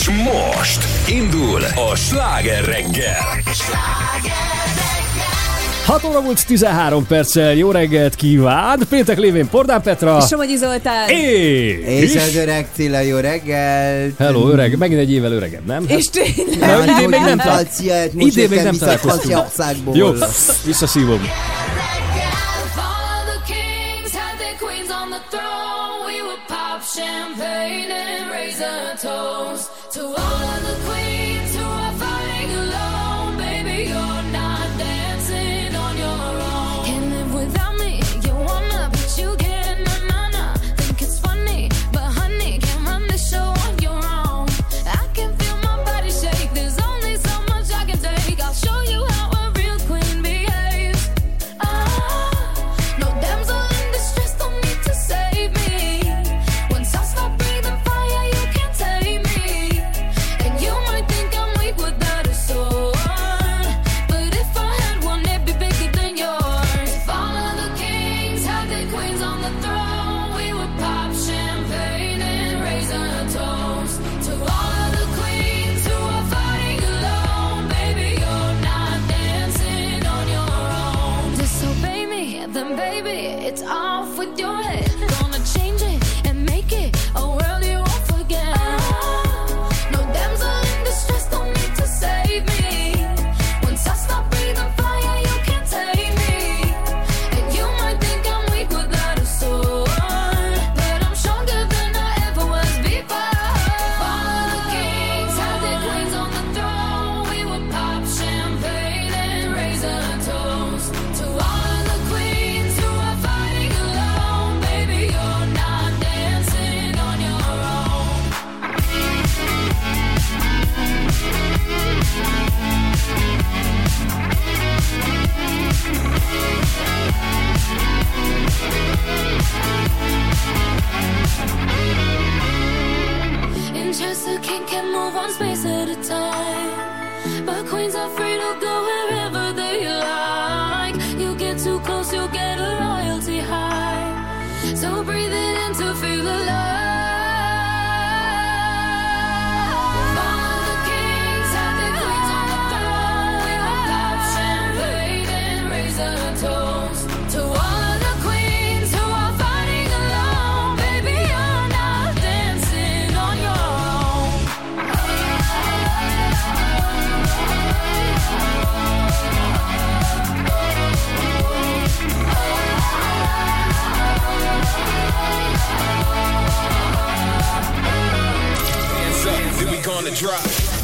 És most indul a sláger reggel. Sláger! 6 óra múlt 13 perccel, jó reggelt kívánt! Péntek lévén Pordán Petra. Somogyi Zoltán. És, és az öreg Cilla, jó reggelt! Hello, öreg, megint egy évvel öregebb, nem? És hát- tényleg. Na, idén még nem találkoztunk. Idén még nem találkoztunk. Jó, visszaszívom. Champagne and raisin toast to all of the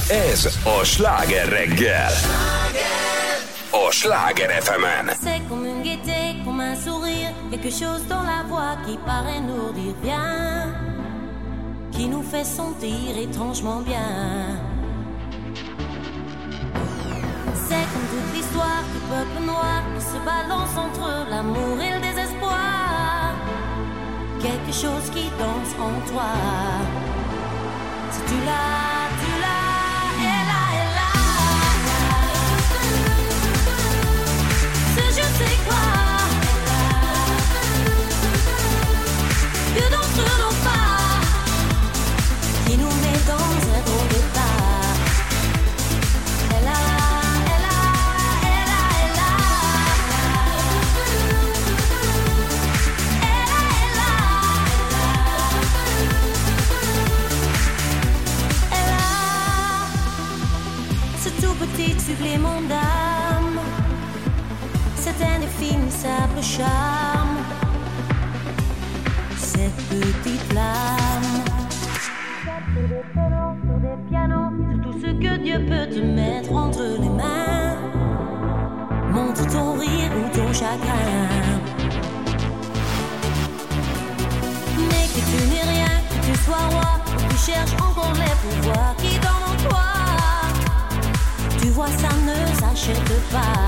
Ez a sláger reggel. A sláger C'est comme une gaieté, comme un sourire, quelque chose dans la voix qui paraît nous dire bien, qui nous fait sentir étrangement bien. C'est comme toute l'histoire du peuple noir qui se balance entre l'amour et le désespoir. Quelque chose qui danse en toi. Si tu l'as. supplément d'âme, cet indéfinissable charme, cette petite flamme. Sur des pianos, sur tout ce que Dieu peut te mettre entre les mains. Montre ton rire ou ton chagrin. Mais que tu n'es rien, que tu sois roi, tu cherches encore les pouvoirs qui tu vois, ça ne s'achète pas.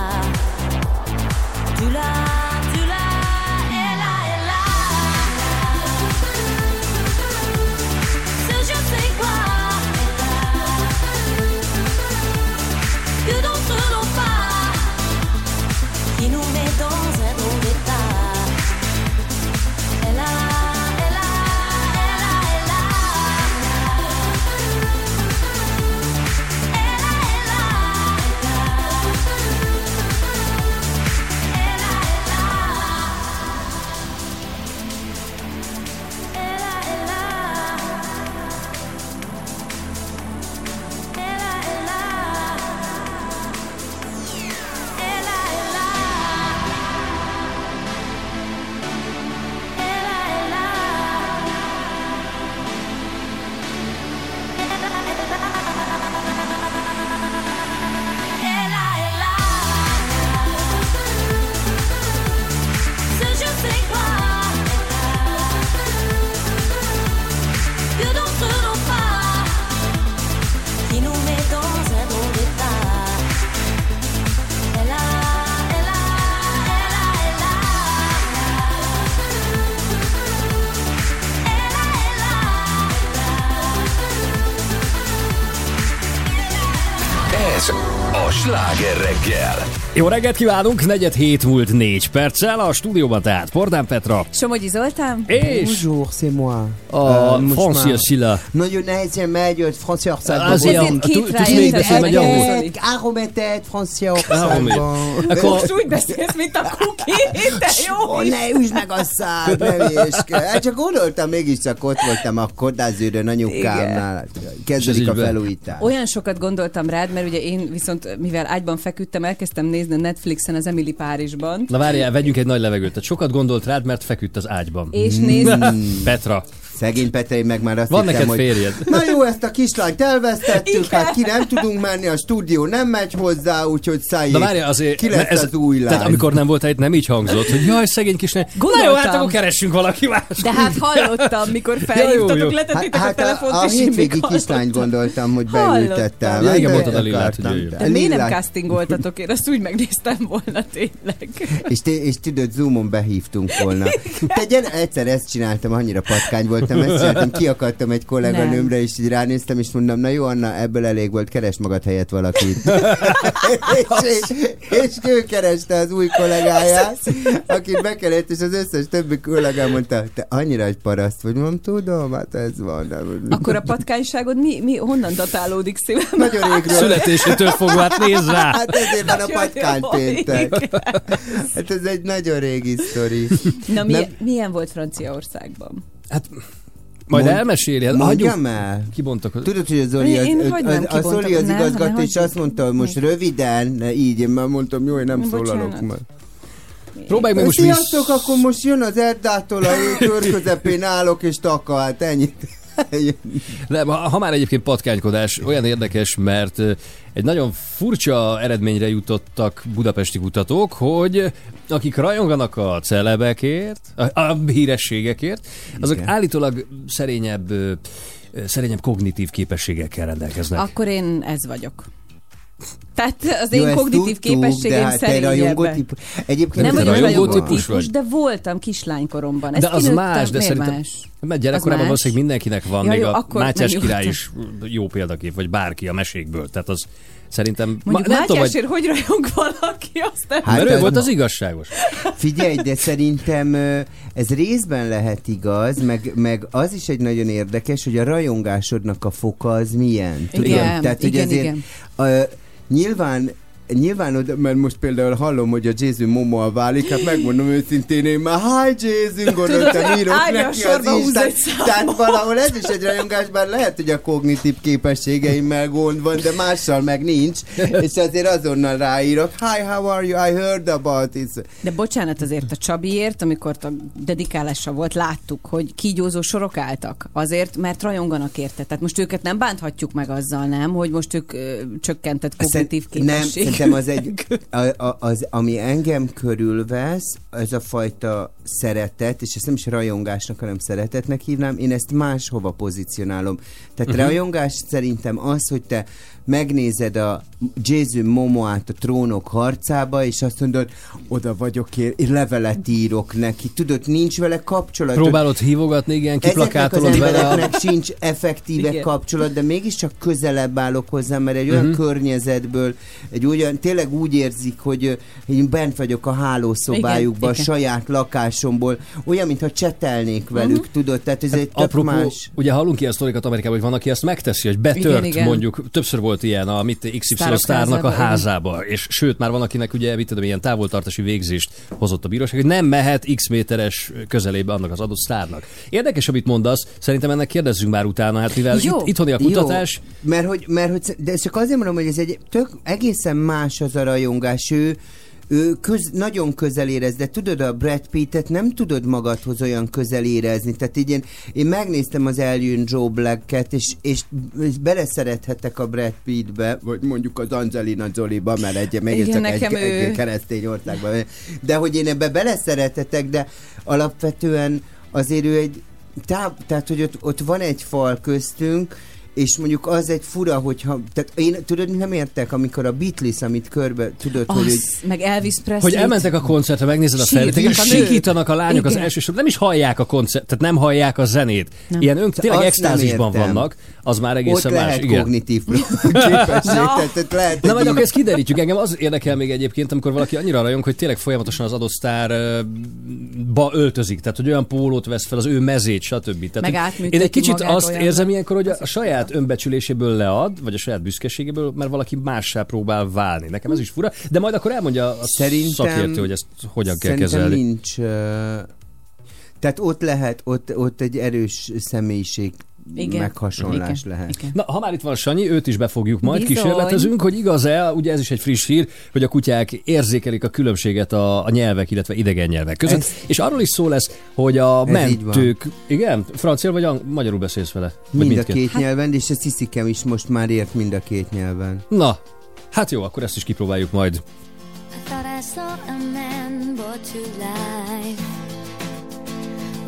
Jó reggelt kívánunk, negyed hét múlt négy perccel, a stúdióban tehát Pordán Petra Somogyi Zoltán? és Bonjour, c'est moi. a most Francia Silla. Nagyon nehezen megy, hogy Franciaországban Azért, tudsz még beszélni hogy magyarul? Három hetet Három Franciaországban. Akkor Most úgy beszélsz, mint a kuki, de jó is. ne üsd meg a szád, ne. Hát csak gondoltam, mégiscsak ott voltam a kodázőrön anyukámnál. Kezdődik a felújítás. Olyan sokat gondoltam rád, mert ugye én viszont, mivel ágyban feküdtem, elkezdtem nézni a Netflixen az Emily Párizsban, Na várjál, vegyünk egy nagy levegőt. Tehát sokat gondolt rád, mert feküdt az ágyban. és néztem, Petra, Szegény Petei meg már azt van hittem, neked hogy férjed. Na jó, ezt a kislányt elvesztettük, Igen. hát ki nem tudunk menni, a stúdió nem megy hozzá, úgyhogy szállj. Na várjál, azért... Ki lesz ez, az új lány? Tehát amikor nem volt itt, nem így hangzott, hogy jaj, szegény kislány. Na jó, Gondoltam. hát akkor keressünk valaki más. de hát hallottam, mikor felhívtatok, letettétek a Hát a, telefont, a én még hétvégi kislányt gondoltam, hogy beültettem. Ja, igen, Hát, mondtad a Lillát, hogy jöjjön. De miért nem castingoltatok? Én azt úgy megnéztem volna tényleg. És, te, és tudod, Zoomon behívtunk volna. Te egyszer ezt csináltam, annyira patkány voltam, ezt csináltam, kiakadtam egy kolléganőmre, és így ránéztem, és mondom, na jó, Anna, ebből elég volt, keres magad helyett valakit. és, és ő kereste az új kollégáját, akit bekerült, és az összes többi kollégám mondta, te annyira egy paraszt vagy, mondom, tudom, hát ez van. Nem. Akkor a patkányságod mi, mi honnan datálódik szívem? Nagyon régről. Születésétől fogva, hát nézd rá. Hát ezért van a patkány péntek. Hát ez egy nagyon régi sztori. Na, Nem- milyen, milyen volt Franciaországban? Hát majd Mond- elmeséli. Hát Mondjam el. Kibontok. Tudod, hogy a Zoli az, Én az, hogy nem az, a Zoli az Nem, igazgató, és azt mondta, hogy most röviden, így, én már mondtam, jó, én nem szólalok majd. Próbálj meg most Sziasztok, akkor most jön az Erdától, a kör közepén állok, és taka, hát ennyit. Nem, ha, ha már egyébként patkánykodás, olyan érdekes, mert egy nagyon furcsa eredményre jutottak budapesti kutatók, hogy akik rajonganak a celebekért, a, a hírességekért, azok Igen. állítólag szerényebb, szerényebb kognitív képességekkel rendelkeznek. Akkor én ez vagyok. Tehát az Jó, én kognitív tudtuk, képességeim de hát típus. Egyébként Nem vagyok rajongó rajongó típus típus, vagy? de voltam kislánykoromban. Ezt de az más, de szerintem... más? Mert gyerekkorában valószínűleg mindenkinek van, Ja, még jó, a Mátyás király is jó példakép, vagy bárki a mesékből. Tehát az szerintem... Mondjuk nem tudom, Mátyásért hogy rajong valaki, azt nem Hát, Mert ő ez- volt az igazságos. Figyelj, de szerintem ez részben lehet igaz, meg, meg az is egy nagyon érdekes, hogy a rajongásodnak a foka az milyen. Tudod? Igen, Tehát, hogy igen, azért, igen. Ö, nyilván Nyilván, mert most például hallom, hogy a Jason Momoa válik, hát megmondom őszintén, én már hi Jason, gondoltam, írok neki az Instán. Tehát valahol ez is egy rajongás, bár lehet, hogy a kognitív képességeimmel gond van, de mással meg nincs, és azért azonnal ráírok, hi, how are you, I heard about it. De bocsánat azért a Csabiért, amikor a dedikálása volt, láttuk, hogy kígyózó sorok álltak. Azért, mert rajonganak érte. Tehát most őket nem bánthatjuk meg azzal, nem, hogy most ők ö, csökkentett kognitív Szerint- Nem, képesség. Szerintem az egy, a, a, az, ami engem körülvesz, ez a fajta szeretet, és ezt nem is rajongásnak, hanem szeretetnek hívnám, én ezt máshova pozícionálom. Tehát uh-huh. rajongás szerintem az, hogy te megnézed a Jason Momoát a trónok harcába, és azt mondod, oda vagyok én, én levelet írok neki. Tudod, nincs vele kapcsolat. Próbálod hívogatni, igen, Ezeknek az kiplakátolod vele. a- sincs effektíve Igen. kapcsolat, de mégiscsak közelebb állok hozzá, mert egy olyan uh-huh. környezetből, egy olyan, tényleg úgy érzik, hogy én bent vagyok a hálószobájukban, a Igen, saját lakásomból, olyan, mintha csetelnék velük, uh-huh. tudod? Tehát ez egy tök Apropó, más. ugye hallunk ilyen sztorikat Amerikában, hogy van, aki ezt megteszi, hogy betört Igen, igen. mondjuk, többször volt ilyen a mit, XY Sztárok sztárnak a házába, igen. házába, és sőt, már van, akinek ugye, mit tudom, ilyen távoltartási végzést hozott a bíróság, hogy nem mehet x méteres közelébe annak az adott sztárnak. Érdekes, amit mondasz, szerintem ennek kérdezzünk már utána, hát mivel Jó. itt, itthoni a kutatás, Jó, mert hogy, mert hogy, de csak azért mondom, hogy ez egy tök, egészen más az a rajongás. Ő, ő köz, nagyon közel érez, de tudod, a Brad Pittet nem tudod magadhoz olyan közel érezni. Tehát így én, én megnéztem az Eljön Joe Black-et, és, és, beleszerethetek a Brad Pittbe, vagy mondjuk az Angelina Jolie-ba, mert egy, még Igen, csak egy, ő. egy keresztény országban. De hogy én ebbe beleszerethetek, de alapvetően azért ő egy táv, tehát hogy ott, ott van egy fal köztünk, és mondjuk az egy fura, hogyha, tehát én tudod, nem értek, amikor a Beatles, amit körbe, tudod, hogy, hogy Az, meg Elvis Presley. Hogy elmentek a koncertre, megnézed a nők. sikítanak a lányok az Igen. első sorban, nem is hallják a koncert, tehát nem hallják a zenét. Nem. Ilyen ön, tényleg extázisban vannak, az már ott egészen más. lehet Igen. kognitív képesség, tehát, tehát lehet, Na majd akkor ezt kiderítjük. Engem az érdekel még egyébként, amikor valaki annyira rajong, hogy tényleg folyamatosan az adott sztárba öltözik. Tehát, hogy olyan pólót vesz fel, az ő mezét, stb. Tehát, Meg én egy kicsit azt érzem ilyenkor, hogy a saját önbecsüléséből lead, vagy a saját büszkeségéből, mert valaki mássá próbál válni. Nekem ez is fura, de majd akkor elmondja a Szerintem- szakértő, hogy ezt hogyan kell kezelni. nincs... Uh, tehát ott lehet, ott, ott egy erős személyiség Igen. meghasonlás Igen. lehet. Igen. Na, ha már itt van Sanyi, őt is befogjuk majd, Bizony. kísérletezünk, hogy igaz-e, ugye ez is egy friss hír, hogy a kutyák érzékelik a különbséget a, a nyelvek, illetve idegen nyelvek között. Ez- És arról is szó lesz, hogy a Ez mentők, igen, francia vagy ang- magyarul beszélsz vele? Vagy Mind a két nyelven, és a Sziszikem is most már ért mind a két nyelven. Na, hát jó, akkor ezt is kipróbáljuk majd. I thought I saw a man brought to life.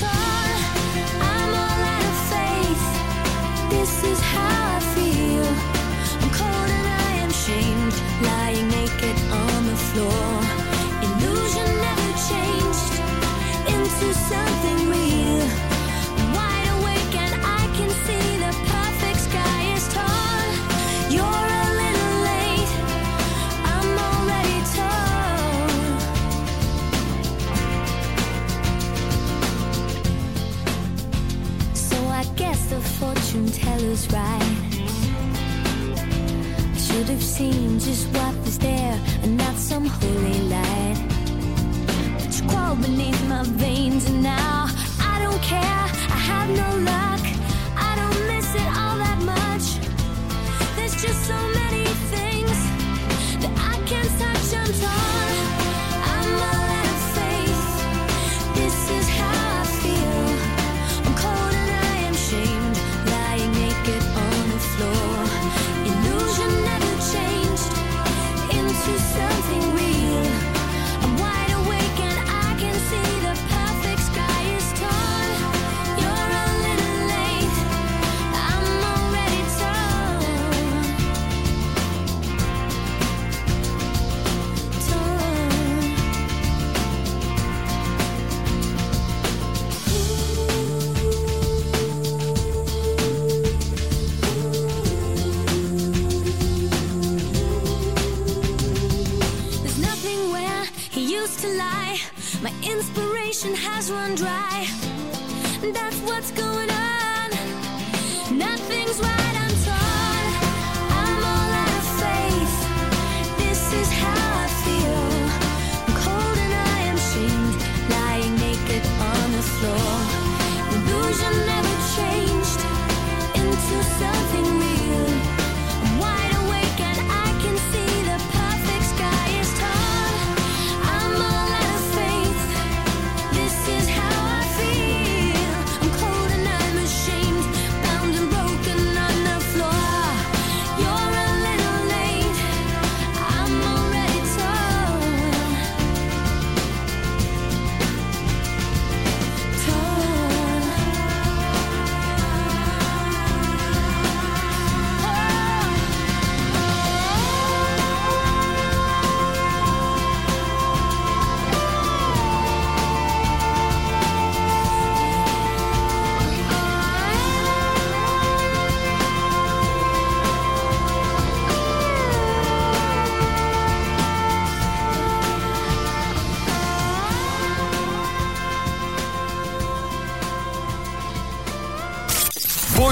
time. Teller's right. I should have seen just what was there and not some holy light. But you crawl beneath my veins and now I don't care. I have no luck. Inspiration has run dry. That's what's going on.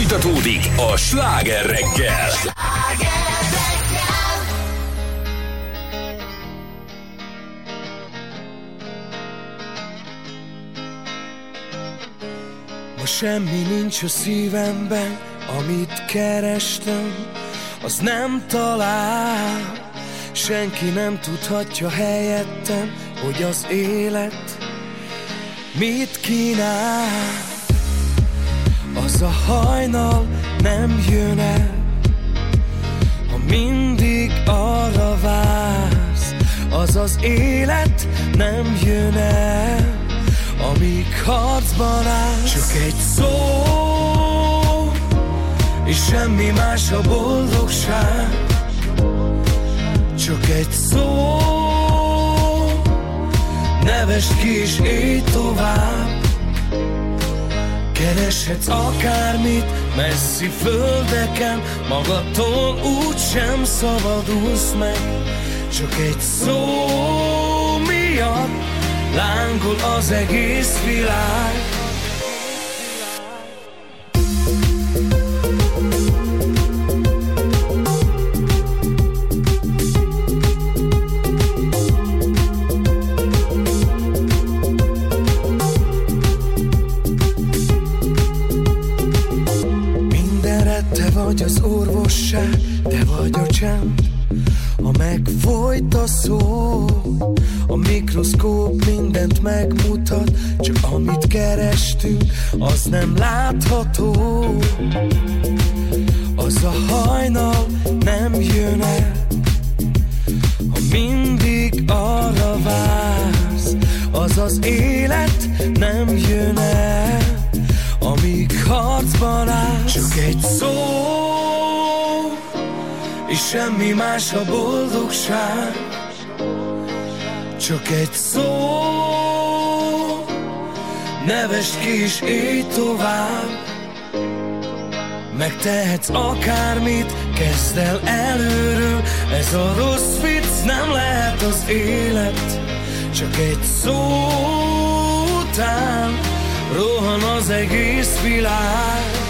Folytatódik a sláger reggel. Ma semmi nincs a szívemben, amit kerestem, az nem talál. Senki nem tudhatja helyettem, hogy az élet mit kínál. Az a hajnal nem jön el, ha mindig arra vársz, az az élet nem jön el, amíg harcban állsz. Csak egy szó, és semmi más a boldogság. Csak egy szó, nevest ki és tovább. Kereshetsz akármit messzi földeken, magadtól úgy szabadulsz meg. Csak egy szó miatt lángol az egész világ. És élj tovább. Megtehetsz akármit, kezd el előről. Ez a rossz vicc nem lehet az élet. Csak egy szó után Rohan az egész világ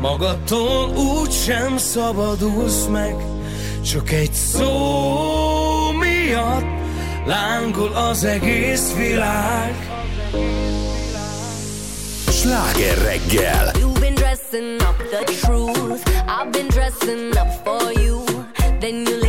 Magadtól úgy sem szabadulsz meg Csak egy szó miatt Lángol az egész világ Sláger reggel! You've been dressing up the truth. I've been dressing up for you. Then you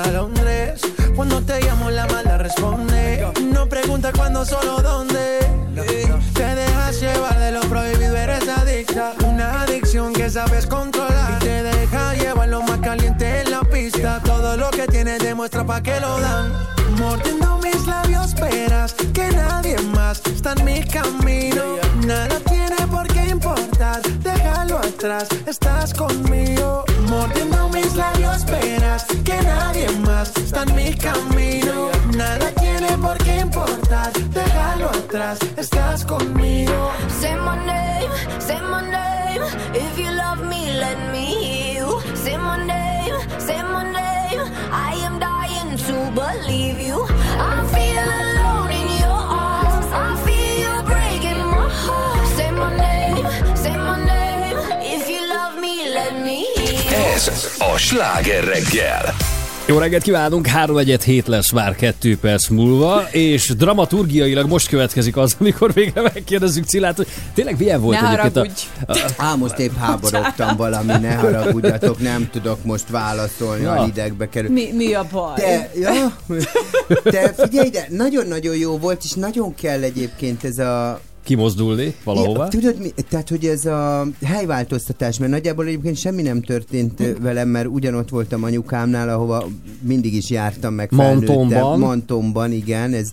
hasta Londres. Cuando te llamo, la mala responde. No pregunta cuándo, solo dónde. Te dejas llevar de lo prohibido, eres adicta. Una adicción que sabes controlar. Y te deja llevar lo más caliente en la pista. Todo lo que tienes demuestra pa' que lo dan. Mordiendo mis labios, esperas que nadie más está en mi camino. Camino. Nada tiene por qué importar, déjalo atrás, estás conmigo. Say my name, say my name. If you love me, let me hear you. Say my name, say my name. I am dying to believe you. I feel alone in your arms. I feel you breaking my heart. Say my name, say my name. If you love me, let me hear you. Ez a sláger reggel. Jó reggelt kívánunk, 3 egyet hét lesz már 2 perc múlva, és dramaturgiailag most következik az, amikor végre megkérdezzük Cilát, hogy tényleg milyen volt Ne egyébként haragudj. Á, most épp háborogtam valami, ne haragudjatok, nem tudok most válaszolni, Na. ha idegbe kerül. Mi, mi a baj? Te, ja, te figyelj ide, nagyon-nagyon jó volt, és nagyon kell egyébként ez a kimozdulni valahova. Ja, tudod mi? Tehát, hogy ez a helyváltoztatás, mert nagyjából egyébként semmi nem történt velem, mert ugyanott voltam anyukámnál, ahova mindig is jártam meg felnőttem. Mantonban. Mantonban, igen, ez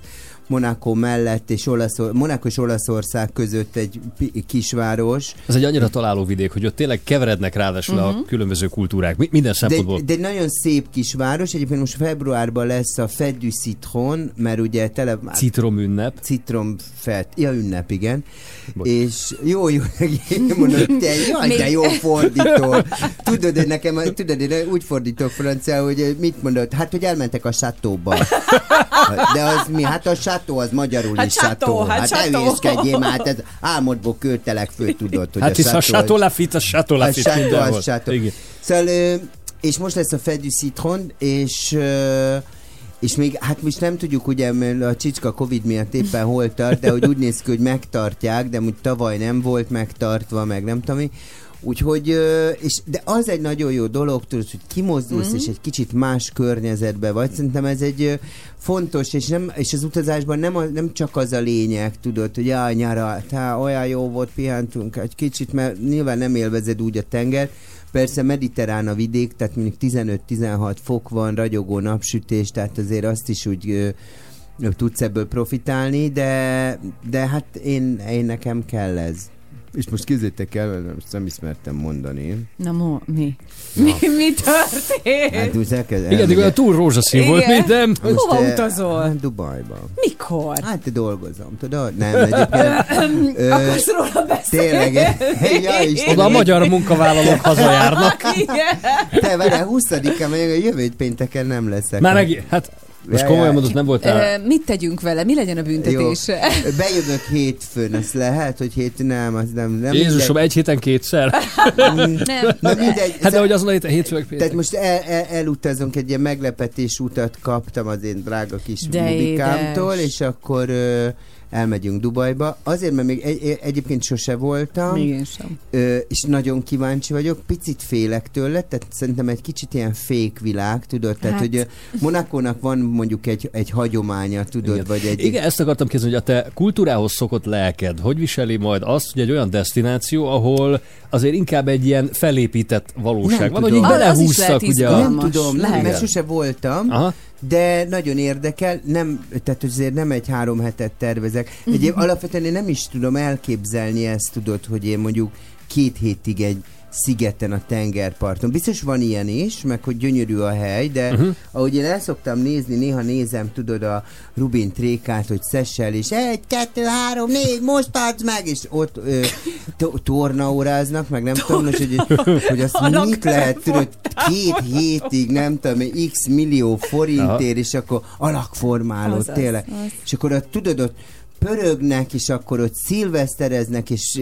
Monaco mellett és Olaszor, Monaco és Olaszország között egy kisváros. Ez egy annyira találó vidék, hogy ott tényleg keverednek ráadásul a különböző kultúrák. Mi- Minden De, szempontból. de egy nagyon szép kisváros, egyébként most februárban lesz a Fête du Citron, mert ugye tele... Citrom ünnep. citromfett, ja ünnep, igen. És jó, jó, én mondom, te, jaj, de jó fordító. Tudod, hogy nekem, tudod, én úgy fordítok francia, hogy mit mondod? Hát, hogy elmentek a sátóba. De az mi? Hát a sátó az magyarul Hát is sátó, sátó. hát Hát sátó. ne hülyeskedjél már, hát ez álmodból költelek föl, tudod, hogy Hát a hisz a sátó Lafitte, a Chateau a Lafitte sátó, mindenhol. a sátó. Igen. Szóval, ö, és most lesz a Fête du Citron, és és még, hát most nem tudjuk, ugye, mert a csicska Covid miatt éppen hol tart, de hogy úgy néz ki, hogy megtartják, de úgy tavaly nem volt megtartva, meg nem tudom. Úgyhogy, és, de az egy nagyon jó dolog, tudod, hogy kimozdulsz, mm. és egy kicsit más környezetbe vagy. Szerintem ez egy fontos, és, nem, és az utazásban nem, a, nem csak az a lényeg, tudod, hogy jaj, nyara, tá, olyan jó volt, pihentunk egy kicsit, mert nyilván nem élvezed úgy a tenger, Persze mediterrán a vidék, tehát mondjuk 15-16 fok van, ragyogó napsütés, tehát azért azt is úgy tudsz ebből profitálni, de, de hát én, én nekem kell ez. És most kézzétek el, mert most nem ismertem mondani. Na mo, mi? Mi, mi történt? Hát elkezd, Igen, de olyan túl rózsaszín volt Igen. minden. most, Hova eh, utazol? hát Dubajba. Mikor? Hát dolgozom, tudod? Nem, egyébként... ö, Akarsz róla beszélni? Tényleg, ja, Istenem, Oda a magyar munkavállalók hazajárnak. Igen. Te vele 20-án, meg a jövő pénteken nem leszek. Már meg, hát most Ja, komolyan mondod, nem voltál... Mit tegyünk vele? Mi legyen a büntetés? Bejövök hétfőn, az lehet, hogy hét nem, az nem. nem Jézusom, egy héten kétszer? Nem. Na mindegy. Hát de hogy azon a héten hétfők Tehát péntek. most el, el, elutazunk, egy ilyen meglepetés utat kaptam az én drága kis De bubikámtól, édes. és akkor ö, elmegyünk Dubajba. Azért, mert még egy, egyébként sose voltam, Még én sem. ö, és nagyon kíváncsi vagyok, picit félek tőle, tehát szerintem egy kicsit ilyen fék világ, tudod, tehát Hát. hogy ö, Monakónak van mondjuk egy, egy hagyománya, tudod, Igen. vagy egy... Igen, ezt akartam kérdezni, hogy a te kultúrához szokott lelked, hogy viseli majd azt, hogy egy olyan destináció, ahol azért inkább egy ilyen felépített valóság Nem van, hogy tudom. így Az- az is belehúztak lehet ugye a... Nem tudom, nem, mert sose voltam, Aha. De nagyon érdekel, nem, tehát azért nem egy három hetet tervezek. Egyéb alapvetően én nem is tudom elképzelni ezt, tudod, hogy én mondjuk két hétig egy, szigeten a tengerparton. Biztos van ilyen is, meg hogy gyönyörű a hely, de uh-huh. ahogy én el szoktam nézni, néha nézem, tudod, a Rubin trékát, hogy szessel, és egy, kettő, három, négy, most tarts meg, és ott ö, to- tornaóráznak, meg nem tudom, most, hogy, hogy azt mit lehet, tudod, két hétig, nem tudom, x millió forintért, és akkor alakformáló, Azaz, tényleg. És akkor ott, tudod, ott pörögnek, és akkor ott szilvesztereznek, és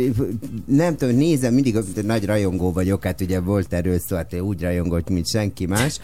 nem tudom, nézem, mindig nagy rajongó vagyok, hát ugye volt erről szó, hát úgy rajongott, mint senki más,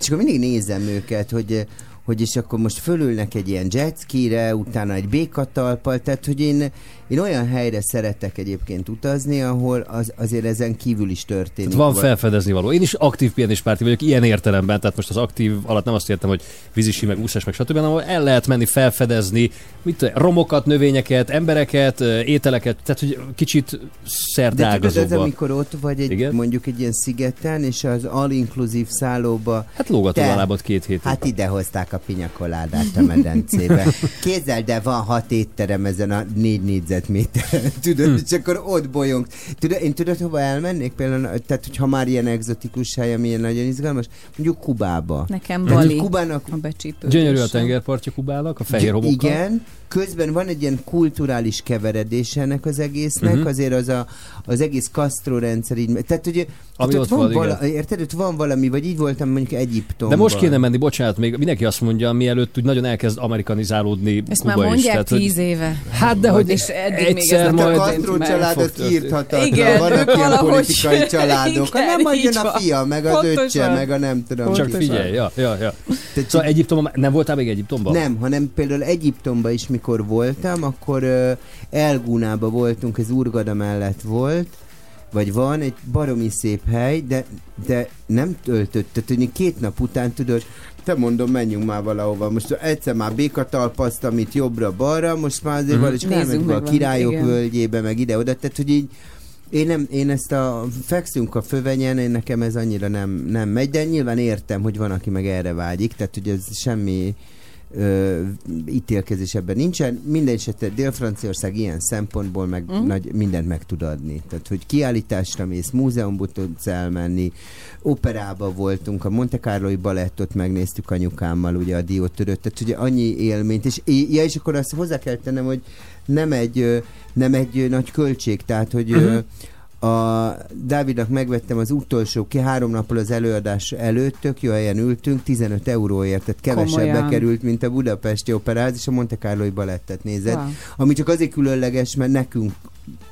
és akkor mindig nézem őket, hogy hogy és akkor most fölülnek egy ilyen jetskire, utána egy békatalpal, tehát hogy én, én olyan helyre szeretek egyébként utazni, ahol az, azért ezen kívül is történik. Tehát van val- felfedezni való. Én is aktív pianispárti vagyok, ilyen értelemben, tehát most az aktív alatt nem azt értem, hogy vízisi, meg úszás, meg stb., hanem el lehet menni felfedezni mit romokat, növényeket, embereket, ételeket, tehát hogy kicsit De tudod, az, szerteágazóba. amikor ott vagy egy, Igen? mondjuk egy ilyen szigeten, és az all-inclusive szállóba Hát lógatod a lábad két hétig. Hát ide hozták a pinyakoládát a medencébe. Kézzel, de van hat étterem ezen a négy négyzetméteren, tudod, Hm. és akkor ott bolyong. Tudod, én tudod, hova elmennék például, tehát hogyha már ilyen egzotikus hely, ami ilyen nagyon izgalmas, mondjuk Kubába. Nekem Bali Kubának a becsípő. Gyönyörű a tengerpartja Kubának, a fehér homokkal. igen, közben van egy ilyen kulturális keveredése ennek az egésznek, uh-huh. azért az a, az egész Castro rendszer így, tehát ugye Ami ott, ott van, van, vala, érted, ott van valami, vagy így voltam mondjuk Egyiptomban. De most kéne menni, bocsánat, még mindenki azt mondja, mielőtt úgy nagyon elkezd amerikanizálódni Ezt Kuba már is. mondják Tehát, hogy- tíz éve. Hát de hogy És eddig még ez egyszer Hát a majd... történt Castro családot kiírthatatlan. Igen, Vannak ők ilyen politikai családok. Igen, nem majd jön így a fia, meg Pontosan. öccse, meg a nem tudom. Csak figyelj, ja, ja, ja. Tehát Szóval Egyiptomban, nem voltál még Egyiptomban? Nem, hanem például Egyiptomban is, mikor voltam, akkor Elgúnába voltunk, ez Urgada mellett volt, vagy van, egy baromi szép hely, de, de nem töltött, tehát hogy két nap után tudod, te mondom, menjünk már valahova. Most egyszer már békatalpaztam itt jobbra-balra, most már azért mm-hmm. valahogy elmentünk a királyok igen. völgyébe, meg ide-oda, tehát hogy így én, nem, én ezt a fekszünk a fövenyen, én nekem ez annyira nem, nem megy, de nyilván értem, hogy van, aki meg erre vágyik, tehát hogy ez semmi ö, ítélkezés ebben nincsen. Minden esetre Dél-Franciaország ilyen szempontból meg mm. nagy, mindent meg tud adni. Tehát, hogy kiállításra mész, múzeumba tudsz elmenni, operába voltunk, a Monte Carloi balettot megnéztük anyukámmal, ugye a diótörőt, tehát ugye annyi élményt, és, ja, és akkor azt hozzá kell tennem, hogy nem egy, nem egy nagy költség, tehát, hogy Mhm. ö, a Dávidnak megvettem az utolsó, ki három nappal az előadás előtt, tök jó helyen ültünk, 15 euróért, tehát kevesebbe Komolyan. került, mint a Budapesti Operáz, és a Monte Carloi balettet nézed. Wow. Ami csak azért különleges, mert nekünk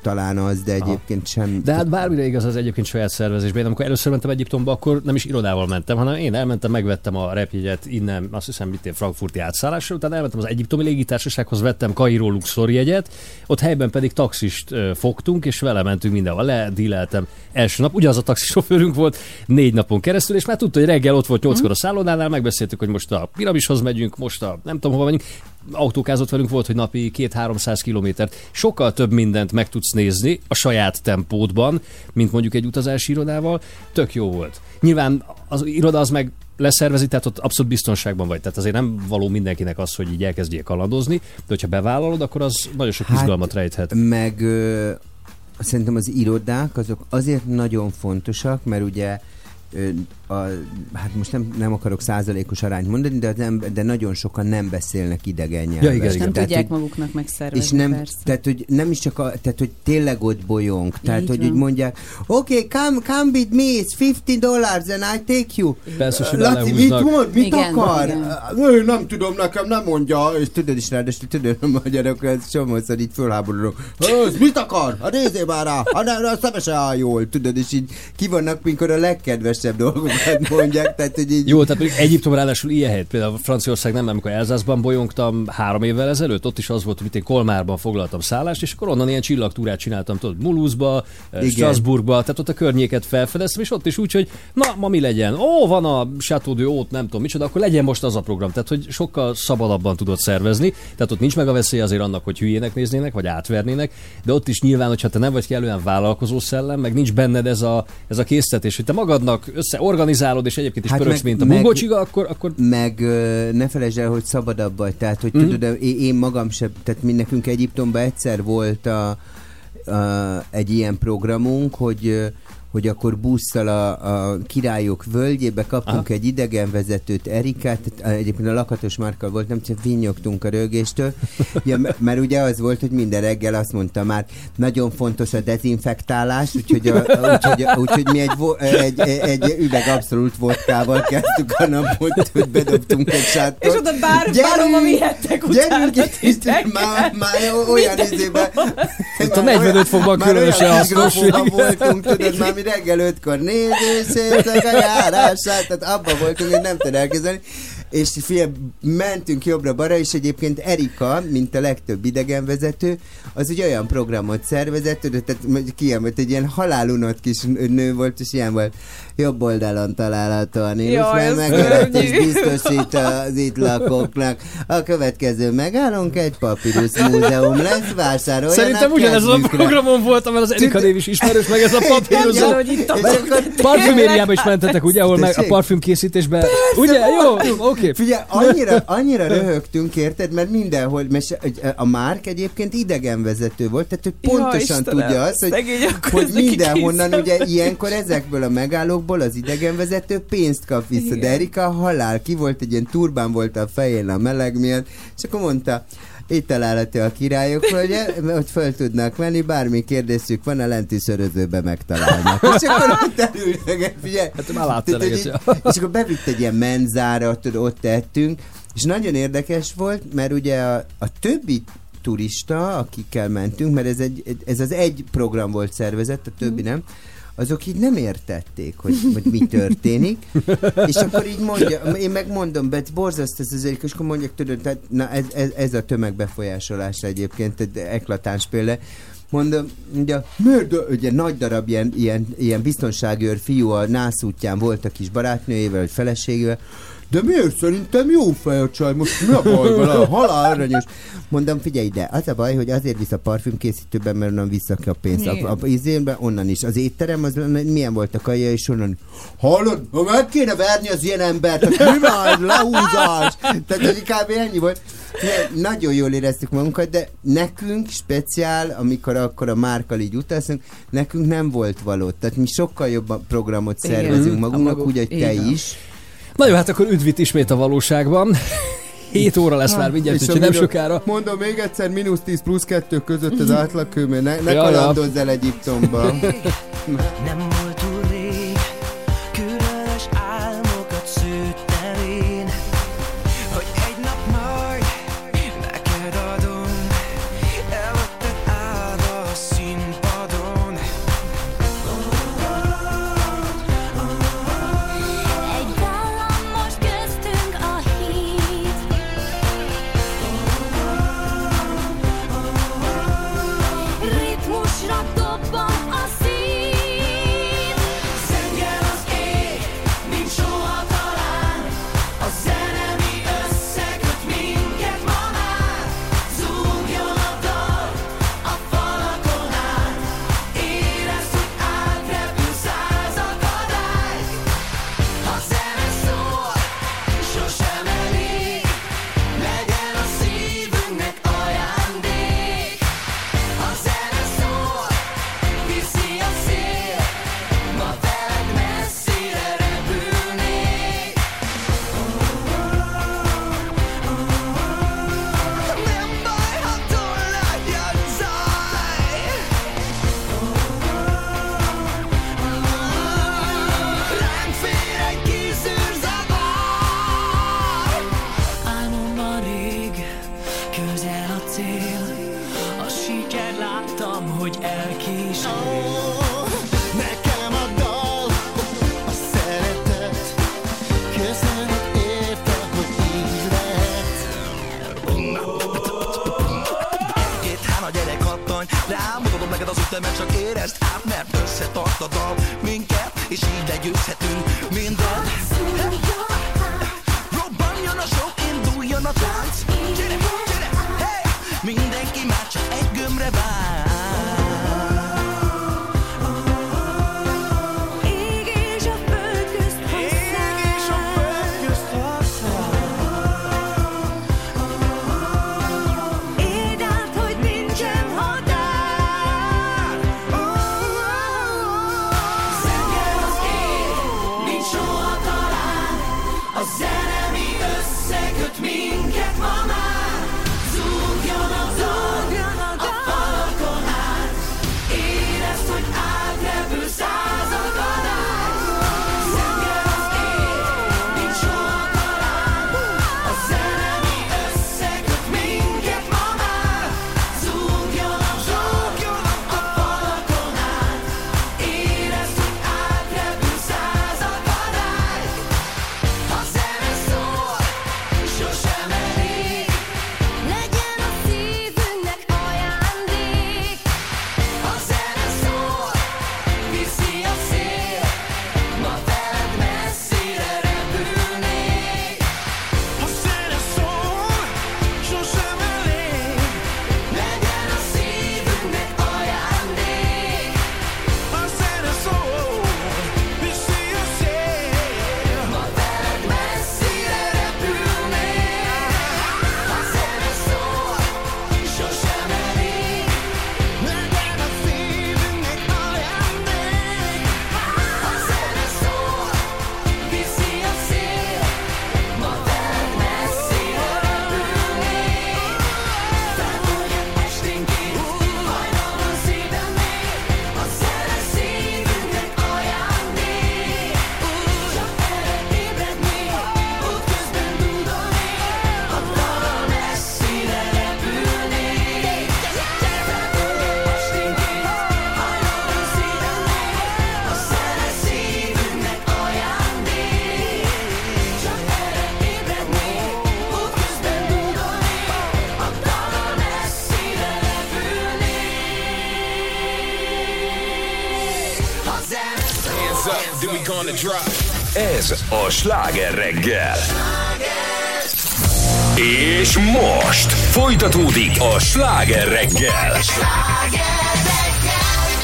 talán az, de Aha. egyébként sem. De hát bármire igaz az egyébként saját szervezésben. Én amikor először mentem Egyiptomba, akkor nem is irodával mentem, hanem én elmentem, megvettem a repjegyet innen, azt hiszem, mit én, frankfurti átszállásra, utána elmentem az egyiptomi légitársasághoz, vettem Kairó Luxor jegyet, ott helyben pedig taxist fogtunk, és vele mentünk mindenhol. Ledíleltem első nap, ugyanaz a taxisofőrünk volt négy napon keresztül, és már tudta, hogy reggel ott volt nyolckor a szállodánál, megbeszéltük, hogy most a piramishoz megyünk, most a nem tudom hova megyünk. Autókázott velünk volt, hogy napi két-háromszáz kilométert. Sokkal több mindent meg tudsz nézni a saját tempódban, mint mondjuk egy utazási irodával. Tök jó volt. Nyilván az iroda az meg leszervezi, tehát ott abszolút biztonságban vagy. Tehát azért nem való mindenkinek az, hogy így elkezdjél kalandozni, de hogyha bevállalod, akkor az nagyon sok Hát, izgalmat rejthet. Meg ö, szerintem az irodák azok azért nagyon fontosak, mert ugye a, hát most nem, nem akarok százalékos arányt mondani, de, ember, de nagyon sokan nem beszélnek idegen nyelvet. Ja, igen, És igen. nem Tehát, tudják hogy- maguknak megszervezni, és nem, persze. tehát, hogy nem is csak a, tehát, hogy tényleg ott bolyong. Tehát, Így hogy van. úgy mondják, oké, okay, come, come with me, it's 50 dollars and I take you. Persze, hogy Laci, mit mond, mit Igen, akar? igen. Ő, nem tudom, nekem nem mondja. És tudod is ráadásul, tudod, a magyarok, ez csomószor így fölháborodnak. Ez mit akar? A nézzél már rá, a, a szeme se áll jól, tudod, és így ki vannak, mikor a legkedvesebb dolgokat mondják, tehát, hogy így Jó, tehát mondjuk Egyiptom ráadásul ilyen hely. Például Franciaország nem, amikor Elzászban bolyongtam három évvel ezelőtt, ott is az volt, hogy én Kolmárban foglaltam szállást, és akkor onnan ilyen csillagtúrát csináltam, tudod, Mulhouse-ba, eh. Strasbourgba, tehát ott a környéket felfedeztem, és ott is úgy, hogy na, ma mi legyen? Ó, van a Chateau de Haut, nem tudom micsoda, akkor legyen most az a program. Tehát, hogy sokkal szabadabban tudod szervezni, tehát ott nincs meg a veszély azért annak, hogy hülyének néznének, vagy átvernének, de ott is nyilván, hogyha te nem vagy kellően vállalkozó szellem, meg nincs benned ez a, ez a késztetés, hogy te magadnak összeorganizálod, és egyébként is Hát meg- mint a bungocsiga, akkor, akkor meg ö, ne felejtsd el, hogy szabadabb vagy, tehát hogy Mhm. mm. tudod, én, én magam sem, tehát mi nekünk Egyiptomban egyszer volt a, a, egy ilyen programunk, hogy hogy akkor busszal a, a királyok völgyébe kaptunk Aha. egy idegenvezetőt, Erikát, egyébként a lakatos márkkal volt, nem csak vinnyogtunk a rögéstől, ja, m- mert ugye az volt, hogy minden reggel azt mondta már, nagyon fontos a dezinfektálás, úgyhogy, a, úgyhogy, úgyhogy mi egy, vo- egy, egy, egy üveg abszolút vodkával kezdtük a napot, hogy bedobtunk egy sátot. És oda bár, bárhova vihettek utána Gyerünk, már, már olyan Minden izébe. Itt a 45 fokban különösen hasznos. voltunk, tudod, már mi reggel ötkor nézőszétek a járását, tehát abban voltunk, hogy nem tud elkezdeni. És fél, mentünk jobbra-balra, és egyébként Erika, mint a legtöbb idegenvezető, az egy olyan programot szervezett, tehát kiemelt, egy ilyen halálunott kis nő volt, és ilyen volt, jobb oldalon található a Nílus, Jaj, mert ez megélhetés szörnyű. biztosít az itt lakóknak. A következő megállunk, egy papírus múzeum lesz, vásároljanak Szerintem ugyanez a programon voltam, mert az Erika név is ismerős, meg ez a papírozó. Mondja, hogy itt a És akkor Parfümériába is mentetek, ugye, ahol meg a parfümkészítésben. Ugye? Jó, oké. Figyelj, annyira, annyira röhögtünk, érted, mert mindenhol, mert a Márk egyébként idegenvezető volt, tehát ő pontosan Istenem, tudja azt, hogy, hogy mindenhonnan ugye ilyenkor ezekből a megállókból az idegenvezető pénzt kap vissza, de Igen. Erika halál, ki volt egy ilyen turbán volt a fején a meleg miatt, és akkor mondta, itt található a királyok, hogy, hogy föl tudnak menni, bármi kérdésük van, a lenti szörözőbe megtalálnak. És akkor ott elültek, figyelj. Hát már és akkor bevitt egy ilyen menzára, ott tettünk, és nagyon érdekes volt, mert ugye a, a többi turista, akikkel mentünk, mert ez, egy, ez az egy program volt szervezett, a többi nem, azok így nem értették, hogy, hogy mi történik, és akkor így mondja, én megmondom, bet borzaszt ez az egyik, és akkor mondják, tudod, tehát, na ez, ez, ez a tömegbefolyásolás egyébként, egy eklatáns példa, Mondom, ugye, miért, ugye nagy darab ilyen, ilyen, ilyen biztonságőr fiú a nász útján volt a kis barátnőjével, vagy feleségével, de miért szerintem jó fej a csaj, most mi a baj vele, halál aranyos. Mondom, figyelj ide, az a baj, hogy azért visz a parfümkészítőben, mert onnan vissza a pénzt. A, a, izénben onnan is. Az étterem, az milyen volt a kaja, és onnan, hallod, ha meg kéne verni az ilyen embert, tehát mi van, lehúzás. Tehát hogy kb. ennyi volt. Figyelj, Nagyon jól éreztük magunkat, de nekünk speciál, amikor akkor a márkal így utazunk, nekünk nem volt való. Tehát mi sokkal jobb programot Igen. szervezünk magunknak, maguk- úgy, hogy te igen. is. Na jó, hát akkor üdvít ismét a valóságban. 7 óra lesz már mindjárt, És úgyhogy nem sokára. Mondom még egyszer, mínusz 10 plusz 2 között az átlagkőmű, ne, ne Ja, ja. kalandozz el Egyiptomba. Nem ütemet Csak érezd át, mert összetart a dal Minket, és így legyőzhetünk mindent Yeah. Ez a sláger reggel. És most folytatódik a sláger reggel.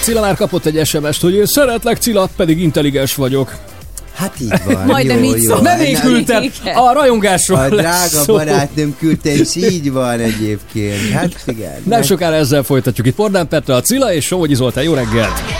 Cilla már kapott egy SMS-t, hogy én szeretlek, Cilla, pedig intelligens vagyok. Hát így van. Majdnem jó, így jó. Nem én küldtem, a rajongásról A drága szó. barátnőm küldte, és így van egyébként. Hát igen. Nem, nem sokára ezzel folytatjuk. Itt Pordán Petra, a Cilla és Somogyi Zoltán. Jó reggelt!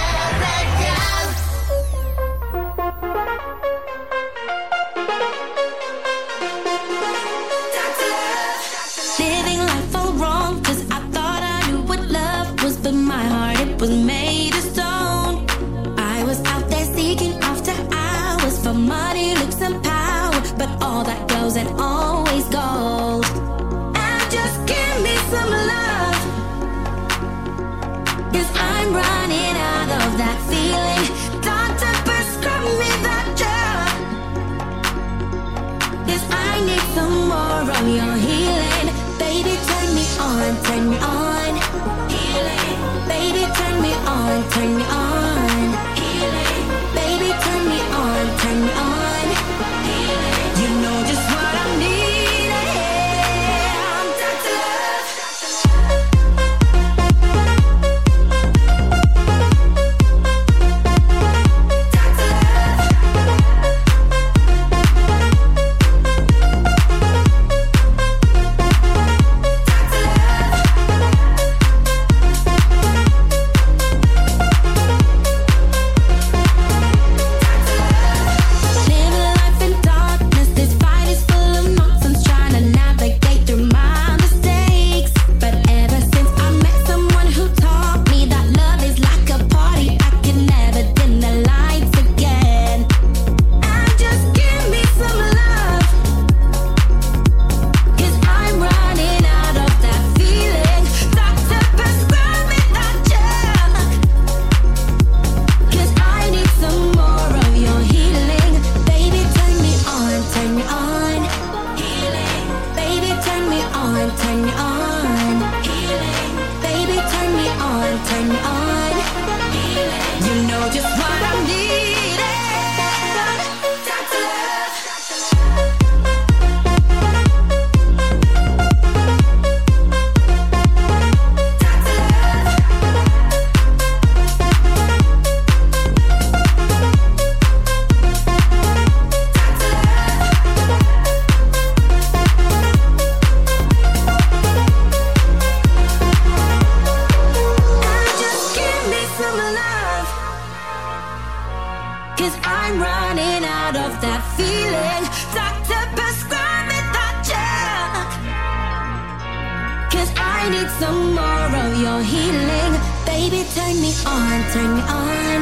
Cause I need some more of your healing. Baby, turn me on, turn me on.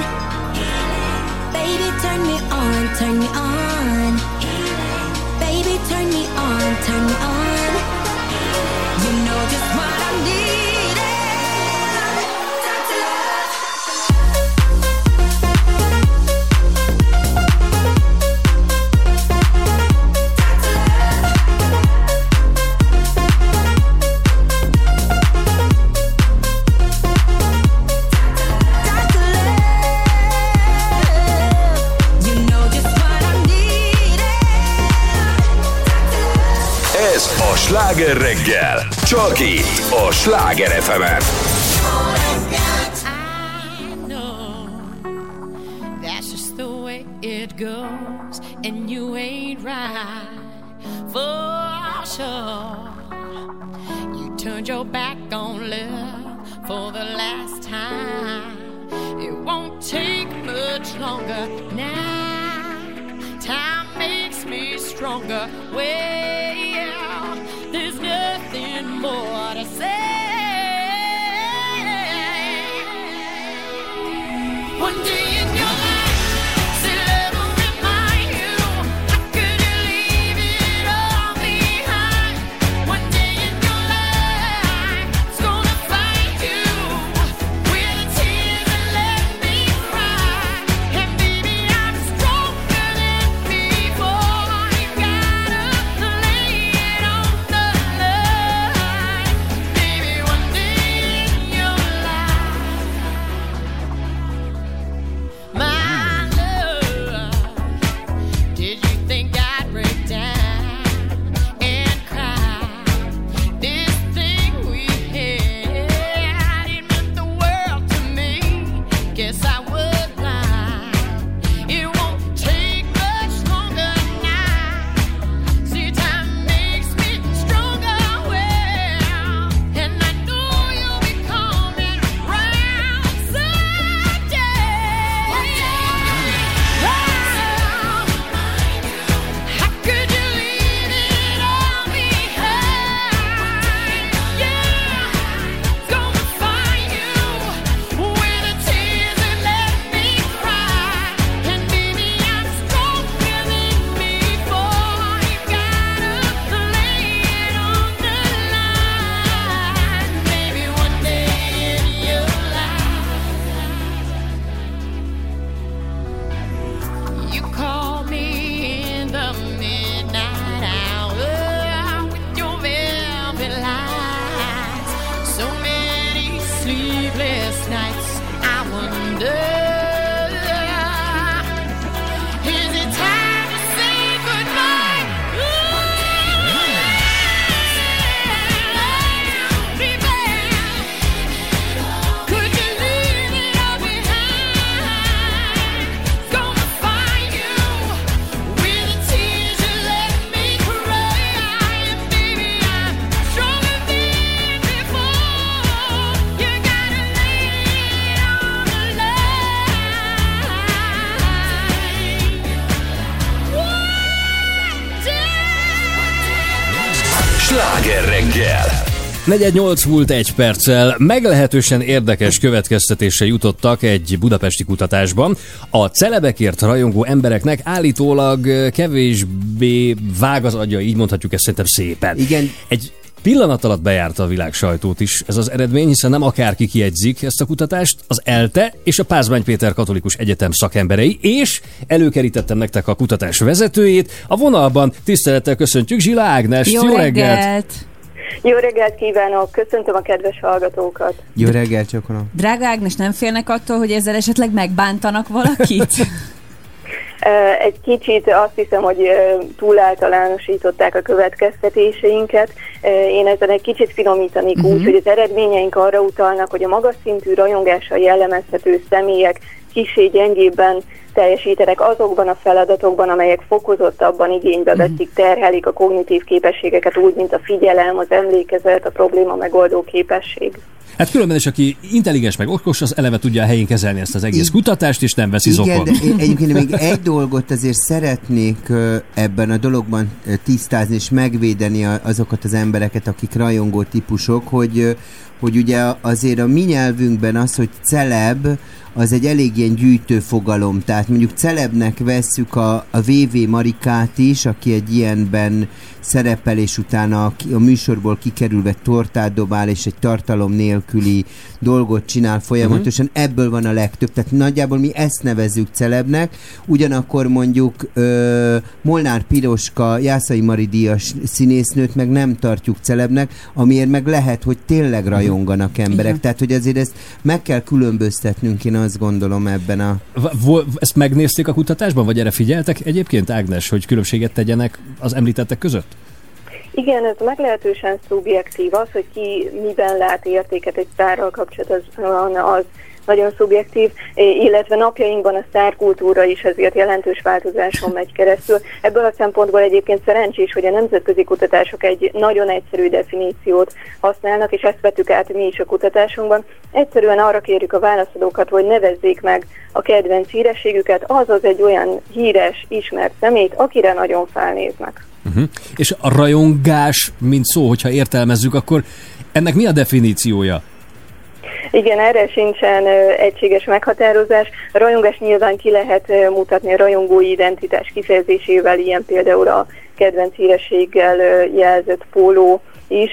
Baby, turn me on, turn me on. Baby, turn me on, turn me on. You know just what I need. reggel, csak itt a Sláger fm 48 múlt egy perccel meglehetősen érdekes következtetésre jutottak egy budapesti kutatásban. A celebekért rajongó embereknek állítólag kevésbé vág az agya, így mondhatjuk ezt szerintem szépen. Igen. Egy pillanat alatt bejárta a világ sajtót is ez az eredmény, hiszen nem akárki kiegyzik ezt a kutatást, az ELTE és a Pázmány Péter Katolikus Egyetem szakemberei, és előkerítettem nektek a kutatás vezetőjét. A vonalban tisztelettel köszöntjük Zsila Ágnes. Jó, reggelt! Jó reggelt kívánok, köszöntöm a kedves hallgatókat. Jó reggel, csokolom. Drága Ágnes, nem félnek attól, hogy ezzel esetleg megbántanak valakit? Egy kicsit azt hiszem, hogy túl általánosították a következtetéseinket. Én ezen egy kicsit finomítanék uh-huh. úgy, hogy az eredményeink arra utalnak, hogy a magas szintű rajongással jellemezhető személyek kisé gyengébben teljesítenek azokban a feladatokban, amelyek fokozottabban igénybe veszik, terhelik a kognitív képességeket úgy, mint a figyelem, az emlékezet, a probléma megoldó képesség. Hát különben is, aki intelligens meg okos, az eleve tudja a helyén kezelni ezt az egész I- kutatást, és nem veszi Igen, zokon. de én egyébként még egy dolgot azért szeretnék ebben a dologban tisztázni és megvédeni azokat az embereket, akik rajongó típusok, hogy, hogy ugye azért a mi nyelvünkben az, hogy celeb, az egy elég ilyen gyűjtő fogalom. Tehát mondjuk celebnek vesszük a, a VV Marikát is, aki egy ilyenben szerepel, és utána a, a műsorból kikerülve tortát dobál, és egy tartalom nélküli dolgot csinál folyamatosan. Uh-huh. Ebből van a legtöbb. Tehát nagyjából mi ezt nevezzük celebnek. Ugyanakkor mondjuk ö, Molnár Piroska, Jászai Mari díjas színésznőt meg nem tartjuk celebnek, amiért meg lehet, hogy tényleg rajonganak emberek. Igen. Tehát, hogy azért ezt meg kell különböztetnünk, én azt gondolom ebben a... Ezt megnézték a kutatásban, vagy erre figyeltek egyébként, Ágnes, hogy különbséget tegyenek az említettek között? Igen, ez meglehetősen szubjektív. Az, hogy ki miben lát értéket egy sztárral kapcsolatban, az nagyon szubjektív, illetve napjainkban a sztárkultúra is ezért jelentős változáson megy keresztül. Ebből a szempontból egyébként szerencsés, hogy a nemzetközi kutatások egy nagyon egyszerű definíciót használnak, és ezt vettük át mi is a kutatásunkban. Egyszerűen arra kérjük a válaszadókat, hogy nevezzék meg a kedvenc hírességüket, azaz egy olyan híres, ismert szemét, akire nagyon felnéznek. Uh-huh. És a rajongás, mint szó, hogyha értelmezzük, akkor ennek mi a definíciója? Igen, erre sincsen egységes meghatározás. A rajongás nyilván ki lehet mutatni a rajongói identitás kifejezésével, ilyen például a kedvenc hírességgel jelzett póló is.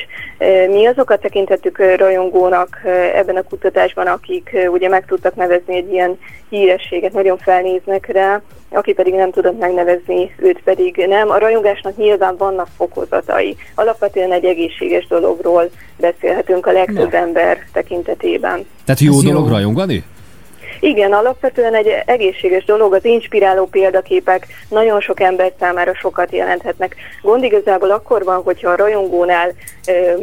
Mi azokat tekintettük rajongónak ebben a kutatásban, akik ugye meg tudtak nevezni egy ilyen hírességet, nagyon felnéznek rá, aki pedig nem tudott megnevezni, őt pedig nem. A rajongásnak nyilván vannak fokozatai. Alapvetően egy egészséges dologról beszélhetünk a legtöbb ember tekintetében. Tehát jó Ez jó. dolog rajongani? Igen, alapvetően egy egészséges dolog, az inspiráló példaképek nagyon sok ember számára sokat jelenthetnek. Gond igazából akkor van, hogyha a rajongónál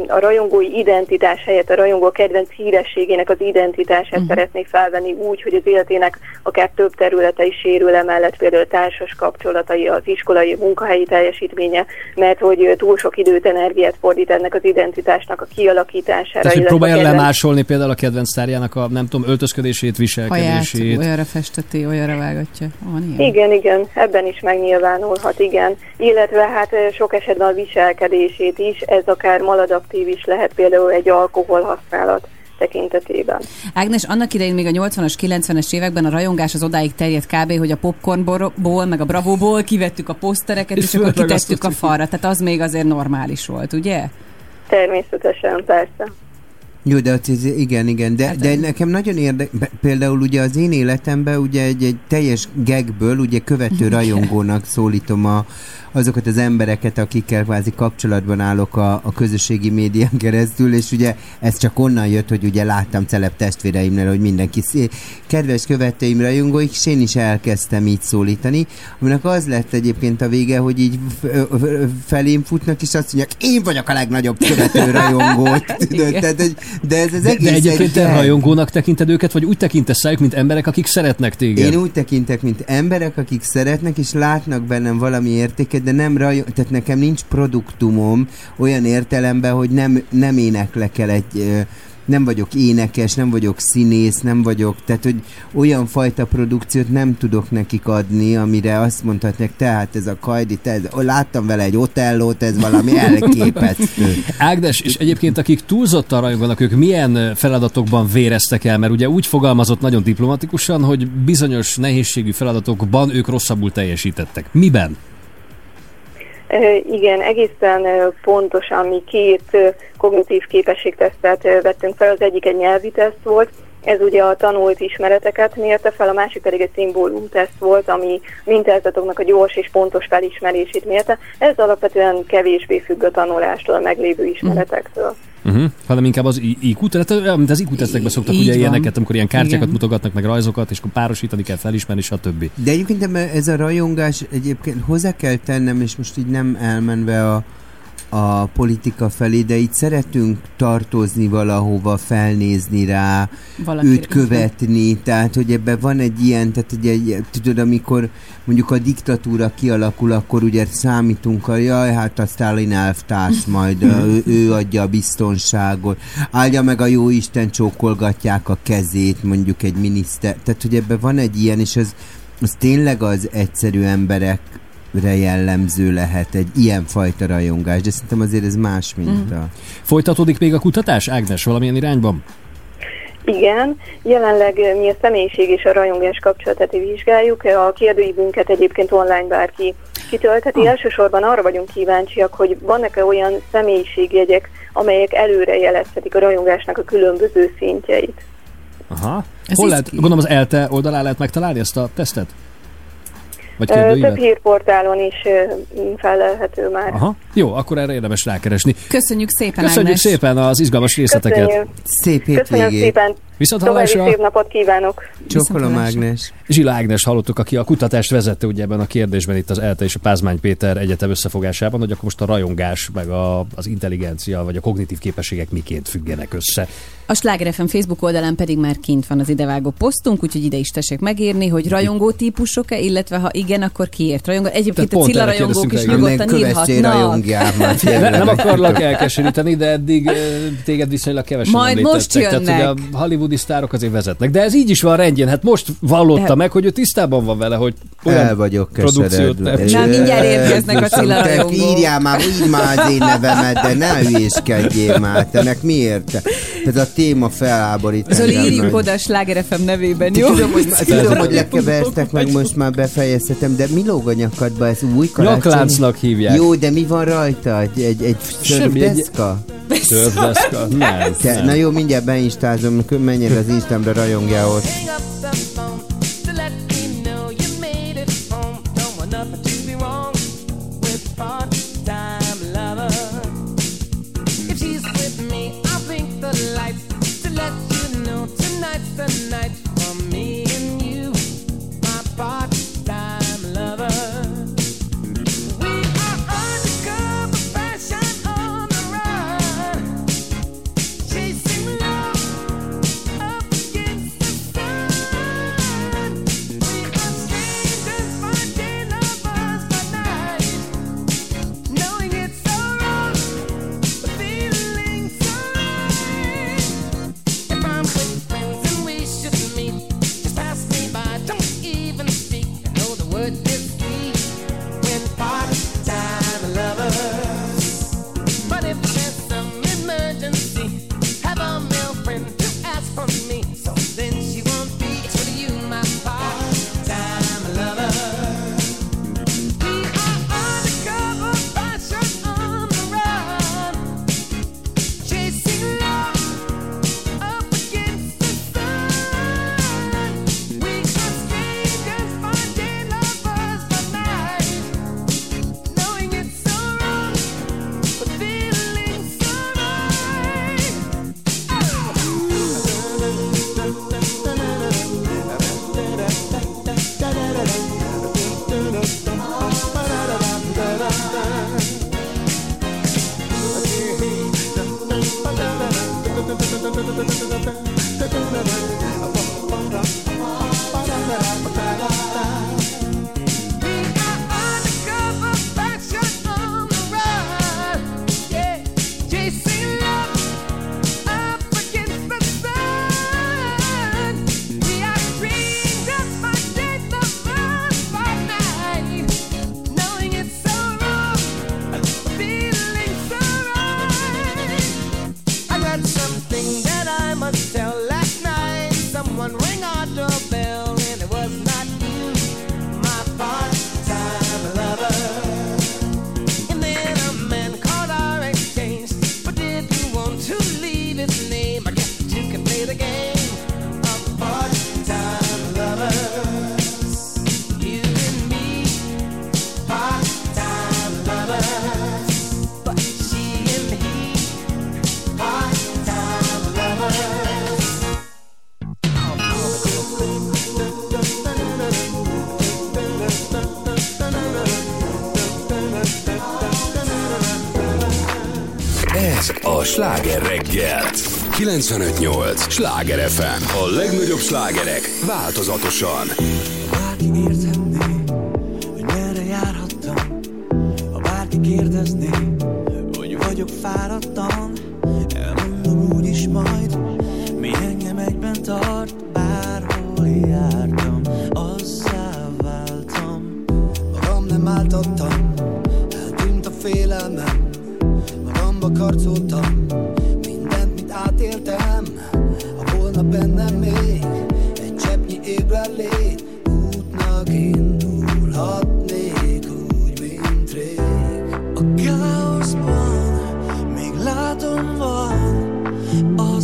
a rajongói identitás helyett a rajongó kedvenc hírességének az identitását uh-huh. szeretné felvenni úgy, hogy az életének akár több területe is sérül emellett, például társas kapcsolatai, az iskolai, munkahelyi teljesítménye, mert hogy túl sok időt, energiát fordít ennek az identitásnak a kialakítására. Tehát, hogy próbálja kedvenc- lemásolni például a kedvenc sztárjának a, nem tudom, öltözködését, Viselkedését. olyanra festeti, olyanra vágatja. Van ilyen? Igen, igen, ebben is megnyilvánulhat, igen. Illetve hát sok esetben a viselkedését is, ez akár maladaptív is lehet, például egy alkohol használat tekintetében. Ágnes, annak idején még a 80-as, 90-es években a rajongás az odáig terjedt kb., hogy a popcornból, meg a bravóból kivettük a posztereket, És és, akkor kitettük a falra. Tehát az még azért normális volt, ugye? Természetesen, persze. Jó, de az, igen, igen, de, de nekem nagyon érdekes, például ugye az én életemben ugye egy, egy teljes gegből ugye követő rajongónak szólítom a, azokat az embereket, akikkel kvázi kapcsolatban állok a, a közösségi médián keresztül, és ugye ez csak onnan jött, hogy ugye láttam celeb testvéreimnél, hogy mindenki szé- kedves követőim, rajongóik, és én is elkezdtem így szólítani, aminek az lett egyébként a vége, hogy így felém futnak, és azt mondják, én vagyok a legnagyobb követő rajongó. Tehát, hogy, de ez az De, egész de egyébként te rajongónak tekinted őket, vagy úgy tekintesz rájuk, mint emberek, akik szeretnek téged? Én úgy tekintek, mint emberek, akik szeretnek, és látnak bennem valami értéket, de nem raj... tehát nekem nincs produktumom olyan értelemben, hogy nem, nem éneklek el egy nem vagyok énekes, nem vagyok színész, nem vagyok, tehát hogy olyan fajta produkciót nem tudok nekik adni, amire azt mondhatják, tehát ez a Kajdi, te, ez, láttam vele egy otellót, ez valami elképesztő. Ágnes, és egyébként akik túlzottan rajonganak, ők milyen feladatokban véreztek el? Mert ugye úgy fogalmazott nagyon diplomatikusan, hogy bizonyos nehézségű feladatokban ők rosszabbul teljesítettek. Miben? Igen, egészen pontosan mi két kognitív képességtesztet vettünk fel. Az egyik egy nyelvi teszt volt, ez ugye a tanult ismereteket mérte fel, a másik pedig egy szimbólum teszt volt, ami mintázatoknak a gyors és pontos felismerését mérte. Ez alapvetően kevésbé függ a tanulástól, a meglévő ismeretektől. Uh-huh. Hanem inkább az IQ, tehát mint az IQ tesztekben szoktak Így ugye van. ilyeneket, amikor ilyen kártyákat Igen. mutogatnak, meg rajzokat, és akkor párosítani kell, felismerni, stb. De egyébként ez a rajongás egyébként hozzá kell tennem, és most így nem elmenve a, a politika felé, de itt szeretünk tartozni valahova, felnézni rá, Valakire. őt követni, tehát hogy ebben van egy ilyen, tehát ugye, egy- tudod, amikor mondjuk a diktatúra kialakul, akkor ugye számítunk a, jaj, hát a Stalin elvtárs majd, ő, ő adja a biztonságot, áldja meg a jó Isten, csókolgatják a kezét, mondjuk egy miniszter, tehát hogy ebben van egy ilyen, és az, az tényleg az egyszerű emberekre jellemző lehet egy ilyen fajta rajongás, de szerintem azért ez más, mint a... Folytatódik még a kutatás, Ágnes, valamilyen irányban? Igen, jelenleg ö, mi a személyiség és a rajongás kapcsolatát vizsgáljuk. A kérdőívünket egyébként online bárki kitöltheti. Elsősorban arra vagyunk kíváncsiak, hogy vannak-e olyan személyiségjegyek, amelyek előre jelezhetik a rajongásnak a különböző szintjeit. Aha. Ez Hol lehet, gondolom az ELTE oldalán lehet megtalálni ezt a tesztet? Vagy Ö, Több kérdőívet? hírportálon is felelhető már. Aha. Jó, akkor erre érdemes rákeresni. Köszönjük szépen, Köszönjük Ágnes. szépen az izgalmas részleteket. Köszönjük. Szép Köszönöm hétvégét! szépen. Viszont További hallásra. szép napot kívánok. Csókolom, Viszontlátásra. Ágnes! Zsila Ágnes hallottuk, aki a kutatást vezette ugye ebben a kérdésben itt az ELTE és a Pázmány Péter Egyetem összefogásában, hogy akkor most a rajongás, meg a, az intelligencia, vagy a kognitív képességek miként függenek össze. A Sláger FM Facebook oldalán pedig már kint van az idevágó posztunk, úgyhogy ide is tessék megírni, hogy rajongó típusok-e, illetve ha igen, akkor kiért rajongó. Egyébként Tehát a Cilla rajongók is nyugodtan írhatnak. Ne, nem akarlak elkeseríteni, de eddig téged viszonylag kevesen Majd most. Tehát, jönnek. hogy a hollywoodi sztárok azért vezetnek. De ez így is van rendjén. Hát most vallotta meg, hogy ő tisztában van vele, hogy olyan El vagyok produkciót. Na, mindjárt érkeznek a Te. Írjál már, írj már az én nevemet, de ne hülyéskedjél már. Te ennek miért? Ez a téma feláborít. Zoli, nagy. oda a Sláger FM nevében, jó? Tudom, hogy, tudom, hogy lekevertek, meg most már befejezhetem, de mi lóg a nyakadba? Ez új karácsony? Nyakláncnak hívják. Jó, de mi van rajta? Egy, egy, egy Semmi, egy- deszka? Törveszka? Nem, Te, nem. na jó, mindjárt beinstázom, menjél az Instámra, rajongjál ott. da da da da da 95.8 sláger FM. A legnagyobb slágerek változatosan. Van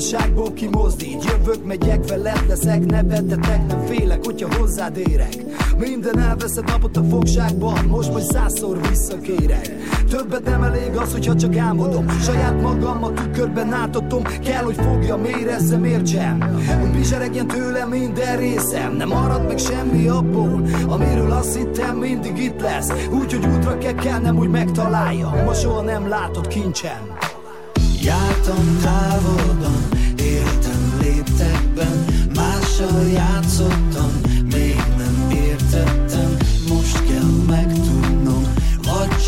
tompasságból kimozdít. Jövök, megyek, veled leszek, ne vettetek, nem félek, hogyha hozzád érek. Minden elveszett napot a fogságban, most majd százszor visszakérek. Többet nem elég az, hogyha csak álmodom. Saját magam a tükörben átadom, kell, hogy fogjam, érezzem, értsem. Hogy bizseregjen tőlem minden részem, nem marad meg semmi abból, amiről azt hittem mindig itt lesz. Úgyhogy útra kell kelnem, hogy megtaláljam, ma soha nem látott kincsem. Jártam távolban,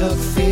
vagy csak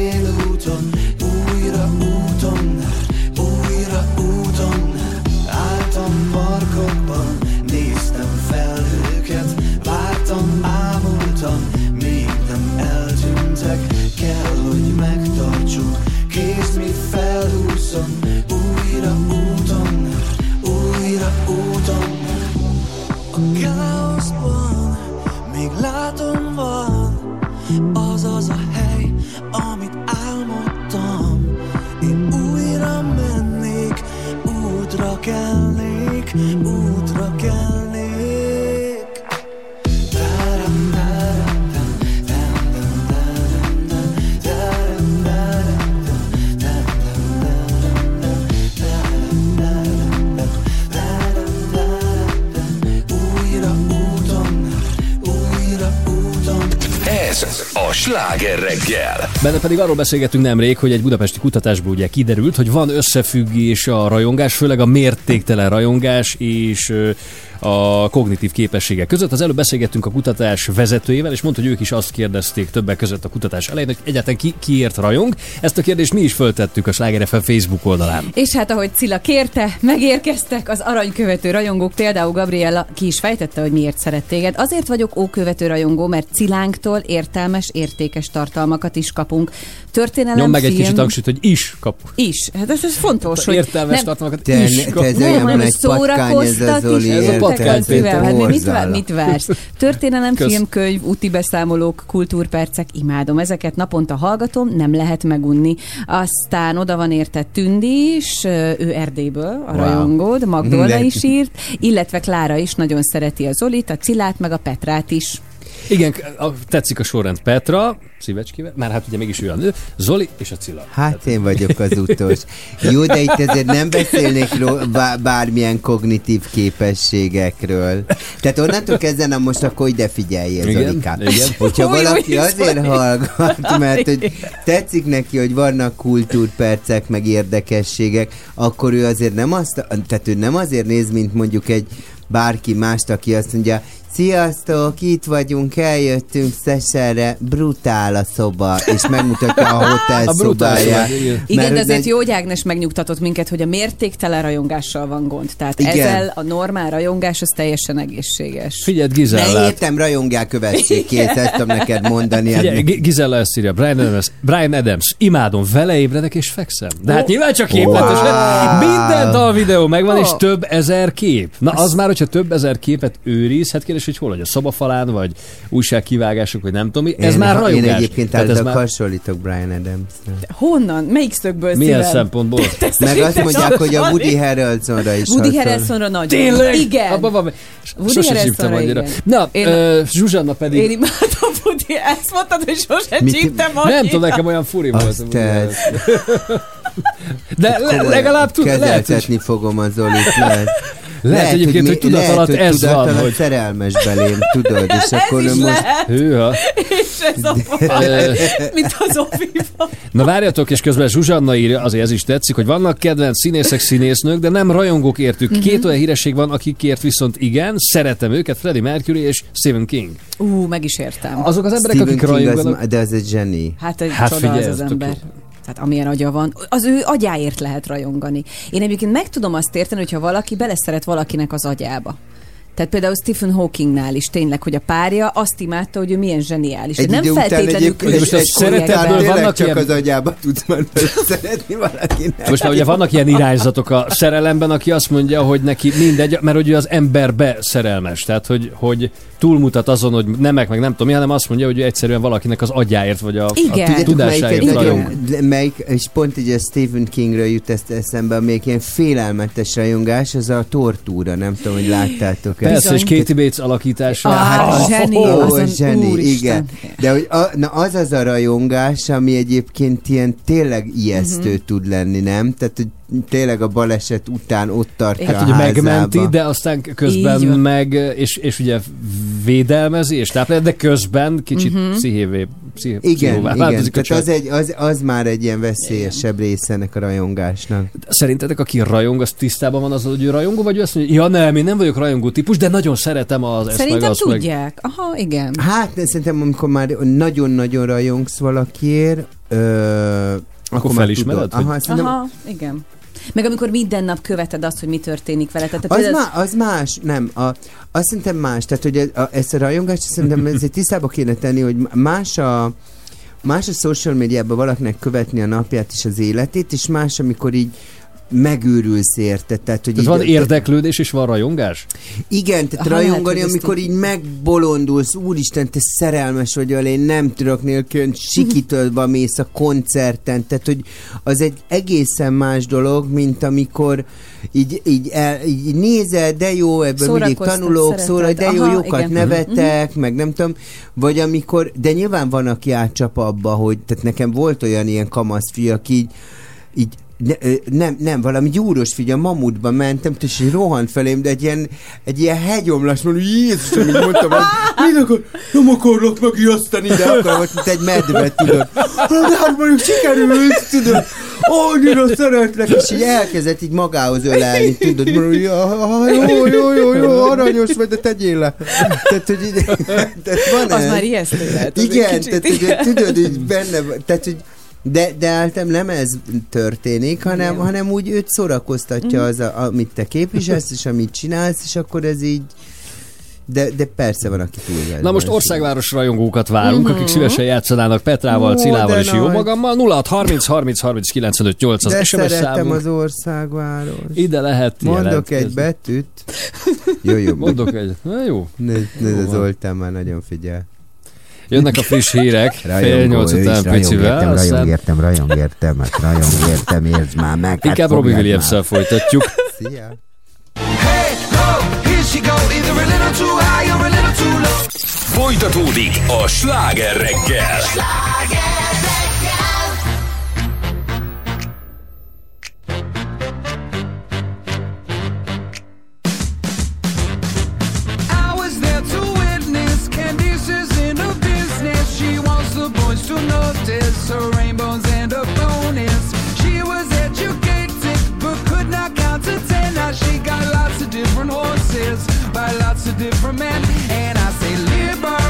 pedig arról beszélgettünk nemrég, hogy egy budapesti kutatásból ugye kiderült, hogy van összefüggés a rajongás, főleg a mértéktelen rajongás és a kognitív képességek között. Az előbb beszélgettünk a kutatás vezetőjével, és mondta, hogy ők is azt kérdezték többek között a kutatás elején, hogy egyáltalán ki, kiért rajong. Ezt a kérdést mi is föltettük a Sláger FM Facebook oldalán. És hát ahogy Cilla kérte, megérkeztek az aranykövető rajongók, például Gabriella ki is fejtette, hogy miért szeret téged. Azért vagyok ókövető rajongó, mert Cilánktól értelmes, értékes tartalmakat is kapunk. Történelem, Nyom meg egy film kicsit hangsúlyt, hogy is kap. is. Hát ez, ez fontos, hogy Értelmes nem, tartalmakat Te, is te kap. ez nem, olyan hanem nagy patkány ez Szível, Péter, Hát mi mit, vár, mit vársz? Történelem, Kösz. film, könyv, úti beszámolók, kultúrpercek, imádom ezeket, naponta hallgatom, nem lehet megunni. Aztán oda van érte Tündi is, ő Erdélyből, a Wow. rajongód, Magdolna is írt, illetve Klára is nagyon szereti a Zolit, a Cilát, meg a Petrát is. Igen, a, tetszik a sorrend Petra, szívecskével, már hát ugye mégis ő a nő, Zoli és a Cilla. Hát én vagyok az utolsó. Jó, de itt ezért nem beszélnék ró- bá- bármilyen kognitív képességekről. Tehát onnantól kezdve, na most akkor ide figyeljél, Igen, Zolikám. igen. Hogyha Új, valaki azért Zoli. hallgat, mert hogy tetszik neki, hogy vannak kultúrpercek, meg érdekességek, akkor ő azért nem azt, tehát ő nem azért néz, mint mondjuk egy bárki mást, aki azt mondja, Sziasztok, itt vagyunk, eljöttünk Szesere, brutál a szoba, és megmutatja a hotel A szobáját. igen. De azért egy- jó, hogy Ágnes megnyugtatott minket, hogy a mértéktelen rajongással van gond. Tehát Igen. ezzel a normál rajongás az teljesen egészséges. Figyeld, Ne Gizellát. értem, rajongják, kövessék, kész, ezt tudom neked mondani. Figyelj, eddig. G- Gizella ezt írja, Brian Adams, Brian Adams, imádom, vele ébredek és fekszem. De hát nyilván csak képletesen. Wow. Minden dal videó megvan, és Oh. több ezer kép. Na az már, hogyha több ezer képet őriz, hát kérdés, hogy hol, hogy a szobafalán, vagy újságkivágások, vagy nem tudom mi, ez én, már Én rajongás. egyébként Tehát ez már hasonlítok Brian Adamsre. Honnan? Melyik szögből milyen szívem? szempontból? Meg azt mondják, hogy a Woody. Harrelsonra is Woody. Harrelsonra nagyon. Tényleg? Igen. Abba van. Woody Sose Harrelsonra csíptem annyira. Na, Én- Zsuzsanna pedig... Én imádom Woody, ezt mondtad, hogy sose csíptem annyira. Nem tudom, nekem olyan furi volt. De legalább tud, lehet, fogom a Zolit, lehet. lehet egyébként, hogy tudat lehet, alatt hogy ez tudat van, alatt hogy szerelmes belém, tudod, és Ez akkor is most lehet, hűha. és ez a Ö, mint az ofiba. Na várjatok, és közben Zsuzsanna írja, azért ez is tetszik, hogy vannak kedvenc színészek, színésznők, de nem rajongók értük. Mhm. Két olyan híresség van, akikért viszont igen, szeretem őket, Freddie Mercury és Stephen King. Ú, meg is értem. Azok az emberek, Stephen akik King, rajonganak. az, de az egy zseni. Hát egy Hát csoda figyelj, az az ez tök ember. jó. Tehát amilyen agya van, az ő agyáért lehet rajongani. Én egyébként meg tudom azt érteni, hogyha valaki beleszeret valakinek az agyába. Tehát például Stephen Hawkingnál is tényleg, hogy a párja azt imádta, hogy ő milyen zseniális. Egy nem feltétlenül egyébként most a közösségek szeretetből vannak csak ilyen- az agyába tudsz már szeretni valakinek. Most már ugye vannak ilyen irányzatok a szerelemben, aki azt mondja, hogy neki mindegy, mert hogy ő az emberbe szerelmes. Tehát, hogy, hogy túlmutat azon, hogy nemek, meg nem tudom mi, hanem azt mondja, hogy ő egyszerűen valakinek az agyáért, vagy a, Igen. a tudásáért rajong. nagyon- melyik, és pont így a Stephen Kingről jut ezt eszembe, amelyik ilyen félelmetes rajongás, az a tortúra, nem tudom, hogy láttátok Persze, és. Katie Bates alakítása. Ah, Hát, zseni, ó, azon, zseni, úristen. igen. De hogy a, na az az a rajongás, ami egyébként ilyen tényleg ijesztő uh-huh. tud lenni, nem? Tehát, hogy tényleg a baleset után ott tartja Hát Hát a ugye házába. megmenti, de aztán közben Így meg, és, és ugye védelmezi, és táplálja, de közben kicsit uh-huh. pszichévé, psziché, Igen, igen. Tehát az, egy, az, az már egy ilyen veszélyesebb része ennek a rajongásnak. Szerintetek, aki rajong, az tisztában van az, hogy ő rajongó, vagy ő azt mondja, ja nem, én nem vagyok rajongó típus, de nagyon szeretem az ezt meg Szerintem meg. tudják. Aha, igen. Hát, de szerintem amikor már nagyon-nagyon rajongsz valakiért, ö, akkor, már felismered, hogy- Aha, szerintem Aha, igen. Meg amikor minden nap követed azt, hogy mi történik vele. Tehát Az, má, az más, nem. A, azt szerintem más. Tehát, hogy a, a, ezt a rajongást szerintem ezért tisztába kéne tenni, hogy más a más a social médiában valakinek követni a napját és az életét, és más, amikor így megőrülsz érte. Tehát, hogy Tehát így, van érdeklődés és van rajongás? Igen, tehát Aha, rajongani, ezt amikor így- megbolondulsz, úristen, te szerelmes vagy vele, én nem tudok nélkül, sikítődve mész a koncerten, tehát hogy az egy egészen más dolog, mint amikor így, így, el, így nézel, de jó, ebből mindig tanulok, szóra, de jó, Aha, jókat igen. nevetek, meg nem tudom, vagy amikor, de nyilván van, aki átcsap abba, hogy, tehát nekem volt olyan ilyen kamaszfi, aki így, így ne, nem, nem, valami gyúros figyel, mamutba mentem, és így rohant felém, de egy ilyen, egy ilyen hegyomlás, mondom, Jézusom, így mondtam, hogy mit akar, nem akarlak megiasztani, de akar, volt, mint egy medve, tudod. De hát mondjuk sikerült, tudod, annyira szeretlek, és így elkezdett így magához ölelni, tudod, mondom, hogy jó, jó, jó, jó, aranyos vagy, de tegyél le. Tehát, hogy így, tehát van Az már ijesztő lehet. Igen, tehát hogy, tudod, hogy benne, tehát hogy de, de általában nem ez történik, hanem, Igen. hanem úgy őt szórakoztatja az, a, amit te képviselsz, és amit csinálsz, és akkor ez így de, de persze van, aki túl Na most országváros rajongókat várunk, akik szívesen játszanának Petrával, Ó, Cilával és jó nagy. magammal. 06 30 30 30 95 8 az De SMS számunk. az országváros. Ide lehet Mondok jelentkezni. egy betűt. Jó, jó. Mondok egy. Na jó. Nézd, nézd, Jó az. Zoltán már nagyon figyel. Jönnek a friss hírek. Fél nyolc után rajong, picivel. értem, Aztán rajong, értem, rajong, értem, rajong, értem, értsd már meg. hát inkább Robbie williams folytatjuk. Szia! Hey, ho, here she go, either a little too high or a little too low. Folytatódik a sláger reggel. I lots of different men. And I say, liberate.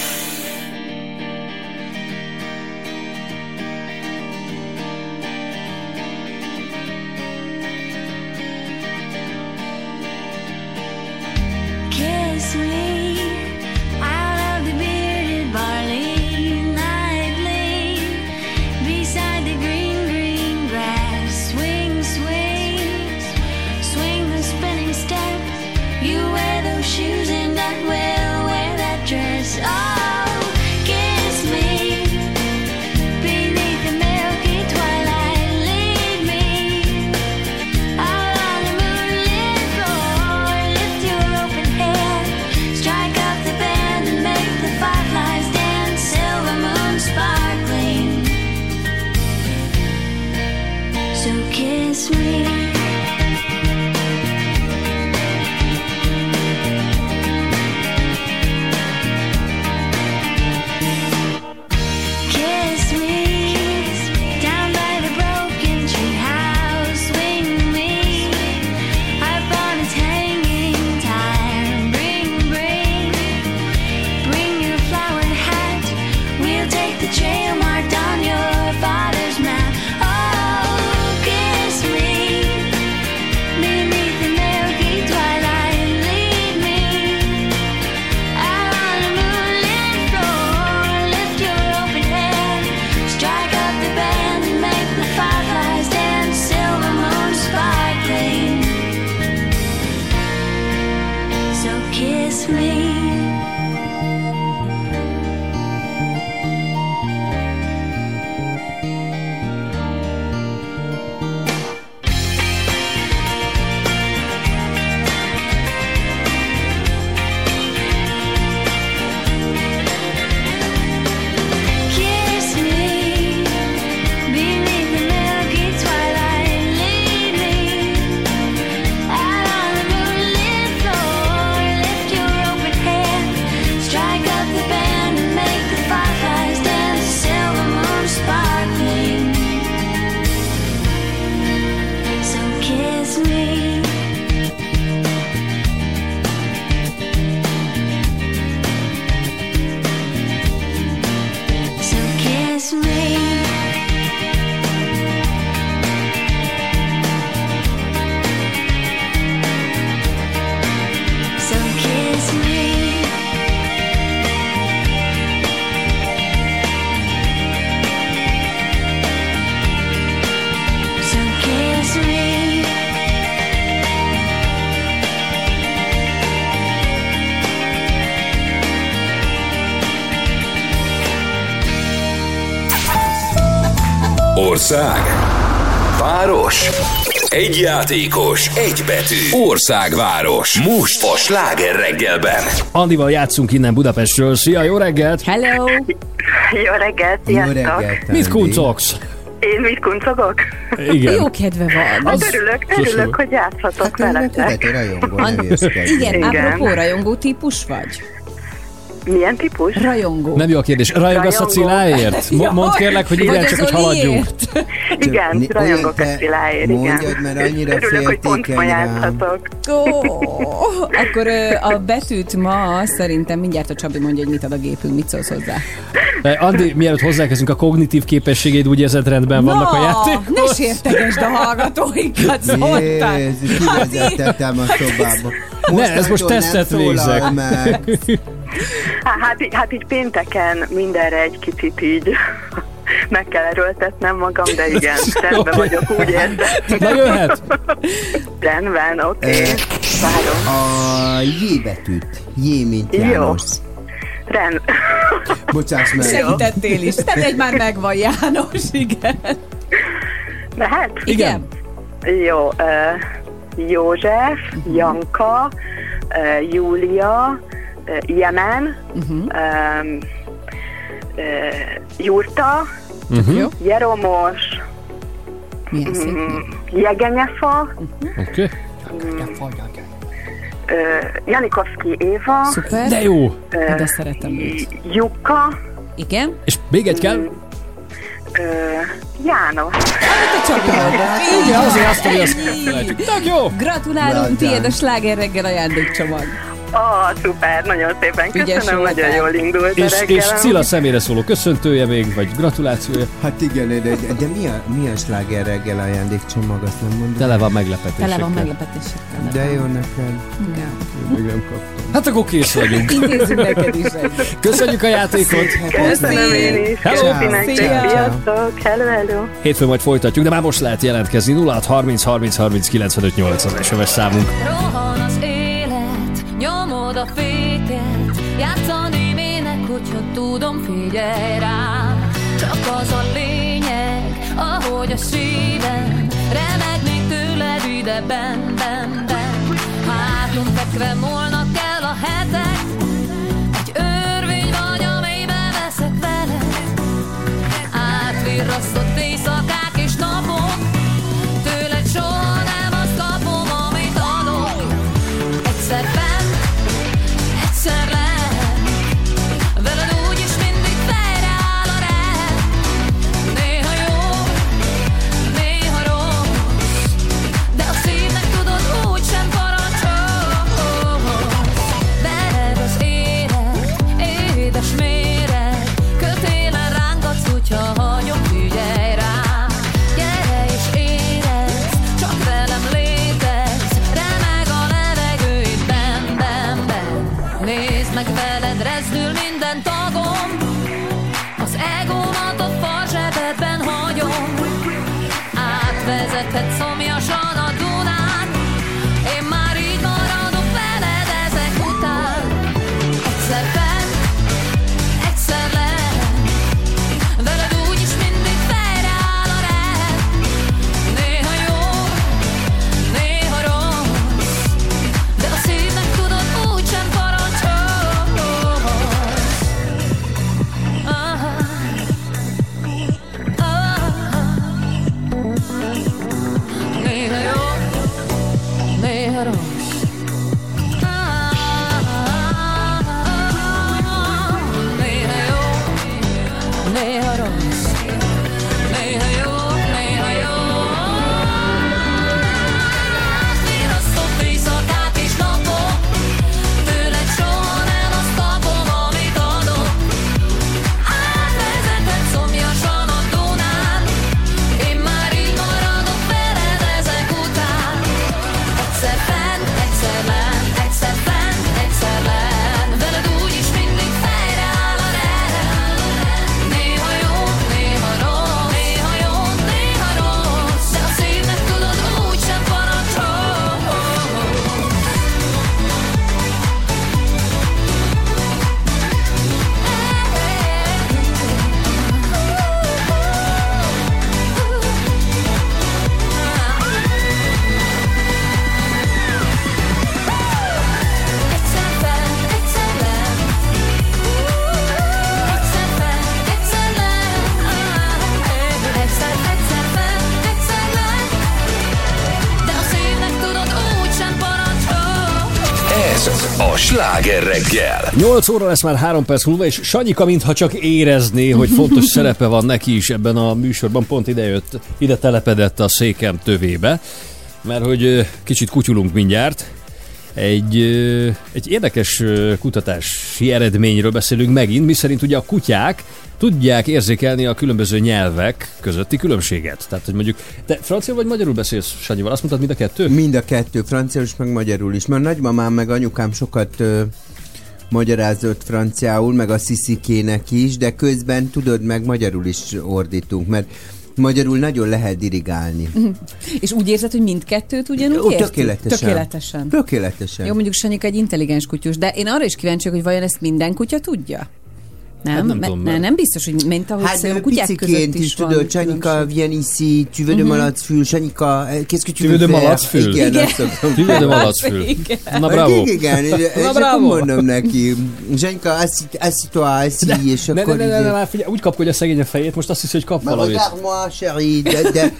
Ország. Város. Egy játékos, egy betű. Országváros. Most a Sláger reggelben. Andival játszunk innen Budapestről. Szia, jó reggelt! Hello! Jó reggelt, Jó sziasztok! reggelt, Mit kuncogsz? Én mit kuncogok? Igen. Jó kedve van. Hát örülök, Köszönöm. örülök, hogy játszhatok Hát veletek. tudod, rajongó. Igen, Igen. apropó rajongó típus vagy? Milyen típus? Rajongó. Nem jó a kérdés. Rajongasz a Rajongó. Ciláért? Mo- Mondd kérlek, hogy igen, Vagy csak hogy haladjunk. Igen, rajongok a Sziláért, igen. mondjad, mert annyira Örülök, hogy pont ma játszhatok. Ó, akkor a betűt ma szerintem mindjárt a Csabi mondja, hogy mit ad a gépünk, mit szólsz hozzá. Andi, mielőtt hozzákezdünk, a kognitív képességeid úgy érzed rendben vannak a játék. ne sértegesd a hallgatóinkat, szóltál. Jézus, kivezettettem a szobába. Ne, ez most tesztet végzek. Meg. Há- Hát, hát így pénteken mindenre egy kicsit így meg kell erőltetnem magam, de igen, rendben vagyok, úgy érzem. Na jöhet! Rendben, oké. Eh. Várom. A J betűt. J, mint Jó. János. Rend. Bocsáss meg. Segítettél is. Tehát egy már megvan, János, igen. Mehet? Igen. Jó. Uh, József, Janka, uh, Júlia, Jemen, Uh-huh. um, uh, Jurta, Uh-huh. Jó. Jeromos, mm, Jegenyefa, Oké. uh, Janikovszki Éva, Szuper. De jó! Na, De szeretem őt. Jukka, Igen. És még egy kell? Ö, János. Vagy. Így Igen, azért azt, hogy azt. Tök jó! Gratulálunk, Gratulálunk. tiéd a sláger reggel ajándékcsomag. Ó, szuper, nagyon szépen Ügyes köszönöm, voltál. nagyon jól indult a És, és reggelem. Cilla személyre szóló köszöntője még, vagy gratulációja. Hát igen, de, de, de mi, a, mi a sláger reggel ajándékcsomag, azt nem mondom. Tele van meglepetésekkel. Tele van meglepetésekkel. De jó neked. Igen. Még nem kaptam. Hát akkor kész vagyunk. Intézzünk neked is egy. Köszönjük a játékot! Köszönöm én is. Hello. Szia. Sziasztok. Hello, hello. Hétfőn majd folytatjuk, de már most lehet jelentkezni 06 30 30 30 95 8 az SMS számunk. Rohan az nyomod a féket. Játszani mének, hogyha tudom, figyelj rám Csak az a lényeg, ahogy a szívem Remegnék tőled ide, ben, ben, ben Hátunk fekve molnak el a hetek. Egy örvény vagy, amelyben veszek veled Átvirrasztott éjszakák that's all Ez a sláger reggel. 8 óra lesz már 3 perc múlva, és Sanyika mintha csak érezné, hogy fontos szerepe van neki is ebben a műsorban, pont ide jött, ide telepedett a székem tövébe, mert hogy kicsit kutyulunk mindjárt. Egy, egy érdekes kutatási eredményről beszélünk megint, miszerint ugye a kutyák tudják érzékelni a különböző nyelvek közötti különbséget. Tehát, hogy mondjuk, te francia vagy magyarul beszélsz, Sanyival? Azt mondtad mind a kettő? Mind a kettő, franciául is, meg magyarul is. Mert nagymamám meg anyukám sokat ö, magyarázott franciául, meg a sziszikének is, de közben tudod, meg magyarul is ordítunk, mert magyarul nagyon lehet dirigálni. És úgy érzed, hogy mindkettőt ugyanúgy érti? tökéletesen. Tökéletesen. Tökéletesen. Jó, mondjuk Sanyika egy intelligens kutyus, de én arra is kíváncsi vagyok, hogy vajon ezt minden kutya tudja? Nem, Hát nem tudom, ne, mert- nem biztos, hogy mint ahogy Hát a kutyák között is, is van tudod, Csanyika, különbség. viens ici, tu veux de malacfül, Csanyika, eh, qu'est-ce que tu Tu veux veux de malacfül? Igen, Igen. szoktam. Tűnő de malacfül. Na bravo. Igen, igen, és Na, akkor bravo. mondom neki, Zsanyka, assis-toi, assis, és Ne, ne, akkor ne, ne, ne, már figyelj, úgy kapkodja szegény a fejét, most azt hiszi, hogy kap valamit. regarde-moi, chérie, de, de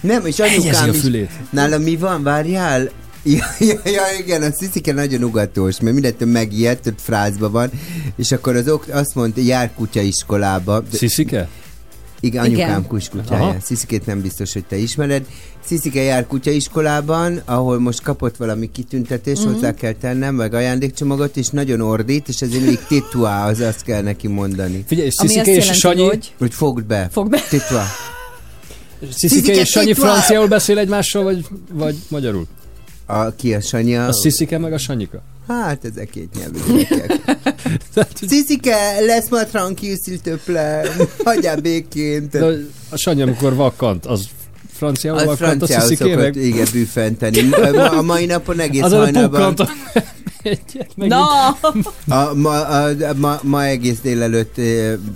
nem, és anyukám a is, nálam mi van, várjál? Ja, ja, ja, igen, a Sziszike nagyon ugatós, mert mindentől megijedt, ott frázba van, és akkor az ok, azt mondta, jár kutyaiskolába. De, Sziszike? Igen, anyukám Igen. kuskutyája. Aha. Sziszikét nem biztos, hogy te ismered. Sziszike jár kutyaiskolában, ahol most kapott valami kitüntetést, Mhm. mm-hmm. hozzá kell tennem, meg ajándékcsomagot, és nagyon ordít, és ezért mindig tituá, az azt kell neki mondani. Figyelj, és Sziszike és Sanyi, hogy... Hogy fogd be. Fogd be. Tituá. Sziszike és Sanyi franciául beszél egymással, vagy, vagy magyarul? A, ki a Sanya? A Sziszike meg a Sanyika. Hát, ezek két nyelvű. Ciszike, lesz ma tranquil, s'il te plaît. Hagyjál békén. De a Sanyi, amikor vakkant, az franciául Az vakkant a Sziszike, szokott, meg igen, büffenteni. Ma, a mai napon egész az hajnalban... egyet, meg Na, A, ma, a, ma, ma egész délelőtt,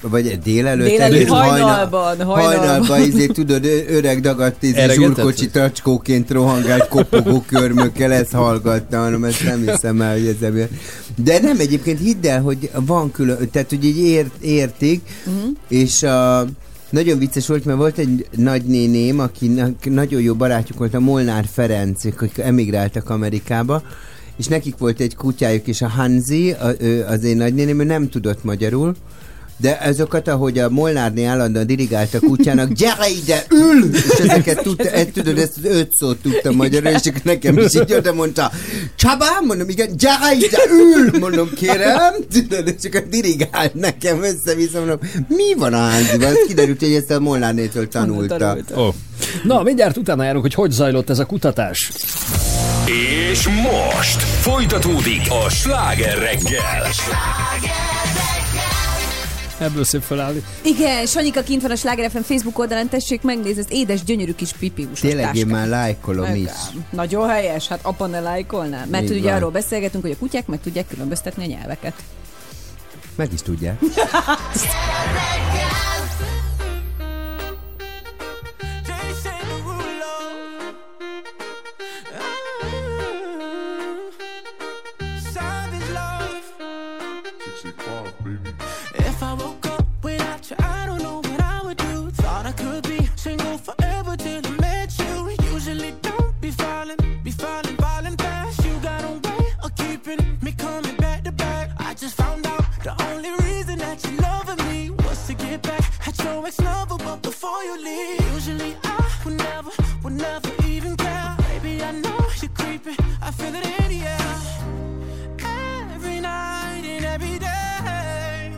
vagy délelőtt, Délelőtt egész hajnalban, hajnalban. hajnalban izé, tudod, öreg dagadt izé, zsurkocsi tacskóként rohangált kopogó körmökkel, ezt hallgatta, hanem ezt nem hiszem el, hogy ez. De nem, egyébként hidd el, hogy van külön, tehát hogy így ért, értik, uh-huh. és a, nagyon vicces volt, mert volt egy nagynéném, akinek nagyon jó barátjuk volt, a Molnár Ferenc, akik emigráltak Amerikába, és nekik volt egy kutyájuk is, a Hanzi, a, ő, az én nagynéném, ő nem tudott magyarul, de azokat, ahogy a Molnárné állandóan dirigált a kutyának, gyere ide, ül! És ezeket tudta, tudod, ezt az öt szót tudta magyarul, és nekem is így oda mondta, Csaba, mondom, igen, gyere ide, ül! Mondom, kérem, tudod, és akkor dirigált nekem össze-vissza, mondom, mi van a hánziban? Az kiderült, hogy ezt a Molnárnétől tanulta. tanulta. Ó. Na, mindjárt utána járunk, hogy hogy zajlott ez a kutatás. És most folytatódik a sláger reggel. Ebből szép felállni. igen, Sanyika kint van a Sláger FM Facebook oldalán, tessék megnézni, ezt édes, gyönyörű kis pipiusos Tényleg én már lájkolom is. Nagyon helyes, hát apa ne lájkolná. Mert Így ugye van. arról beszélgetünk, hogy a kutyák meg tudják különböztetni a nyelveket. Meg is tudják. at your ex lover, but before you leave, usually I would never, would never even care. Baby, I know you're creeping, I feel it in the air. Every night and every day,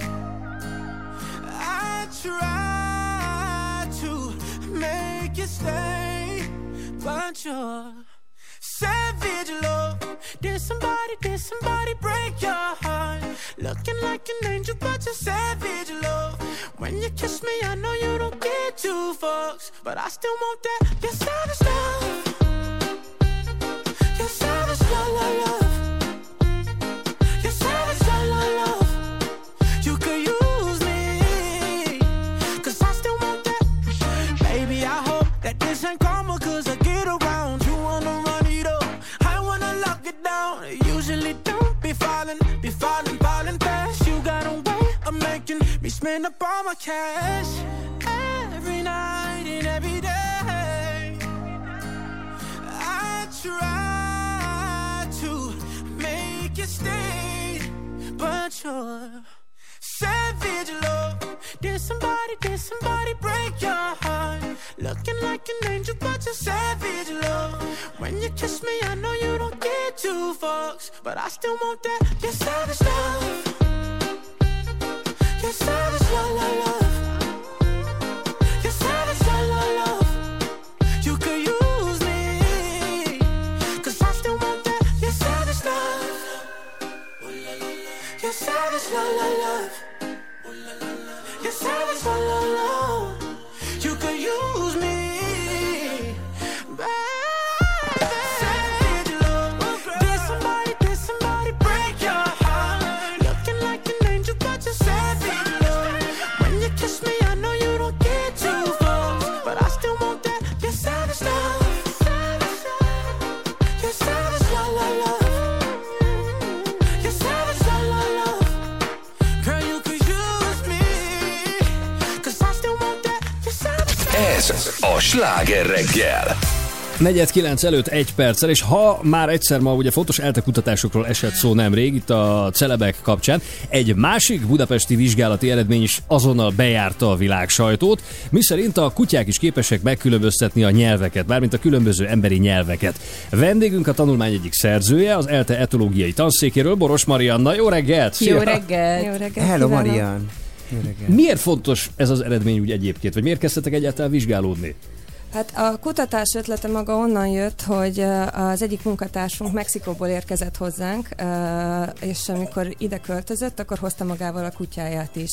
I try to make you stay, but you're savage love. Did somebody, did somebody break your heart? Looking like an angel, but you're savage love. When you kiss me, I know you don't get two fucks, but I still want that. You're savage love. You're savage love, love, love. Spend up all my cash. Every night and every day, I try to make you stay, but you're savage love. Did somebody, did somebody break your heart? Looking like an angel, but you're savage love. When you kiss me, I know you don't get two fucks, but I still want that. You're savage love. Sláger reggel. Negyed kilenc előtt egy perccel, és ha már egyszer ma ugye fontos eltekutatásokról esett szó nemrég, itt a celebek kapcsán, egy másik budapesti vizsgálati eredmény is azonnal bejárta a világ sajtót, miszerint a kutyák is képesek megkülönböztetni a nyelveket, mármint a különböző emberi nyelveket. Vendégünk a tanulmány egyik szerzője, az ELTE etológiai tanszékéről, Boros Marianna. Jó reggelt! Jó Szia! reggelt! Jó reggelt Hello. Marian. Miért fontos ez az eredmény úgy egyébként, vagy miért kezdtetek egyáltalán vizsgálódni? Hát a kutatás ötlete maga onnan jött, hogy az egyik munkatársunk Mexikóból érkezett hozzánk, és amikor ide költözött, akkor hozta magával a kutyáját is.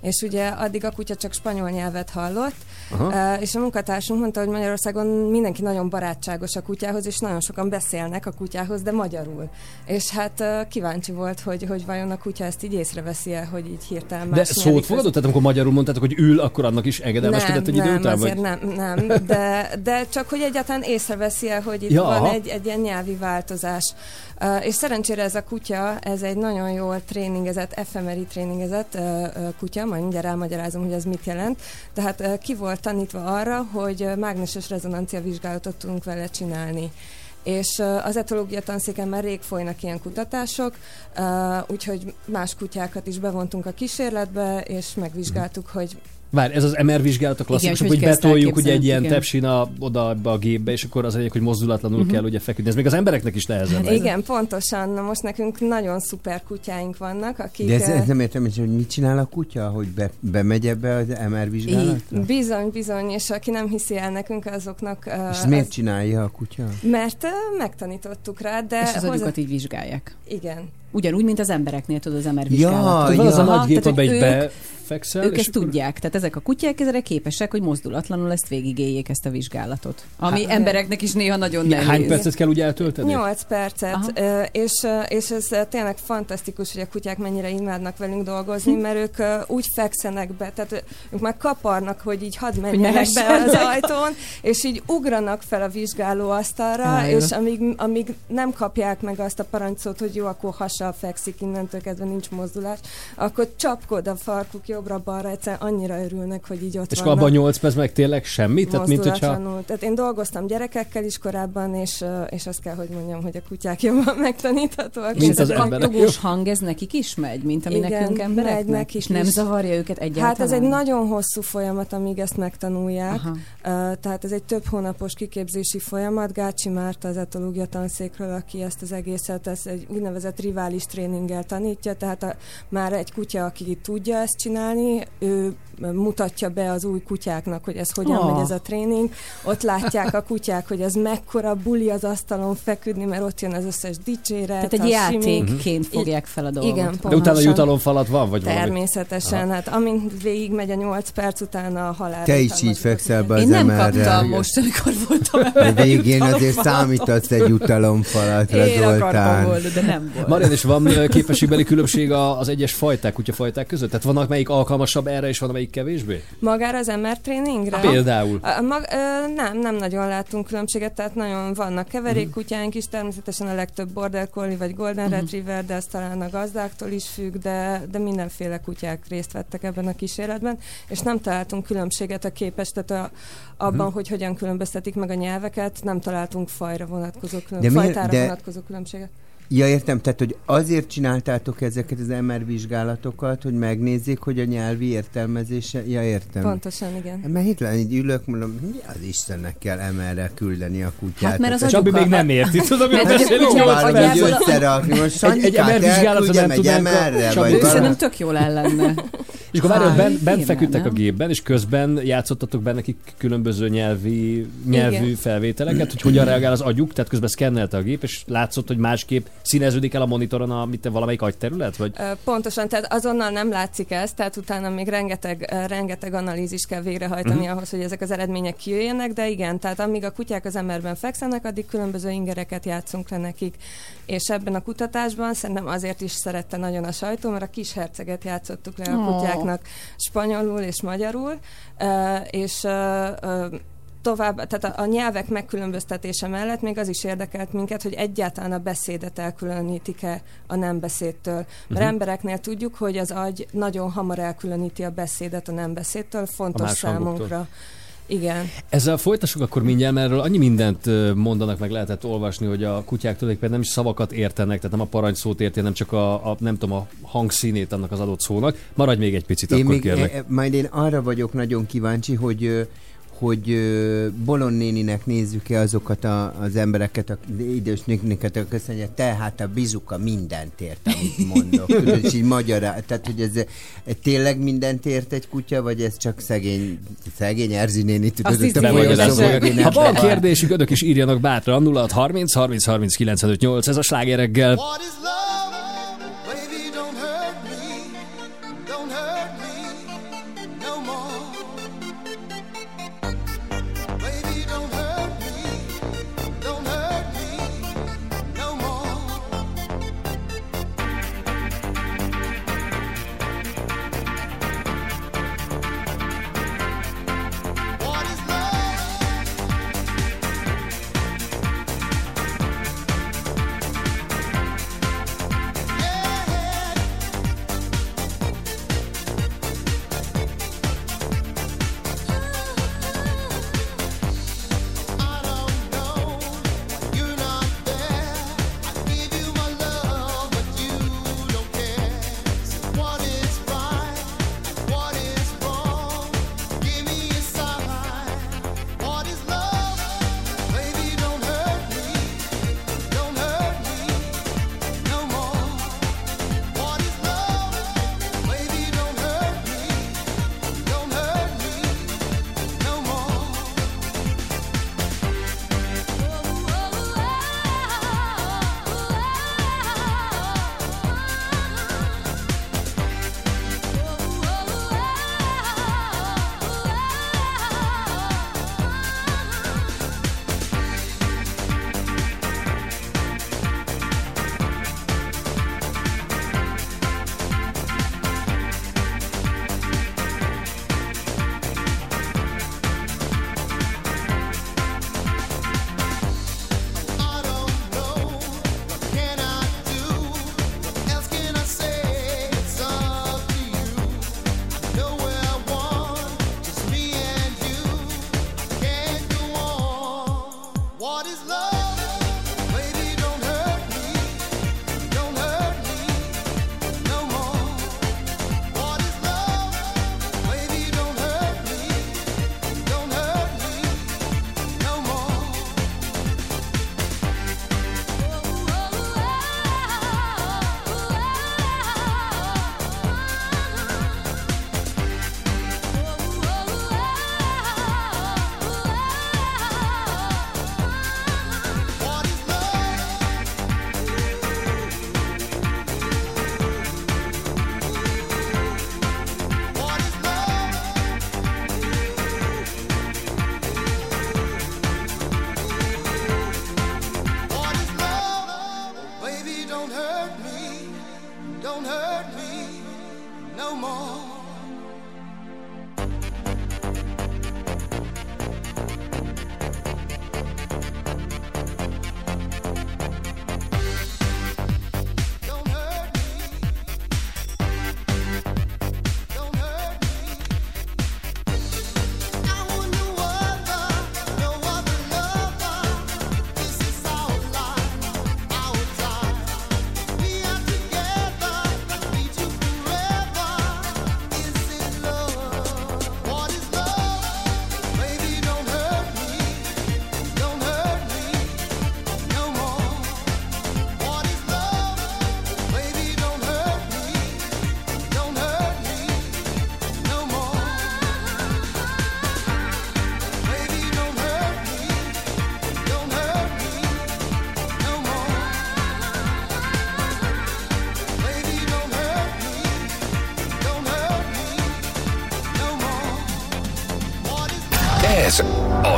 És ugye addig a kutya csak spanyol nyelvet hallott, Aha. és a munkatársunk mondta, hogy Magyarországon mindenki nagyon barátságos a kutyához, és nagyon sokan beszélnek a kutyához, de magyarul. És hát kíváncsi volt, hogy, hogy vajon a kutya ezt így észreveszi -e, hogy így hirtelen De szót fogadott? Tehát amikor magyarul mondtátok, hogy ül, akkor annak is engedelmeskedett egy idő nem, után? azért Vagy? nem, nem, de, de csak hogy egyáltalán észreveszi -e, hogy itt Ja, ja, van aha. egy, egy ilyen nyelvi változás. És szerencsére ez a kutya, ez egy nagyon jól tréningezett, efemeri tréningezett kutya, majd mindjárt elmagyarázom, hogy ez mit jelent. Tehát ki volt tanítva arra, hogy mágneses rezonancia vizsgálatot tudunk vele csinálni. És az etológia tanszéken már rég folynak ilyen kutatások, úgyhogy más kutyákat is bevontunk a kísérletbe, és megvizsgáltuk, hogy Várj, ez az MR vizsgálat a klasszikus, hogy betoljuk ugye egy ilyen igen. tepsin a, oda ebbe a gépbe, és akkor az egyik, hogy mozdulatlanul kell ugye feküdni. Ez még az embereknek is nehezebb. ez. Igen, pontosan. Na most nekünk nagyon szuper kutyáink vannak, akik... De ez, ez nem értem, hogy mit csinál a kutya, hogy be, bemegy ebbe az MR vizsgálatra? Bizony, bizony, és aki nem hiszi el nekünk, azoknak... eh, És miért csinálja a kutya? Mert eh, megtanítottuk rá, de... És az agyukat így vizsgálják. Igen. Ugyanúgy, mint az embereknél, tudod, az MR Ja, vizsgálat. Van az a Ja. nagy gép, tehát, amelyik ők- ezt akkor- tudják, tehát ezek a kutyák ezre képesek, hogy mozdulatlanul ezt végigéljék ezt a vizsgálatot. Ami Hát- embereknek is néha nagyon nehéz. Hány percet kell úgy eltölteni? 8 percet, Aha. és, és ez tényleg fantasztikus, hogy a kutyák mennyire imádnak velünk dolgozni, Hm. mert ők úgy fekszenek be, tehát ők már kaparnak, hogy így hadd menjenek be az ajtón, és így ugranak fel a vizsgálóasztalra, Á, jó. és amíg, amíg nem kapják meg azt a parancot, hogy jó, akkor hassal fekszik, innentől kezdve nincs mozdulás, akkor csapkod a farkuk jobbra-balra, egyszerűen annyira örülnek, hogy így ott És akkor vannak. abban 8 perc meg tényleg semmi? Tehát mint hogyha... Tehát én dolgoztam gyerekekkel is korábban, és, és azt kell, hogy mondjam, hogy a kutyák jobban megtaníthatóak. És Mint ez az a emberek. kattogós hang, ez nekik is megy, mint ami Igen, nekünk megy embereknek? nekik és nem is. zavarja őket egyáltalán? Hát ez egy nagyon hosszú folyamat, amíg ezt megtanulják. Aha. Uh, tehát ez egy több hónapos kiképzési folyamat. Gácsi Márta az etológia tanszékről, aki ezt az egészet, ez egy úgynevezett rivális tréninggel tanítja, tehát a, már egy kutya, aki tudja ezt csinálni, ő mutatja be az új kutyáknak, hogy ez hogyan Ah. megy ez a tréning. Ott látják a kutyák, hogy ez mekkora buli az asztalon feküdni, mert ott jön az összes dicséret, Tehát egy a simi. játékként fogják fel a dolgot. Igen, De utána jutalomfalat van, vagy valami? Természetesen, hát amint végig megy a 8 perc utána a halál. Te is így fekszel be az Én nem MR-re. kaptam most, amikor voltam De ebben végén azért számítasz egy jutalomfalatra, Én Zoltán. volna, de nem volt. Marian, és van képességbeli különbség a- az egyes fajták, kutyafajták között? Tehát vannak melyik alkalmasabb erre, és van amelyik kevésbé? Magára az MR tréningre? Például. A, mag, ö, nem, nem nagyon látunk különbséget, tehát nagyon vannak keverékkutyáink is, természetesen a legtöbb border collie vagy golden Mhm. retriever, de ez talán a gazdáktól is függ, de, de mindenféle kutyák részt vettek ebben a kísérletben, és nem találtunk különbséget a képes, tehát a, abban, Mhm. hogy hogyan különböztetik meg a nyelveket, nem találtunk fajra vonatkozó külön, De miért- fajtára de- vonatkozó különbséget. Ja, értem, tehát, hogy azért csináltátok ezeket az MR vizsgálatokat, hogy megnézzék, hogy a nyelvi értelmezése... Ja, értem. Pontosan, igen. Mert hirtelen így ülök, mondom, mi az Istennek kell MR-re küldeni a kutyát? Hát, mert az Csabi agyukat- még nem érti, tudom, Mert hogy beszélünk próbálom így összerakni. Most vizsgálaton elküldjem nem egy tudnánk a- MR-re, szerintem tök jól el lenne. És akkor várjál, bent, igen, feküdtek a nem? gépben, és közben játszottatok be nekik különböző nyelvi, nyelvű Igen. felvételeket, hogy hogyan reagál az agyuk, tehát közben szkennelte a gép, és látszott, hogy másképp színeződik el a monitoron a mit, valamelyik agyterület, vagy Pontosan, tehát azonnal nem látszik ez, tehát utána még rengeteg, rengeteg analízis kell végrehajtani uh-huh. ahhoz, hogy ezek az eredmények kijöjjenek, de igen, tehát amíg a kutyák az emberben fekszenek, addig különböző ingereket játszunk le nekik. És ebben a kutatásban szerintem azért is szerette nagyon a sajtó, mert a kis herceget játszottuk le a Ó. kutyáknak spanyolul és magyarul, és tovább, tehát a, a nyelvek megkülönböztetése mellett még az is érdekelt minket, hogy egyáltalán a beszédet elkülönítik-e a nem beszédtől. Mert uh-huh. embereknél tudjuk, hogy az agy nagyon hamar elkülöníti a beszédet a nem beszédtől, fontos más hangoktól. Igen. Ezzel folytassuk akkor mindjárt, mert erről annyi mindent mondanak, meg lehetett olvasni, hogy a kutyák tulajdonképpen nem is szavakat értenek, tehát nem a parancsszót érti, hanem csak a, a, nem tudom, a hangszínét annak az adott szónak. Maradj még egy picit, Én akkor még, kérlek. e, e, majd én arra vagyok nagyon kíváncsi, hogy ö, hogy Bolon néninek nézzük-e azokat a, az embereket, a idős nőknek, akik azt mondja, te hát a bizuka mindent ért, amit mondok. Tudod, és így magyará, tehát hogy ez tényleg mindent ért egy kutya, vagy ez csak szegény, szegény Erzsi néni, tudod, Azt a akinek Ha van kérdésük, önök is írjanak bátran 0630 30 30 95 8, ez a slágereggel. What is love?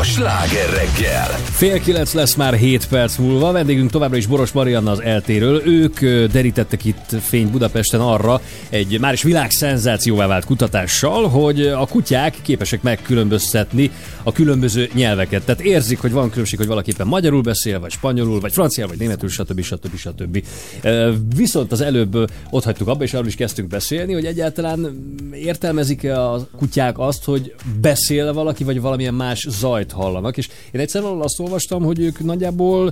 A sláger reggel. Fél kilenc lesz már 7 perc múlva, vendégünk továbbra is Boros Marianna az eltéről. Ők derítettek itt fényt Budapesten arra egy már is világszenzációvá vált kutatással, hogy a kutyák képesek megkülönböztetni a különböző nyelveket. Tehát érzik, hogy van különbség, hogy valaki éppen magyarul beszél, vagy spanyolul, vagy franciál, vagy németül, stb. stb. stb. Viszont az előbb ott hagytuk abba, és arról is kezdtünk beszélni, hogy egyáltalán értelmezik-e a kutyák azt, hogy beszél valaki, vagy valamilyen más zajt hallanak. És én egyszer azt olvastam, hogy ők nagyjából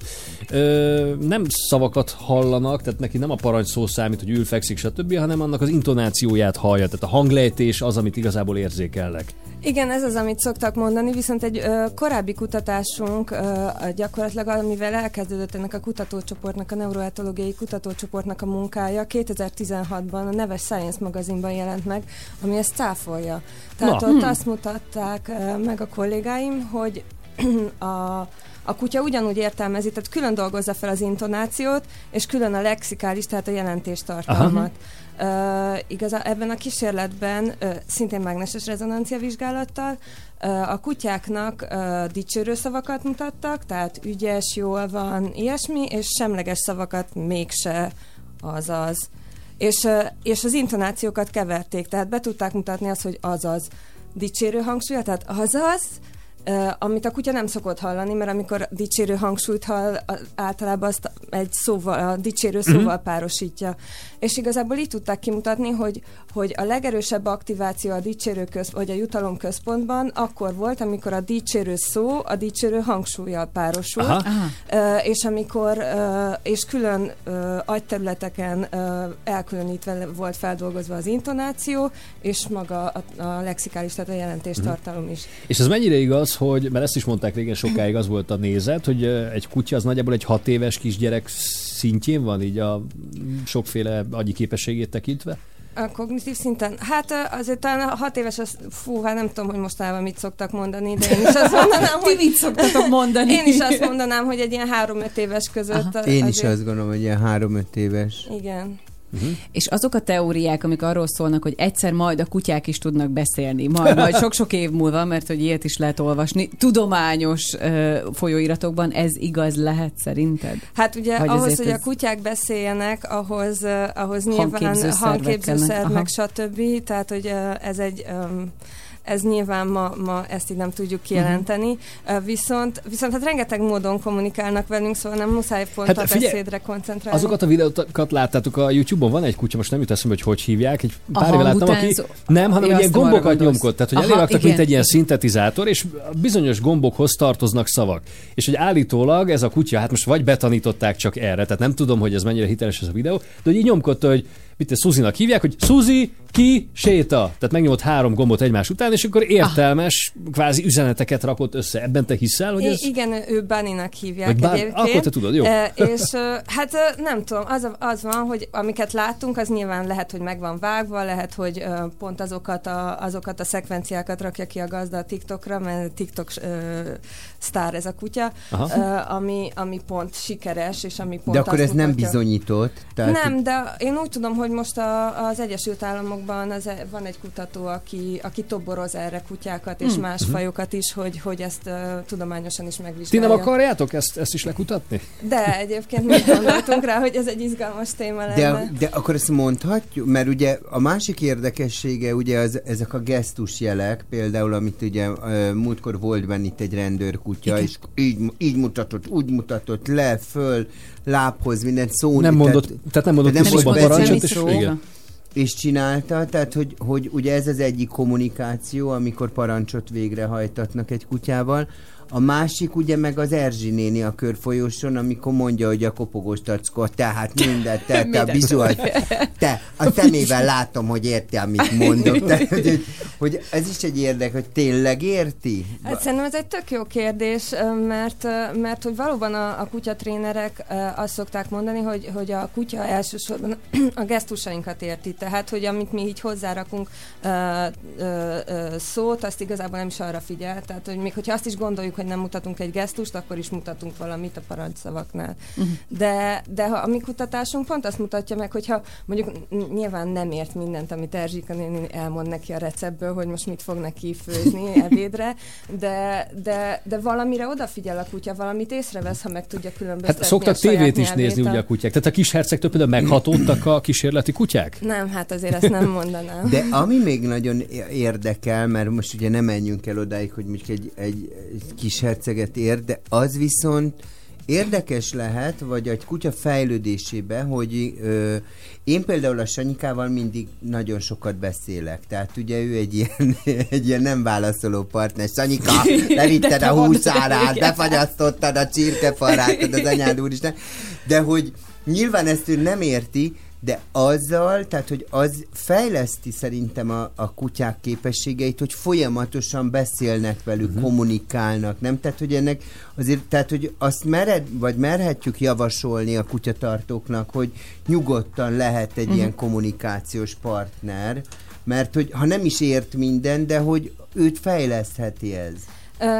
ö, nem szavakat hallanak, tehát neki nem a parancsszó számít, hogy ül, fekszik, stb., hanem annak az intonációját hallja. Tehát a hanglejtés az, amit igazából érzékelnek. Igen, ez az, amit szoktak mondani, viszont egy ö, korábbi kutatásunk ö, gyakorlatilag, amivel elkezdődött ennek a kutatócsoportnak, a neuroetológiai kutatócsoportnak a munkája, 2016-ban a neves Science magazinban jelent meg, ami ezt cáfolja. Tehát Na. ott azt mutatták ö, meg a kollégáim, hogy a a kutya ugyanúgy értelmezi, tehát külön dolgozza fel az intonációt, és külön a lexikális, tehát a jelentéstartalmat. Uh, igazán ebben a kísérletben uh, szintén mágneses rezonancia vizsgálattal uh, a kutyáknak uh, dicsőrő szavakat mutattak, tehát ügyes, jól van, ilyesmi, és semleges szavakat mégse azaz. És, uh, és az intonációkat keverték, tehát be tudták mutatni azt, hogy azaz dicsérő hangsúlya, tehát azaz, amit a kutya nem szokott hallani, mert amikor dicsérő hangsúlyt hall, általában azt egy szóval, a dicsérő szóval uh-huh. párosítja. És igazából így tudták kimutatni, hogy, hogy a legerősebb aktiváció a dicsérő köz, vagy a jutalom központban akkor volt, amikor a dicsérő szó a dicsérő hangsúlyjal párosult, Aha. és amikor és külön agyterületeken elkülönítve volt feldolgozva az intonáció, és maga a, a lexikális, tehát a jelentéstartalom is. És ez mennyire igaz, hogy, mert ezt is mondták régen sokáig, az volt a nézet, hogy egy kutya az nagyjából egy hat éves kisgyerek szintjén van, így a sokféle agyi képességét tekintve? A kognitív szinten? Hát azért talán a hat éves, az, fú, hát nem tudom, hogy mostanában mit szoktak mondani, de én is azt mondanám, Ti hogy mit szoktatok mondani? én is azt mondanám, hogy egy ilyen három-öt éves között. a- Én is azért- azt gondolom, hogy ilyen három-öt éves. Igen. És azok a teóriák, amik arról szólnak, hogy egyszer majd a kutyák is tudnak beszélni, majd, majd sok-sok év múlva, mert hogy ilyet is lehet olvasni, tudományos uh, folyóiratokban, ez igaz lehet szerinted? Hát ugye Vagy ahhoz, hogy a kutyák beszéljenek, ahhoz, uh, ahhoz nyilván Hangképzőszervek hangképzőszerv, kellene. meg stb. Tehát, hogy ez egy... Um, ez nyilván ma, ma ezt így nem tudjuk kijelenteni, uh, viszont, viszont hát rengeteg módon kommunikálnak velünk, szóval nem muszáj pont Hát a figyelj, beszédre koncentrálni. Azokat a videókat láttátok a YouTube-on, van egy kutya, most nem jut eszembe, hogy hogy hívják, egy pár éve láttam, aki nem, hanem ilyen gombokat nyomkod, tehát hogy Aha, eléraktak, mint egy ilyen szintetizátor, és bizonyos gombokhoz tartoznak szavak. És hogy állítólag ez a kutya, hát most vagy betanították csak erre, tehát nem tudom, hogy ez mennyire hiteles ez a videó, de hogy így nyomkodta, hogy mit Suzinak hívják, hogy Suzi, ki, séta. Tehát megnyomott három gombot egymás után, és akkor értelmes, kvázi üzeneteket rakott össze. Ebben te hiszel, hogy ez... I- igen, ő Bunny-nak hívják Vagy Bun- egyébként. akkor te tudod, jó. E, és e, hát e, nem tudom, az, a- az van, hogy amiket láttunk, az nyilván lehet, hogy meg van vágva, lehet, hogy e, pont azokat a, azokat a szekvenciákat rakja ki a gazda a TikTokra, mert TikTok e, sztár ez a kutya, Aha. e, ami, ami pont sikeres, és ami pont De akkor ez nem mutatja- bizonyított. Tehát nem, de én úgy tudom, hogy most a, az Egyesült Államokban az, e- van egy kutató, aki, aki toboroz erre kutyákat és Hmm. más fajokat is, hogy, hogy ezt uh, tudományosan is Ti megvizsgálja. nem akarjátok ezt, ezt is lekutatni? De egyébként mi gondoltunk rá, hogy ez egy izgalmas téma lenne. De, de akkor ezt mondhatjuk, mert ugye a másik érdekessége ugye az, ezek a gesztusjelek, például amit ugye múltkor volt benne itt egy rendőrkutya, Igen. és így, így mutatott, úgy mutatott, le, föl, lábhoz, minden szó. Nem mondott, tehát, tehát nem mondott nem is parancsot, és és csinálta, tehát hogy, hogy ugye ez az egyik kommunikáció, amikor parancsot végrehajtatnak egy kutyával, a másik ugye meg az Erzsi néni a körfolyóson, amikor mondja, hogy a kopogós tackó, tehát mindent, te, te a bizuat, te a szemével látom, hogy érti, amit mondok. Tehát, hogy, hogy ez is egy érdek, hogy tényleg érti? Hát szerintem ez egy tök jó kérdés, mert, mert hogy valóban a, a kutyatrénerek azt szokták mondani, hogy, hogy a kutya elsősorban a gesztusainkat érti, tehát hogy amit mi így hozzárakunk ö, ö, ö, szót, azt igazából nem is arra figyel, tehát hogy még hogyha azt is gondoljuk, hogy nem mutatunk egy gesztust, akkor is mutatunk valamit a parancsszavaknál. Mhm. De, de ha a mi kutatásunk pont azt mutatja meg, hogyha mondjuk nyilván nem ért mindent, amit Erzsika néni elmond neki a receptből, hogy most mit fog neki főzni ebédre, de, de, de valamire odafigyel a kutya, valamit észrevesz, ha meg tudja különböztetni Hát szoktak a saját tévét is nézni ugye a kutyák. Tehát a kis hercegtől például meghatódtak a kísérleti kutyák? Nem, hát azért ezt nem mondanám. De ami még nagyon érdekel, mert most ugye nem menjünk el odáig, hogy mondjuk egy, egy, egy kis herceget ér, de az viszont érdekes lehet, vagy egy kutya fejlődésébe, hogy ö, én például a Sanyikával mindig nagyon sokat beszélek. Tehát ugye ő egy ilyen, egy ilyen nem válaszoló partner. Sanyika, levitted a igen. befagyasztottad a csirkefarát, az anyád úristen. De hogy nyilván ezt ő nem érti, de azzal, tehát hogy az fejleszti szerintem a, a kutyák képességeit, hogy folyamatosan beszélnek velük, uh-huh. kommunikálnak, nem? Tehát, hogy ennek azért, tehát, hogy azt mered, vagy merhetjük javasolni a kutyatartóknak, hogy nyugodtan lehet egy uh-huh. ilyen kommunikációs partner, mert hogy ha nem is ért minden, de hogy őt fejlesztheti ez.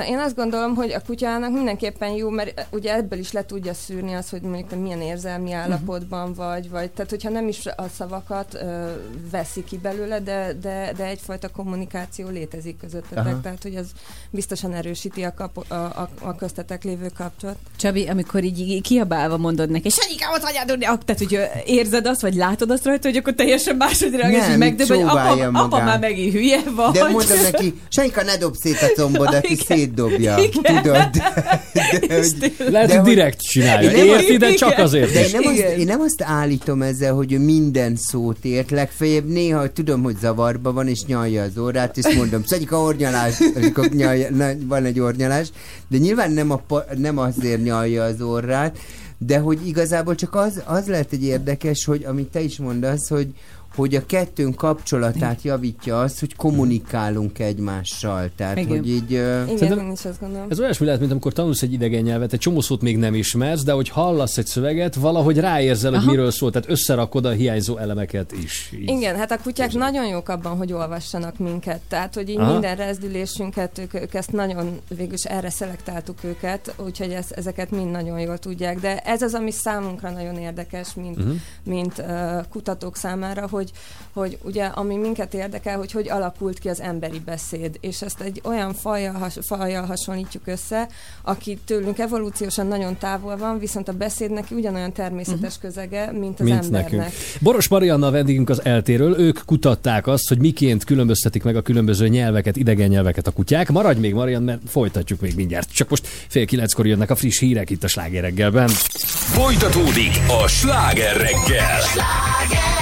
Én azt gondolom, hogy a kutyának mindenképpen jó, mert ugye ebből is le tudja szűrni azt, hogy mondjuk milyen érzelmi állapotban vagy, vagy tehát hogyha nem is a szavakat ö, veszi ki belőle, de, de, de egyfajta kommunikáció létezik közöttetek, Aha. tehát hogy az biztosan erősíti a, kapo, a, a, a köztetek lévő kapcsolat. Csabi, amikor így, kiabálva mondod neki, Sanyikám, ott anyád, úrni", ak- tehát, hogy érzed azt, vagy látod azt rajta, hogy akkor teljesen máshogy reagálsz, hogy megdöbb, hogy apa, csóválja apa már megint hülye vagy. De mondom neki, Sanyika, ne dob szét a combodat, és Igen. Szétdobja. Igen. Tudod? De, És hogy. Lehet, De hogy direkt csinálja. Én nem- Érti, de csak azért De én nem, azt, én nem azt állítom ezzel, hogy ő minden szót ért, legfeljebb néha hogy tudom, hogy zavarba van, és nyalja az órát, és mondom, szedik a ornyalás, akkor nyalja, na, van egy ornyalás, de nyilván nem, a, nem azért nyalja az orrát, de hogy igazából csak az, az lehet egy érdekes, hogy amit te is mondasz, hogy, hogy a kettőnk kapcsolatát javítja az, hogy kommunikálunk egymással. Tehát, Igen. hogy így... Igen, én is azt gondolom. Ez olyasmi lehet, mint amikor tanulsz egy idegen nyelvet, egy csomó szót még nem ismersz, de hogy hallasz egy szöveget, valahogy ráérzel, hogy Aha. miről szól, tehát összerakod a hiányzó elemeket is. Így. Igen, hát a kutyák nagyon jók abban, hogy olvassanak minket. Tehát, hogy így Aha. minden rezdülésünket, ők, ők ezt nagyon, végülis erre szelektáltuk őket, úgyhogy ez, ezeket mind nagyon jól tudják. De ez az, ami számunkra nagyon érdekes, mint, uh-huh. mint uh, kutatók számára, hogy, hogy ugye, ami minket érdekel, hogy hogy alakult ki az emberi beszéd, és ezt egy olyan fajjal, has, fajjal hasonlítjuk össze, aki tőlünk evolúciósan nagyon távol van, viszont a beszéd neki ugyanolyan természetes uh-huh. közege, mint az mint embernek. nekünk. Boros Marianna a vendégünk az eltéről, ők kutatták azt, hogy miként különböztetik meg a különböző nyelveket, idegen nyelveket a kutyák. Maradj még, Marian, mert folytatjuk még mindjárt. Csak most fél kilenckor jönnek a friss hírek itt a slágereggelben. Folytatódik a sláger reggel. You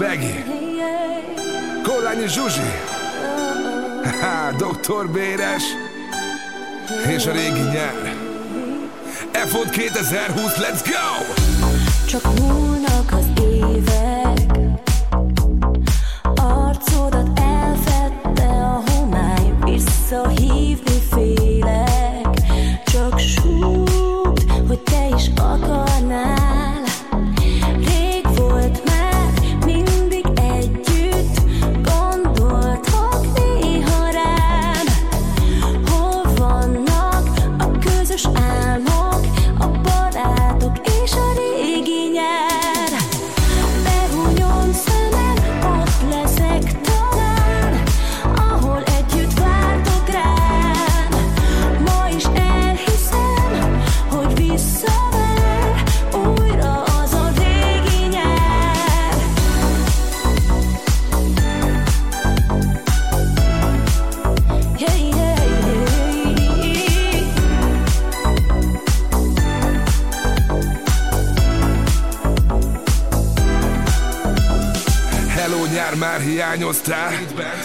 Begi, Kollányi Zsuzsi, Doktor Béres, és a régi nyár. F 2020, let's go! Csak múlnak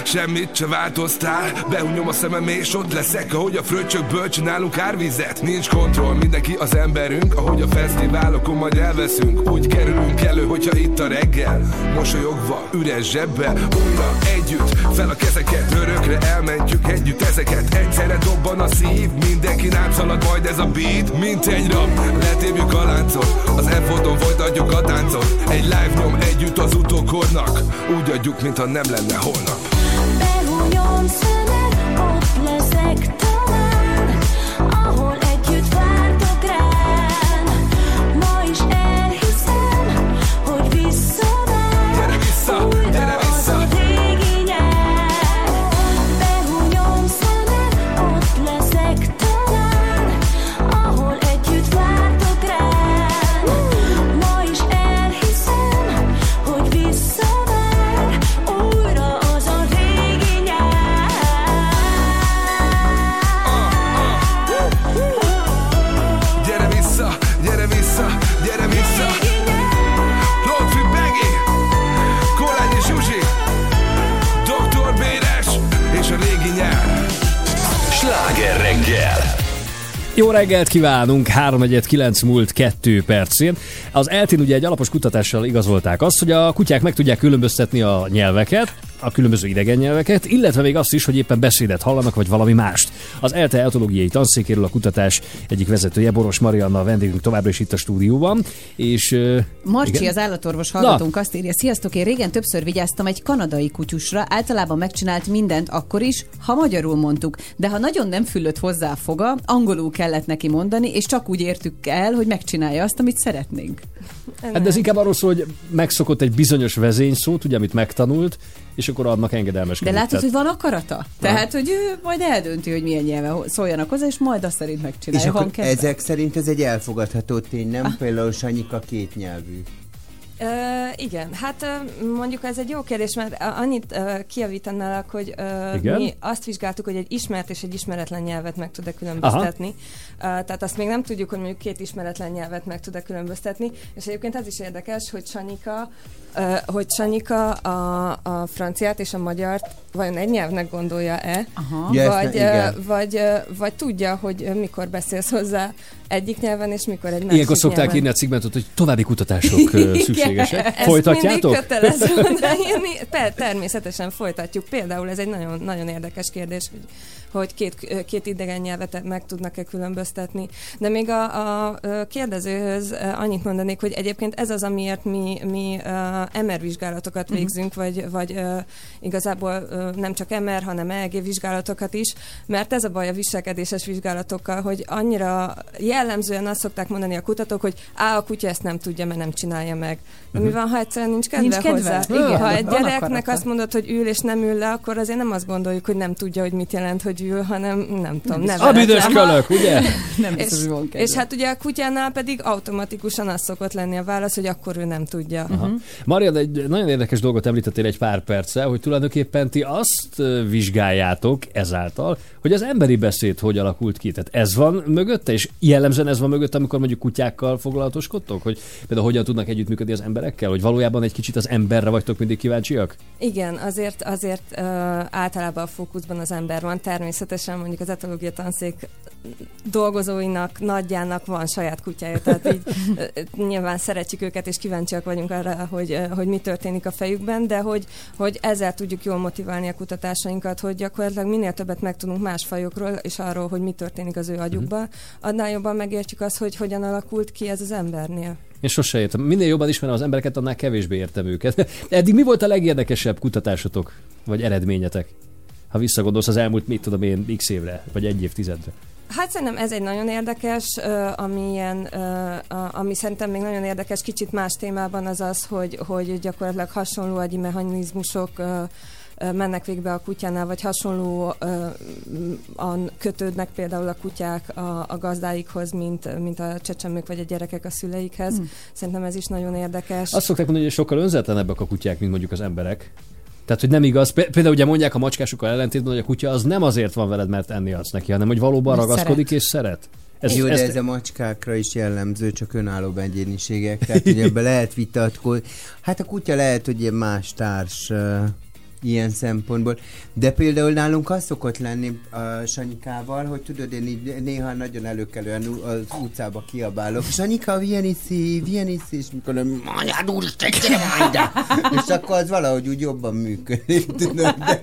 Semmit se változtál. Behunyom a szemem és ott leszek Ahogy a fröccsökből csinálunk árvizet. Nincs kontroll, mindenki az emberünk. Ahogy a fesztiválokon majd elveszünk Úgy kerülünk elő, hogyha itt a reggel Mosolyogva, üres zsebbel Újra együtt, fel a kezeket Örökre elmentjük együtt ezeket. Egyszerre dobban a szív Mindenki rám szalad majd ez a beat Mint egy rab, letépjük a láncot Az F-oton folytatjuk a táncot. Egy live nyom együtt az utókornak. Úgy adjuk, mintha nem lenne holnap Behunyom Jó reggelt kívánunk, 3 múlt 2 percén. Az eltén ugye egy alapos kutatással igazolták azt, hogy a kutyák meg tudják különböztetni a nyelveket, a különböző idegen nyelveket, illetve még azt is, hogy éppen beszédet hallanak, vagy valami mást. Az ELTE etológiai tanszékéről a kutatás egyik vezetője, Boros Marianna a vendégünk továbbra is itt a stúdióban, és... Marcsi, igen? az állatorvos hallgatónk azt írja, sziasztok, én régen többször vigyáztam egy kanadai kutyusra, általában megcsinált mindent akkor is, ha magyarul mondtuk, de ha nagyon nem füllött hozzá a foga, angolul kellett neki mondani, és csak úgy értük el, hogy megcsinálja azt, amit szeretnénk. Hát de ez inkább arról szól, hogy megszokott egy bizonyos vezényszót, ugye, amit megtanult, és akkor annak De engedelmeskedik. látod, Tehát- hogy van akarata? Tehát, hogy ő majd eldönti, hogy milyen nyelven szóljanak hozzá, és majd azt szerint És megcsinálja. akkor Van kedve. ezek szerint ez egy elfogadható tény, nem? Például Sanyika kétnyelvű. Ö, igen, hát mondjuk ez egy jó kérdés, mert a- annyit ö, kijavítanálak, hogy ö, Igen? mi azt vizsgáltuk, hogy egy ismert és egy ismeretlen nyelvet meg tud-e különböztetni. Ö, tehát azt még nem tudjuk, hogy mondjuk két ismeretlen nyelvet meg tud-e különböztetni. És egyébként az is érdekes, hogy Sanyika, ö, hogy Sanyika a, a franciát és a magyart vajon egy nyelvnek gondolja-e, Aha. Ezt vagy, ne- vagy, vagy tudja, hogy mikor beszélsz hozzá egyik nyelven, és mikor egy másik Ilyenkor szokták nyelven. írni a cigmentot, hogy további kutatások szükségesek. Szükségesek. Ezt Folytatjátok? mindig kötelező. Per, természetesen folytatjuk. Például ez egy nagyon, nagyon érdekes kérdés, hogy, hogy két, két idegen nyelvet meg tudnak-e különböztetni. De még a, a kérdezőhöz annyit mondanék, hogy egyébként ez az, amiért mi, mi MR vizsgálatokat Mhm. végzünk, vagy, vagy uh, igazából nem csak MR, hanem EEG vizsgálatokat is, mert ez a baj a viselkedéses vizsgálatokkal, hogy annyira jellemzően azt szokták mondani a kutatók, hogy á, a kutya ezt nem tudja, mert nem csinálja meg. De mi van, ha egyszerűen nincs kedve, Nincs kedve? hozzá? Igen, ha egy gyereknek azt mondod, hogy ül és nem ül le, akkor azért nem azt gondoljuk, hogy nem tudja, hogy mit jelent, hogy ül, hanem nem tudom, neveletlen. A büdös kölök, ugye? Nem biztos, És, hogy van kedve. és hát ugye a kutyánál pedig automatikusan az szokott lenni a válasz, hogy akkor ő nem tudja. Aha. Maria, de egy nagyon érdekes dolgot említettél egy pár perce, hogy tulajdonképpen ti azt vizsgáljátok ezáltal, hogy az emberi beszéd hogy alakult ki. Tehát ez van mögötte, és jellemzően ez van mögötte, amikor mondjuk kutyákkal foglalatoskodtok, hogy például hogyan tudnak együttműködni az emberekkel, hogy valójában egy kicsit az emberre vagytok mindig kíváncsiak? Igen, azért, azért uh, általában a fókuszban az ember van. Természetesen mondjuk az etológia tanszék dolgozóinak, nagyjának van saját kutyája, tehát így nyilván szeretjük őket, és kíváncsiak vagyunk arra, hogy, hogy mi történik a fejükben, de hogy, hogy ezzel tudjuk jól motiválni a kutatásainkat, hogy gyakorlatilag minél többet megtudunk más fajokról, és arról, hogy mi történik az ő agyukban, annál jobban megértjük azt, hogy hogyan alakult ki ez az embernél. Én sose értem. Minél jobban ismerem az embereket, annál kevésbé értem őket. Eddig mi volt a legérdekesebb kutatásotok, vagy eredményetek? Ha visszagondolsz az elmúlt, mit tudom én, x évre, vagy egy évtizedre. Hát szerintem ez egy nagyon érdekes, ami, ilyen, ami szerintem még nagyon érdekes, kicsit más témában az az, hogy, hogy gyakorlatilag hasonló agyi mechanizmusok mennek végbe a kutyánál, vagy hasonlóan kötődnek például a kutyák a, a gazdáikhoz, mint, mint a csecsemők vagy a gyerekek a szüleikhez. Hmm. Szerintem ez is nagyon érdekes. Azt szokták mondani, hogy sokkal önzetlenebbek a kutyák, mint mondjuk az emberek. Tehát, hogy nem igaz. Pé- Például ugye mondják a macskásokkal ellentétben, hogy a kutya az nem azért van veled, mert enni adsz neki, hanem hogy valóban Mert ragaszkodik szeret. és szeret. Ez, Jó, de ez a macskákra is jellemző, csak önálló egyéniségek, tehát ugye ebbe lehet vitatkozni. Hát a kutya lehet, hogy ilyen más társ uh, ilyen szempontból, de például nálunk az szokott lenni a Sanyikával, hogy tudod, én így néha nagyon előkelően az utcába kiabálok, Sanyika, milyen iszi, milyen iszi, és mikor anyád úristen, gyere ide! És akkor az valahogy úgy jobban működik, tudod, de,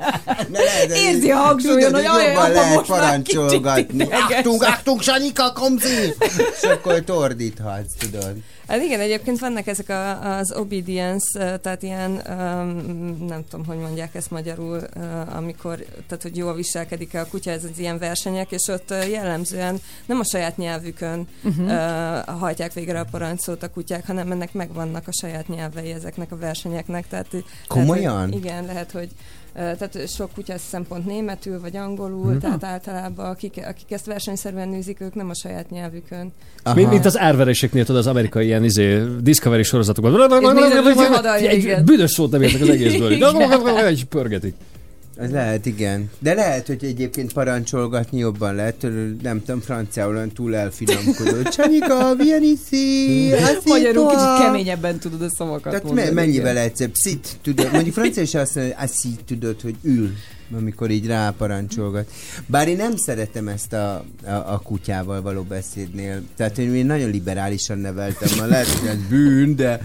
de lehet, hogy- Érzi a hangsúlyon, hogy jobban apa, lehet parancsolgatni. Achtung, achtung, Sanyika, komzi! És akkor tordíthatsz, tudod. Hát igen, egyébként vannak ezek a, az obedience, tehát ilyen, um, nem tudom, hogy mondják ezt magyarul, uh, amikor, tehát hogy jól viselkedik-e a kutya, ez az ilyen versenyek, és ott uh, jellemzően nem a saját nyelvükön uh-huh. uh, hajtják végre a parancsszót a kutyák, hanem ennek megvannak a saját nyelvei ezeknek a versenyeknek. Tehát, Komolyan? Hogy, igen, lehet, hogy Tehát sok kutya szempont németül vagy angolul, Mhm. tehát általában akik, akik ezt versenyszerűen űzik, ők nem a saját nyelvükön. Mint, mint az árveréseknél, tudod, az amerikai ilyen izé, Discovery sorozatokban. Egy büdös szót nem értek az egészből. Egy pörgetik. Az lehet, igen. De lehet, hogy egyébként parancsolgatni jobban lehet, nem tudom, franciául túl elfinomkodó. Csanyika, milyen iszi? Magyarul kicsit keményebben tudod a szavakat Tehát mondani. me- mennyivel igen. egyszerűbb? Szit, tudod. Mondjuk francia is azt mondja, hogy tudod, hogy ül amikor így ráparancsolgat. Bár én nem szeretem ezt a, a, a kutyával való beszédnél. Tehát én, én nagyon liberálisan neveltem, ma lehet, hogy ez bűn, de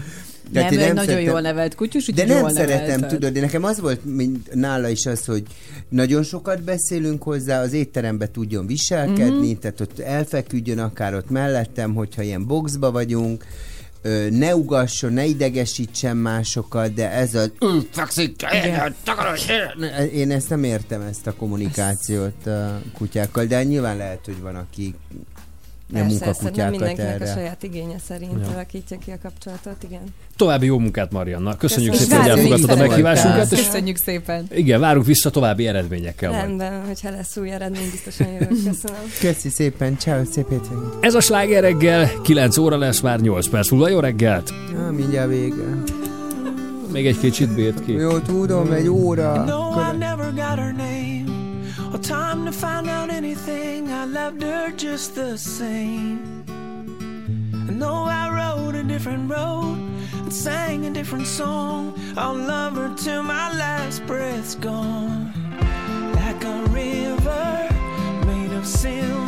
Nem, én ő egy nagyon szeretem- jól nevelt kutyus, de úgyhogy nem szeretem, nevelted. tudod, de nekem az volt mint nála is az, hogy nagyon sokat beszélünk hozzá, az étterembe tudjon viselkedni, Mhm. tehát ott elfeküdjön akár ott mellettem, hogyha ilyen boxba vagyunk, ne ugasson, ne idegesítsen másokat, de ez fekszik, takarodj, én ezt nem értem, ezt a kommunikációt a kutyákkal, de nyilván lehet, hogy van, aki nem Persze, munkakutyákat mindenkinek a erre. saját igénye szerint Ja. alakítja ki a kapcsolatot, igen. További jó munkát, Marianna. Köszönjük Köszönöm. szépen, hogy elfogadtad a meghívásunkat. Köszönjük szépen. igen, várunk vissza további eredményekkel majd. Rendben, hogyha lesz új eredmény, biztosan jövök. Köszönöm. Köszi szépen, ciao, szép hétvégét. Ez a sláger reggel, 9 óra lesz már 8 perc múlva. Jó reggelt! Ah, mindjárt vége. Még egy kicsit bírt ki. Jó, tudom, egy óra. No, I never got her name or time to find out anything. I loved her just the same. And though I rode a different road and sang a different song, I'll love her till my last breath's gone. Like a river made of silver,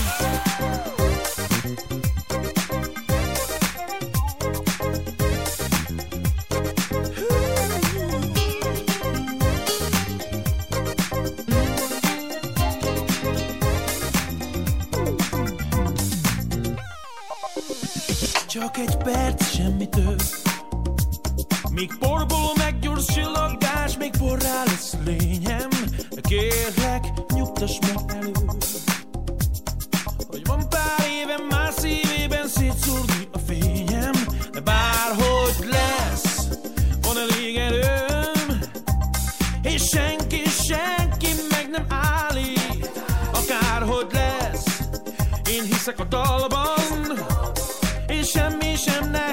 leszek a dalban, és semmi sem nem.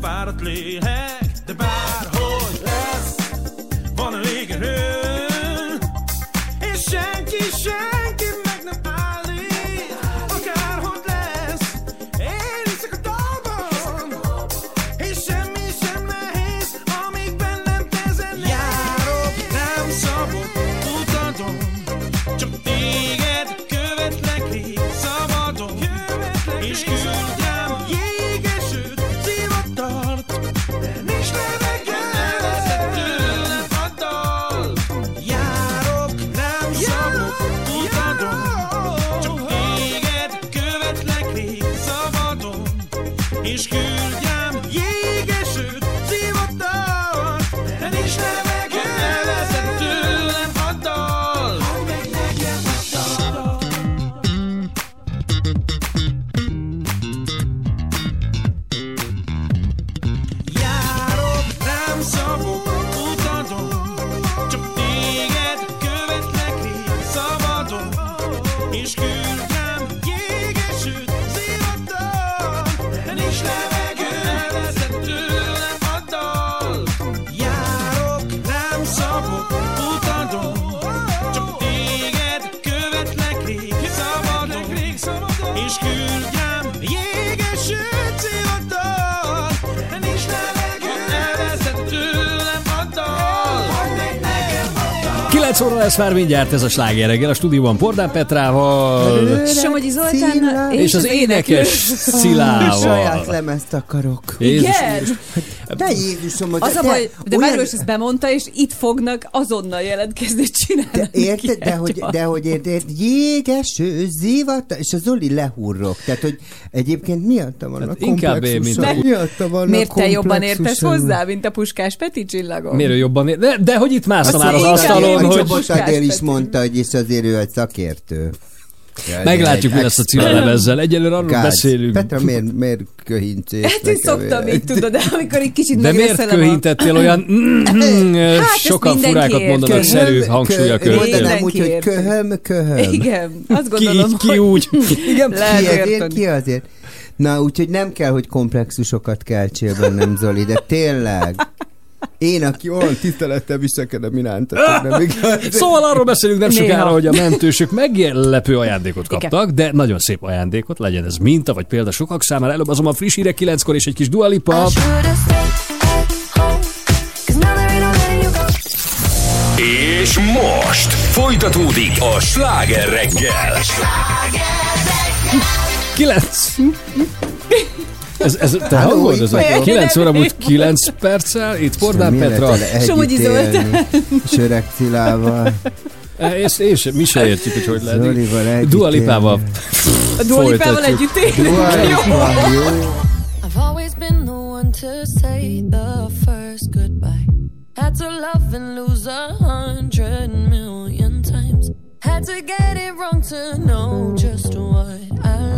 far at least. Már mindjárt ez a sláger reggel a stúdióban Pordán Petrával Somogyi Zoltánnal és az énekes Szilával. Saját lemezt akarok. Jézus, Igen! De Jézusom, hogy Az a baj, de olyan- Máros ezt bemondta, és itt fognak azonnal jelentkezni, hogy csinálnak De érted, de hogy, de hogy érted, jégeső, zivat, és a Zoli lehurrok. Tehát, hogy egyébként miatta van a Hát inkább én, mint a- Miatta van Miért a te jobban értesz hozzá, mint a Puskás Peti csillagom? Miért jobban ér? De, de hogy itt mászta Azt már az asztalon, A hogy csak- Csabotadél is mondta, hogy és azért ő egy szakértő. Ja, meglátjuk, mi lesz a Cilla lemezzel. Egyelőre arról gáz. beszélünk. Petra, miért, miért köhincés? Hát én szoktam így, tudod, de amikor egy kicsit De miért köhintettél olyan mm, mm, ezt sokan furákat mondanak, Köhöm, szerű hangsúlya Mondanám költél. úgy, hogy köhöm, köhöm. Igen, azt Ki gondolom, így, ki hogy úgy. Igen, Ki azért, ki azért. Na, úgyhogy nem kell, hogy komplexusokat keltsél bennem, Zoli, de tényleg. Én, aki olyan tisztelettel viselkedem igaz? Szóval arról beszélünk nem Néha. sokára, hogy a mentősök meglepő ajándékot kaptak, de nagyon szép ajándékot, legyen ez minta vagy példa sokak számára. Előbb azonban friss hírek kilenckor és egy kis Dua Lipa. I should've stayed at home. 'Cause now there ain't no letting you go. És most folytatódik a sláger reggel. 9. Ez, ez te Halló, hangod? itt Ez vagyok. 9 óra múlt 9 perccel, itt Milyen Petra. Somogyi Zoltán. élni, És öreg Cilával. Ezt én sem, mi se értjük, hogy hogy lehet. Zolival együtt Dua Lipával. A Dua Lipával együtt élünk. I've always been the one to say the first goodbye. Had to love and lose a hundred million times. Had to get it wrong to know just what I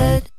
said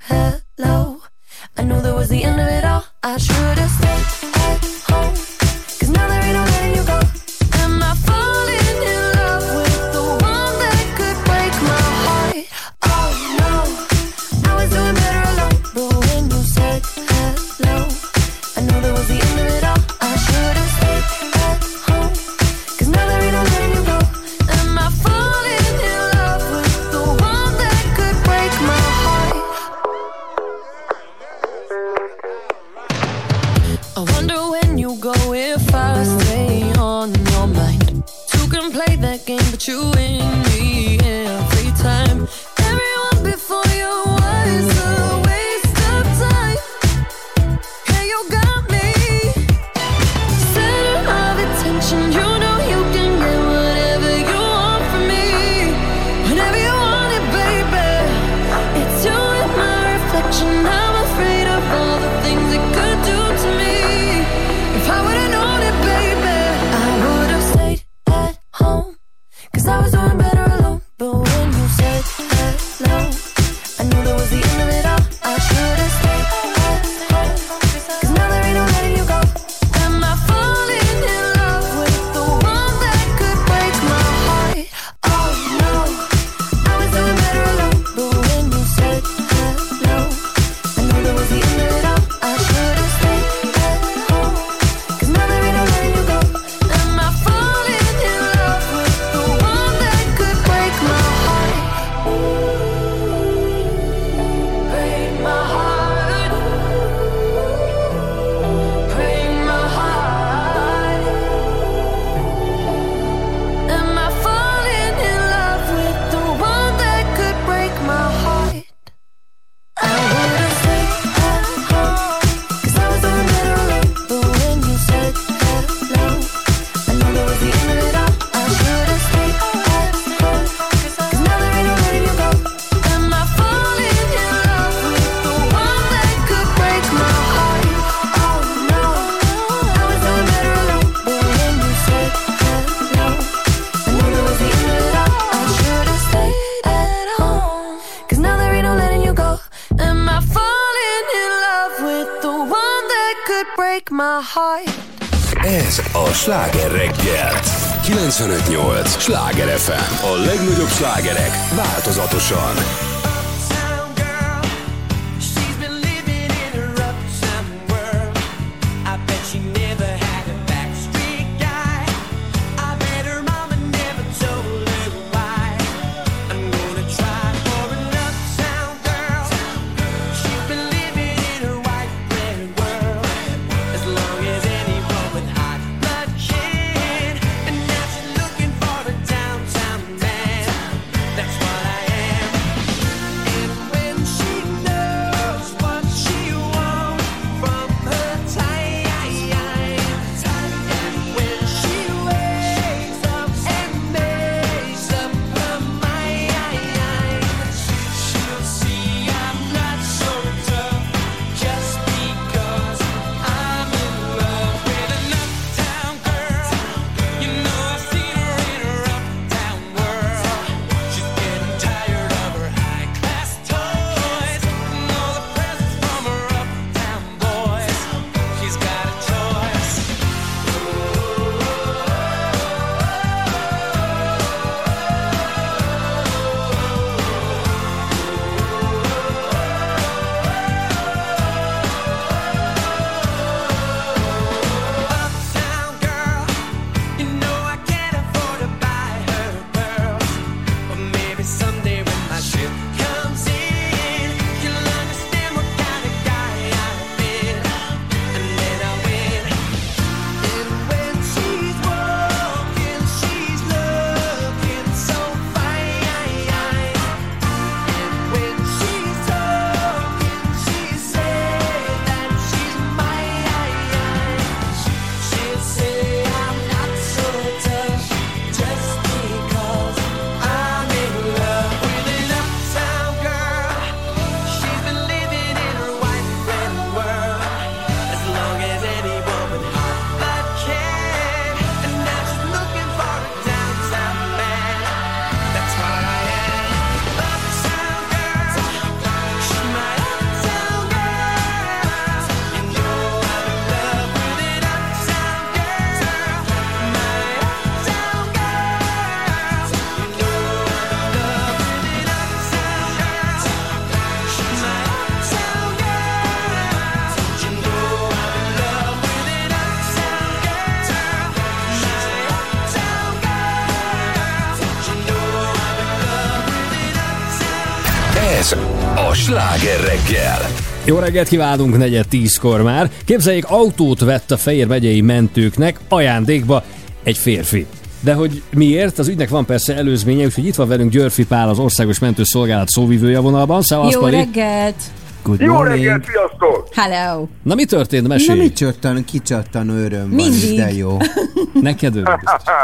a Sláger reggel. Jó reggelt kívánunk, negyed tízkor már. Képzeljék, autót vett a Fejér megyei mentőknek ajándékba egy férfi. De hogy miért? Az ügynek van persze előzménye, úgyhogy itt van velünk Györfi Pál, az Országos Mentőszolgálat szóvivője vonalban. Szevasz, Jó Pali. reggelt! Good Jó morning. reggelt, sziasztok! Hello! Na mi történt? Na Mesélj! mit csattan, kicsattanó öröm van, Mindig. de jó. Neked öröm.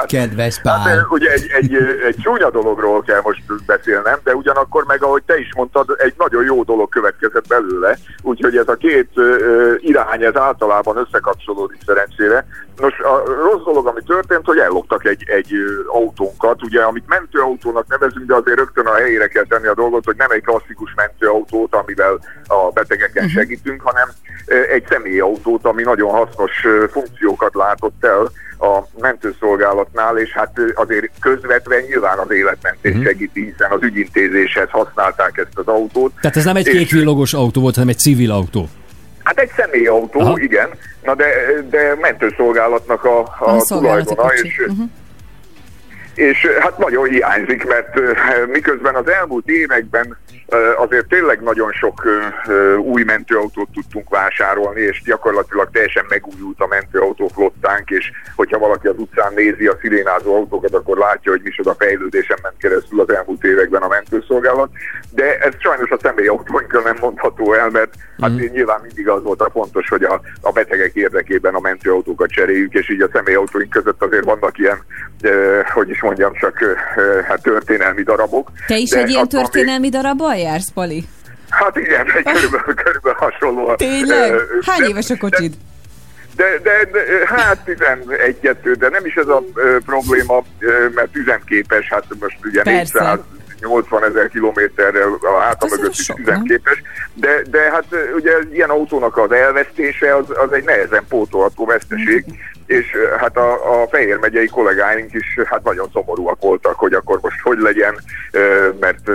Kedves Hát, Pál. eh, ugye egy, egy, egy csúnya dologról kell most beszélnem, de ugyanakkor meg, ahogy te is mondtad, egy nagyon jó dolog következett belőle, úgyhogy ez a két ö, irány, ez általában összekapcsolódik szerencsére. Nos, a rossz dolog, ami történt, hogy elloptak egy, egy autónkat, ugye, amit mentőautónak nevezünk, de azért rögtön a helyére kell tenni a dolgot, hogy nem egy klasszikus mentőautót, amivel a betegeken segítünk, hanem egy személyautót, ami nagyon hasznos funkciókat látott el a mentőszolgálatnál, és hát azért közvetve nyilván az életmentés segíti, hiszen az ügyintézéshez használták ezt az autót. Tehát ez nem egy kékvillogos autó volt, hanem egy civil autó. Hát egy személyautó, Aha. Igen, na de, de mentőszolgálatnak a, A a tulajdona, és, Mhm. és hát nagyon hiányzik, mert miközben az elmúlt években azért tényleg nagyon sok új mentőautót tudtunk vásárolni, és gyakorlatilag teljesen megújult a mentőautóflottánk, és hogyha valaki az utcán nézi a szirénázó autókat, akkor látja, hogy micsoda fejlődésen ment keresztül az elmúlt években a mentőszolgálat. De ez sajnos a személyautóinkra nem mondható el, mert hát Mhm. nyilván mindig az volt a fontos, hogy a, a betegek érdekében a mentőautókat cseréljük, és így a személyautóink között azért vannak ilyen, ö, hogy is mondjam, csak ö, hát történelmi darabok. Te is De egy ilyen történelmi darabbal jársz, Pali? Hát igen, egy körülbelül, körülbelül hasonló. Tényleg? Hány de- éves a kocsid? De, de, de hát 11 de nem is ez a ö, probléma, ö, mert üzemképes, hát most ugye Persze. 400 80 ezer kilométerrel a háta mögött is üzenképes, de, de hát ugye ilyen autónak az elvesztése az, az egy nehezen pótolható veszteség, és hát a, a Fehér megyei kollégáink is hát nagyon szomorúak voltak, hogy akkor most hogy legyen, mert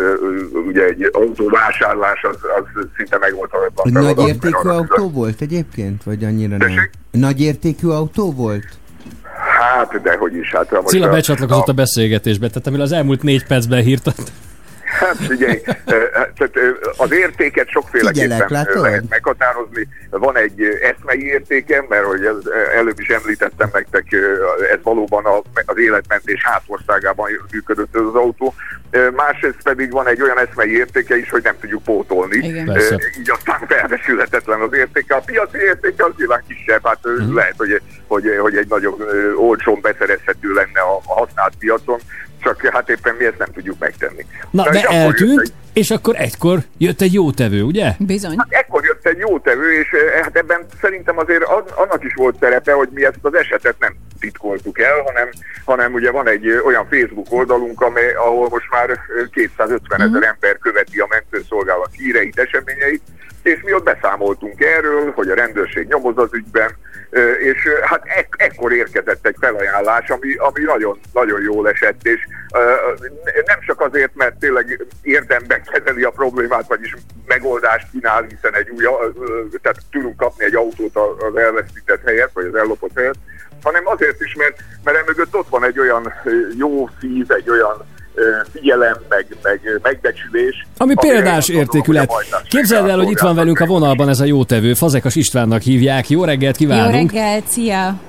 ugye egy autóvásárlás az, az szinte megoldhatatlan Nagy feladat, értékű mert annak- autó volt egyébként? Vagy annyira nem? Nagy értékű autó volt? Hát, de hogy is, hát Cilla a- becsatlakozott a beszélgetésbe, tehát amiről az elmúlt négy percben hírtad. Hát figyelj, tehát az értéket sokféleképpen lehet meghatározni. Van egy eszmei értéke, mert hogy ez, előbb is említettem nektek, ez valóban az életmentés hátországában működött ez az autó. Másrészt pedig van egy olyan eszmei értéke is, hogy nem tudjuk pótolni. Igen. Persze. Így aztán felvesülhetetlen az értéke. A piaci értéke az nyilván kisebb, hát uh lehet, hogy, hogy, hogy egy nagyon olcsón beszerezhető lenne a, a használt piacon, csak hát éppen mi ezt nem tudjuk megtenni. Na, de jött eltűnt, és akkor egykor jött egy jó tevő, ugye? Bizony. Hát ekkor jött egy jó tevő, és eh, hát ebben szerintem azért az, annak is volt szerepe, hogy mi ezt az esetet nem titkoltuk el, hanem, hanem ugye van egy eh, olyan Facebook oldalunk, amely, ahol most már eh, 250 ezer ember követi a mentőszolgálat híreit, eseményeit, és mi ott beszámoltunk erről, hogy a rendőrség nyomoz az ügyben, eh, és eh, hát ek- ekkor érkezett egy felajánlás, ami, ami nagyon, nagyon jól esett, és eh, nem csak azért, mert tényleg érdemben kezeli a problémát, vagyis megoldást kínál, hiszen egy új, tehát tudunk kapni egy autót a- az elvesztített helyet, vagy az ellopott helyet, hanem azért is, mert, mert emögött ott van egy olyan jó szív, egy olyan figyelem, meg, meg megbecsülés. Ami példás társadalmi Képzeld el, hogy itt van velünk a vonalban ez a jó tevő, Fazekas Istvánnak hívják. Jó reggelt Jó kívánunk! reggelt, szia!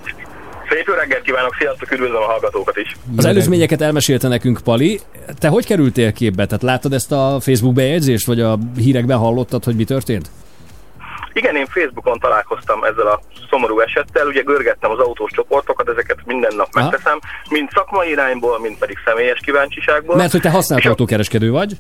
Szép jó reggelt kívánok, sziasztok, üdvözlöm a hallgatókat is. Az előzményeket elmesélte nekünk Pali. Te hogy kerültél képbe? Tehát láttad ezt a Facebook bejegyzést, vagy a hírekben hallottad, hogy mi történt? Igen, én Facebookon találkoztam ezzel a szomorú esettel, ugye görgettem az autós csoportokat, ezeket minden nap Aha. megteszem, mind szakmai irányból, mind pedig személyes kíváncsiságból. Mert hogy te használt autókereskedő vagy?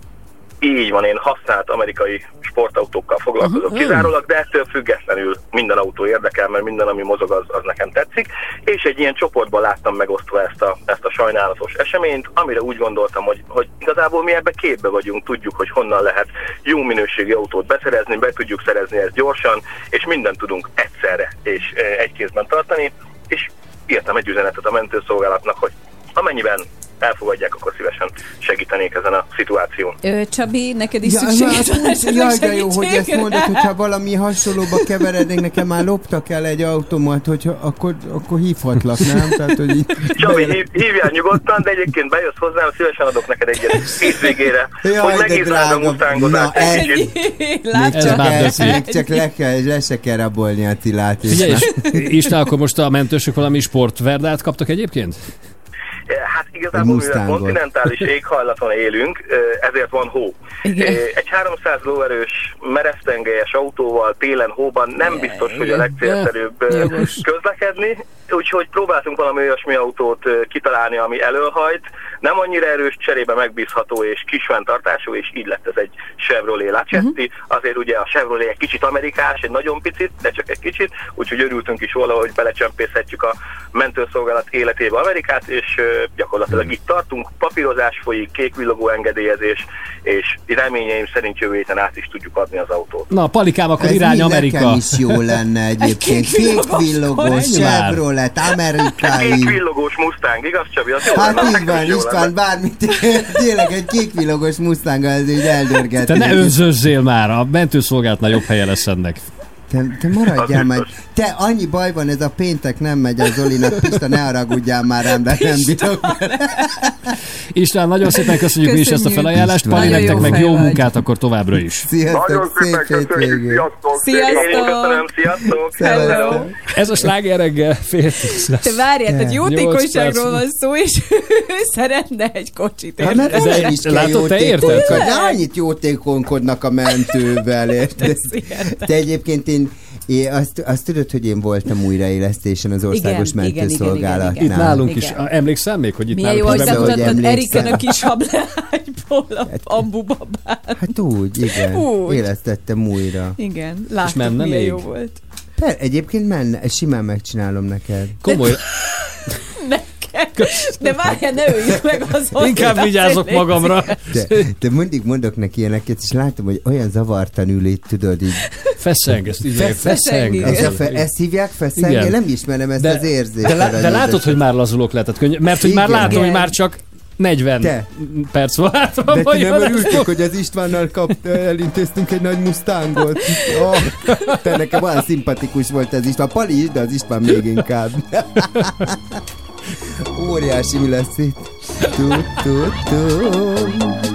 Így van, én használt amerikai sportautókkal foglalkozok Aha. kizárólag, de ettől függetlenül minden autó érdekel, mert minden, ami mozog, az, az nekem tetszik. És egy ilyen csoportban láttam megosztva ezt a, ezt a sajnálatos eseményt, amire úgy gondoltam, hogy, hogy igazából mi ebbe képbe vagyunk, tudjuk, hogy honnan lehet jó minőségi autót beszerezni, be tudjuk szerezni ezt gyorsan, és mindent tudunk egyszerre és e, egy kézben tartani, és írtam egy üzenetet a mentőszolgálatnak, hogy amennyiben elfogadják, akkor szívesen segítenék ezen a szituáción. Ö, Csabi, neked is Ja, szükséged hát, van jaj, de jó, hogy ezt mondod, hogyha valami hasonlóba keverednék, nekem már loptak el egy automat, hogyha akkor, akkor hívhatlak, nem? Tehát, hogy így Csabi, hív, hívjál nyugodtan, de egyébként bejössz hozzám, szívesen adok neked egyet hétvégére, Jaj, hogy de megírnád a Na, egy még csak, el, még csak le, kell, le se kell rabolni a Tilát. és Figyelj, Isten, akkor most a mentősök valami sportverdát kaptak egyébként? Hát igazából, mivel kontinentális éghajlaton élünk, ezért van hó. Igen. Egy 300 lóerős meresztengelyes autóval télen hóban nem biztos, hogy a legcélszerűbb közlekedni, úgyhogy próbáltunk valami olyasmi autót kitalálni, ami elölhajt, nem annyira erős, cserébe megbízható és kis fenntartású, és így lett ez egy Chevrolet Lacetti. Uh-huh. Azért ugye a Chevrolet egy kicsit amerikás, egy nagyon picit, de csak egy kicsit, úgyhogy örültünk is volna, hogy belecsempészhetjük a mentőszolgálat életébe Amerikát, és gyakorlatilag itt tartunk, papírozás folyik, kékvillogó engedélyezés, és reményeim szerint jövő héten át is tudjuk adni az autót. Na, Palikám, akkor Ez irány Amerika. nekem is jó lenne egyébként. kék villogós Kék villogós. Chevrolet, amerikai. Kék villogós Mustang, igaz Csabi? Az jó Hát így van, lenne. bármit, tényleg egy kékvillogos Mustang az így eldörgetni. Te ne önzözzél már, a mentőszolgálatnál jobb helye lesz ennek. Te, te maradjál biztos. Te, annyi baj van, ez a péntek nem megy a Zolinak. Pista, ne haragudjál már rám, de nem bírok. István, nagyon szépen köszönjük mi is ezt a Köszönjük. felajánlást. Pali, Nagyon nektek meg jó munkát akkor továbbra is. Sziasztok, Nagyon szépen szép köszönjük, hétvégét. sziasztok! Sziasztok! Hello! Ez a sláger reggel fél tíz lesz. Te várjál, tehát jótékonyságról van szó, és ő szeretne egy kocsit. Hát mert veled is kell látod, te érted? annyit jótékonykodnak a mentővel, érted? Te egyébként én, én azt, azt tudod, hogy én voltam újraélesztésen az országos Igen, igen, igen, mentőszolgálatnál. igen, igen. Itt nálunk Igen. is. Emlékszel még, hogy itt Milyen nálunk jó, is hogy bemutattad emlékszem. Eriken a kis hableányból a bambubabát. Hát úgy, igen. Úgy. Élesztettem újra. Igen, láttuk, menne milyen még? jó volt. Per, egyébként menne, simán megcsinálom neked. Komoly, Neked. De várjál, ne öljük meg azon. Inkább vigyázok magamra. De, de mindig mondok neki ilyeneket, és látom, hogy olyan zavartan ül itt, tudod, így. Feszeng, ezt így Feszeng, feszeng. Ez a fe, ezt hívják feszeng? Igen. Én nem ismerem ezt De- az érzést. De, lá, de látod, hogy már lazulok lehetett könnyű, mert hogy már látom, hogy már csak 40 Te. perc van hátra. De ti nem ez örültök, most? hogy az Istvánnal kap, elintéztünk egy nagy Mustangot? Oh, te nekem olyan szimpatikus volt ez István. Pali is, de az István még inkább. Óriási mi lesz itt. Tud, tud, tud.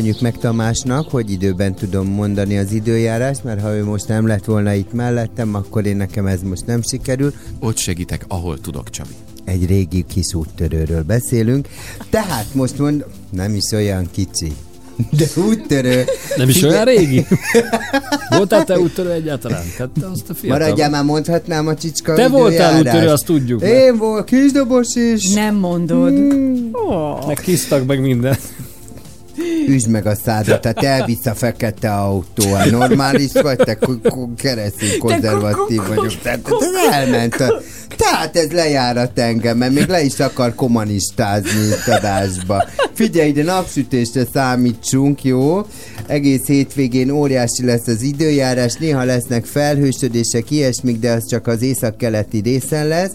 Köszönjük meg Tamásnak, hogy időben tudom mondani az időjárást, mert ha ő most nem lett volna itt mellettem, akkor én nekem ez most nem sikerül. Ott segítek, ahol tudok, Csabi. Egy régi kis úttörőről beszélünk. Tehát most mond, nem is olyan kicsi. De úttörő. Nem is olyan régi? Voltál te úttörő egyáltalán? Tehát te azt a fiatal. Maradjál már, mondhatnám a csicska Te voltál úttörő, azt tudjuk. Én volt, kisdobos is. Nem mondod. Hmm. Oh. Meg kisztak meg minden. Üsd meg a szádat, tehát elvisz a fekete autó. Hát Normális vagy, te keresztény konzervatív vagyok. Tehát ez elment. A... Tehát ez lejárat engem, mert még le is akar kommunistázni itt adásba. Figyelj ide, napsütésre számítsunk, jó? Egész hétvégén óriási lesz az időjárás, néha lesznek felhősödések, ilyesmik, de az csak az északkeleti részen lesz.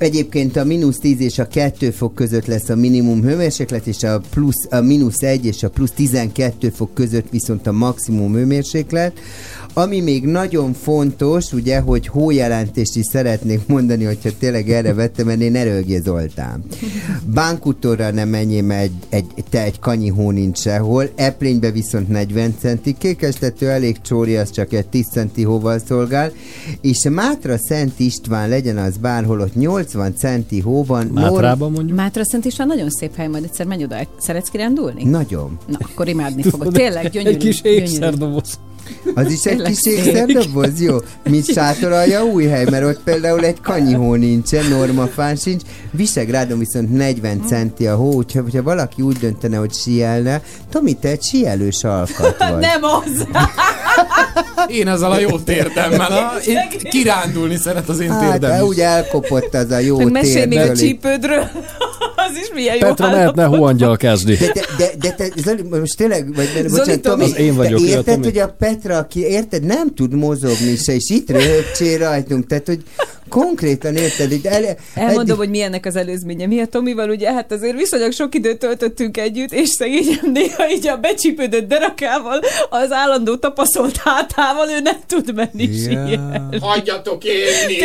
Egyébként a mínusz 10 és a 2 fok között lesz a minimum hőmérséklet, és a, plusz, a mínusz 1 és a plusz 12 fok között viszont a maximum hőmérséklet. Ami még nagyon fontos, ugye, hogy hójelentést is szeretnék mondani, hogyha tényleg erre vettem, mert én Erőgé Zoltán. Bánkutorra nem menjél, mert egy, egy, te egy kanyi hó nincs sehol, Eplénybe viszont 40 centi, Kékestető elég csóri, az csak egy 10 centi hóval szolgál, és Mátra Szent István legyen az bárhol, ott 80 centi hó van. Mátrában mondjuk? Mátra Szent István nagyon szép hely, majd egyszer menj oda. Szeretsz kirándulni? Nagyon. Na, akkor imádni fogod. Tényleg gyönyörű. Egy kis gyönyörű. ékszerdoboz. Az is egy kis ékszerdoboz, jó? Mint sátoralja új hely, mert ott például egy kanyihó nincsen, normafán sincs. Visegrádon viszont 40 centi a hó, úgyhogy hogyha valaki úgy döntene, hogy sielne, Tomi, te egy sielős alkat vagy. Nem az! Én ezzel a jó térdemmel. A, én kirándulni szeret az én Hát, térdem de is. úgy elkopott az a jó Meg mesél még a csípődről. Az is milyen jó Petra állapot. mehetne hóangyal kezdi. De, de, de, de te, Zoli, most tényleg, vagy, Zoli, bocsánat, Tomi. Az én vagyok, te érted, Tomi. hogy a Petra, aki érted, nem tud mozogni se, és itt röhögcsél rajtunk, tehát, hogy konkrétan érted, itt el, Elmondom, eddig- hogy milyennek az előzménye. Mi a Tomival ugye, hát azért viszonylag sok időt töltöttünk együtt, és szegényem néha így a becsípődött derakával, az állandó tapaszolt hátával ő nem tud menni Ja. Hagyjatok élni!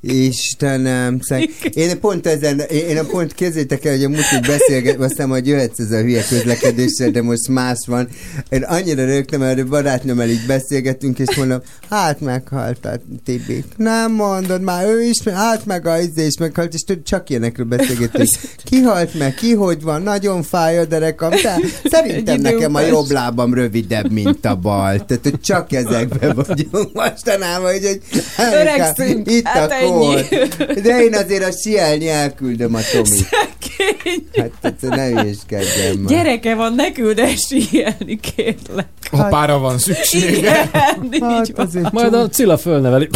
Istenem, szeg... Én pont ezen, én a pont kézzétek el, hogy a múltkor beszélgettem, aztán majd jöhetsz ez a hülye közlekedéssel, de most más van. Én annyira rögtem, mert a barátnőmmel így beszélgettünk, és mondom, hát meghalt a Tibi. Nem mondod, már ő is, hát meg a izé is meghalt, és tudod, csak ilyenekről beszélgettünk. Ki halt meg, ki hogy van, nagyon fáj a derekam, de szerintem nekem a jobb lábam rövidebb, mint a bal. Tehát, hogy csak ezekben vagyunk mostanában, hogy, hogy Öregszünk, itt hát a ennyi. kor. De én azért a sielni elküldöm a Tomit. Szegény. Hát egyszer ne hülyeskedjem már. Gyereke van, ne küld el síelni, kérlek. Apára van szüksége. Igen, így Hát van. Majd a Cilla fölneveli.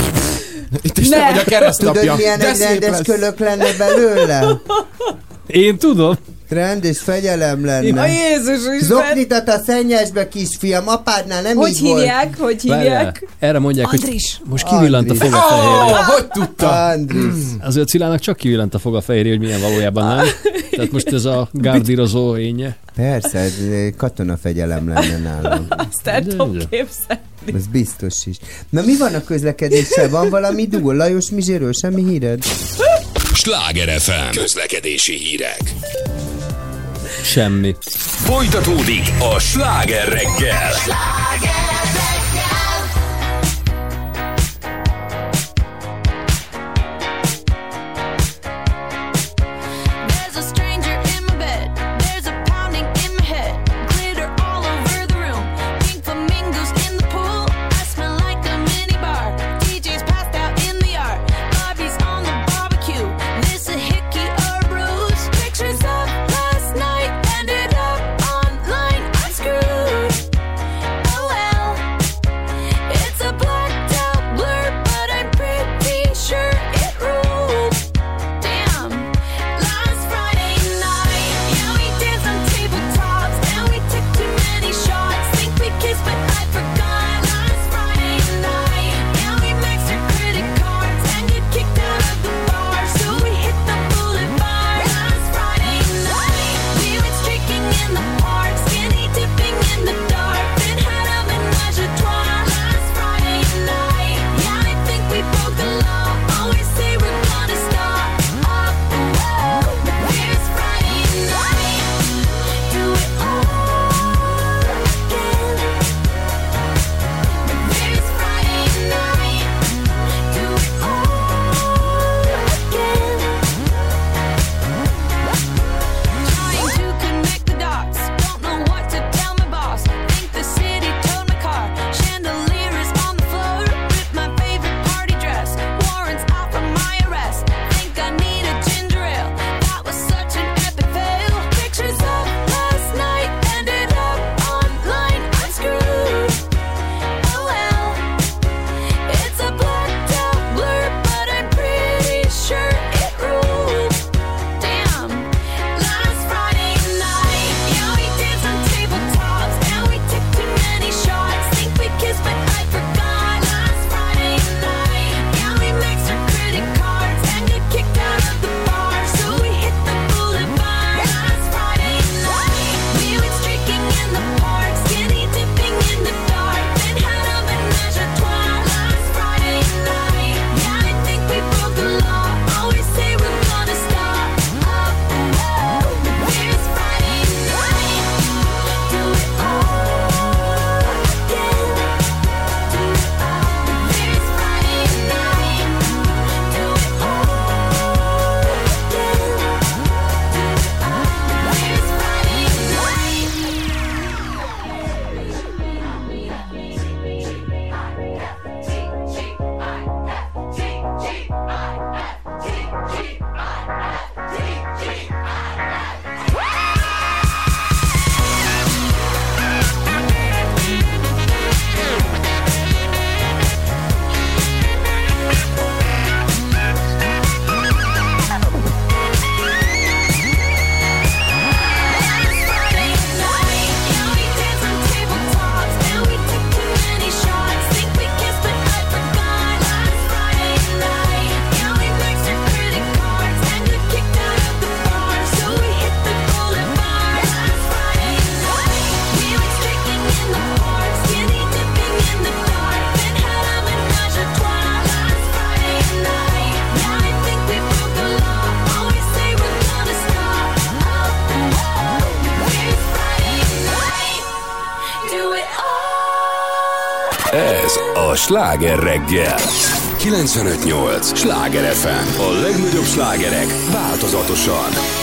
Itt is ne. te vagy a keresztapja. Tudod, milyen De egy rendes kölök lenne belőle? Én tudom. Rend és fegyelem lenne. A Jézus Isten! Zoknitat a szennyesbe, kisfiam, apádnál nem hogy így hívják? Volt. Hogy hívják? Várjá, erre mondják, Andris. hogy most kivillant a foga fehérje. Oh, hogy tudta? Andris. Az Cilának csak kivillant a foga fehérje, hogy milyen valójában nem. Tehát most ez a gárdírozó énje. Persze, ez katonafegyelem lenne nálam. Azt el tudom képzelni kapni. Ez biztos is. Na mi van a közlekedéssel? Van valami dúl? Lajos Mizséről semmi híred? Sláger FM. Közlekedési hírek. Semmi. Folytatódik a Sláger reggel. Sláger! Sláger reggel 958! Sláger FM! A legnagyobb slágerek változatosan!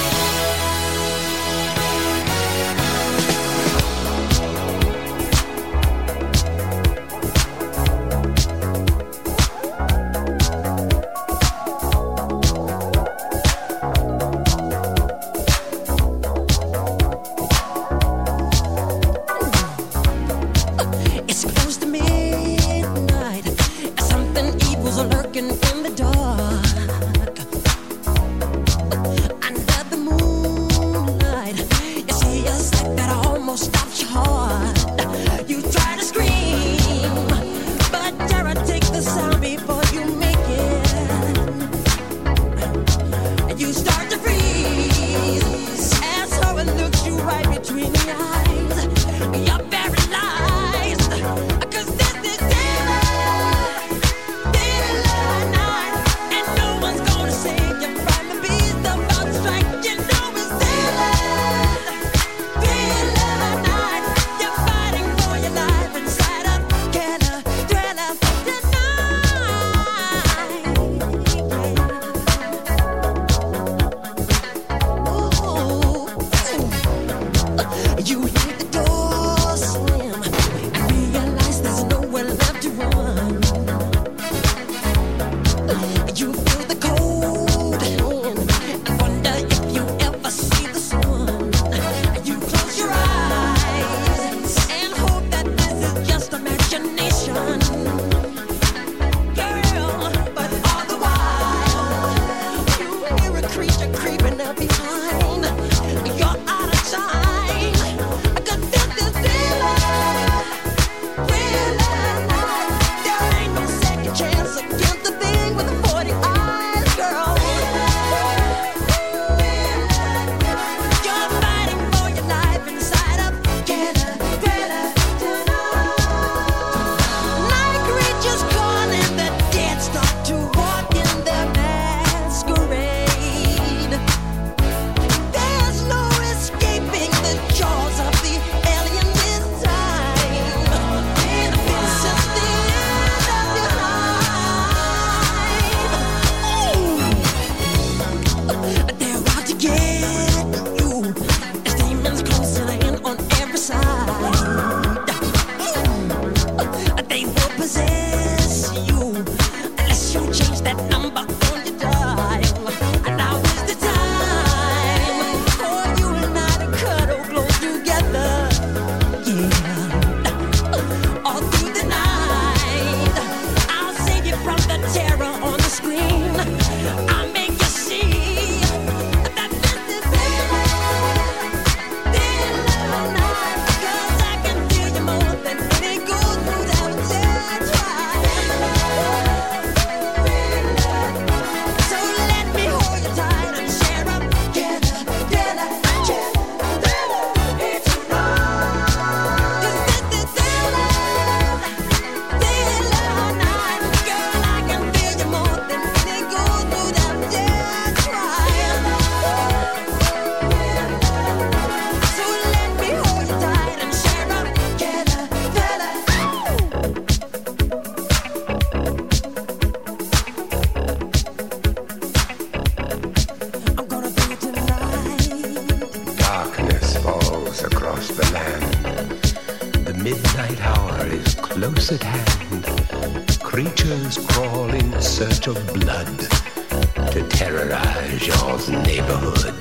Terrorize your neighborhood.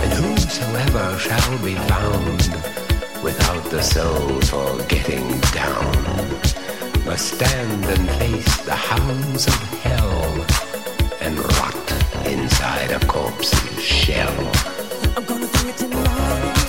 And whosoever shall be found without the soul for getting down must stand and face the hounds of hell and rot inside a corpse's shell. The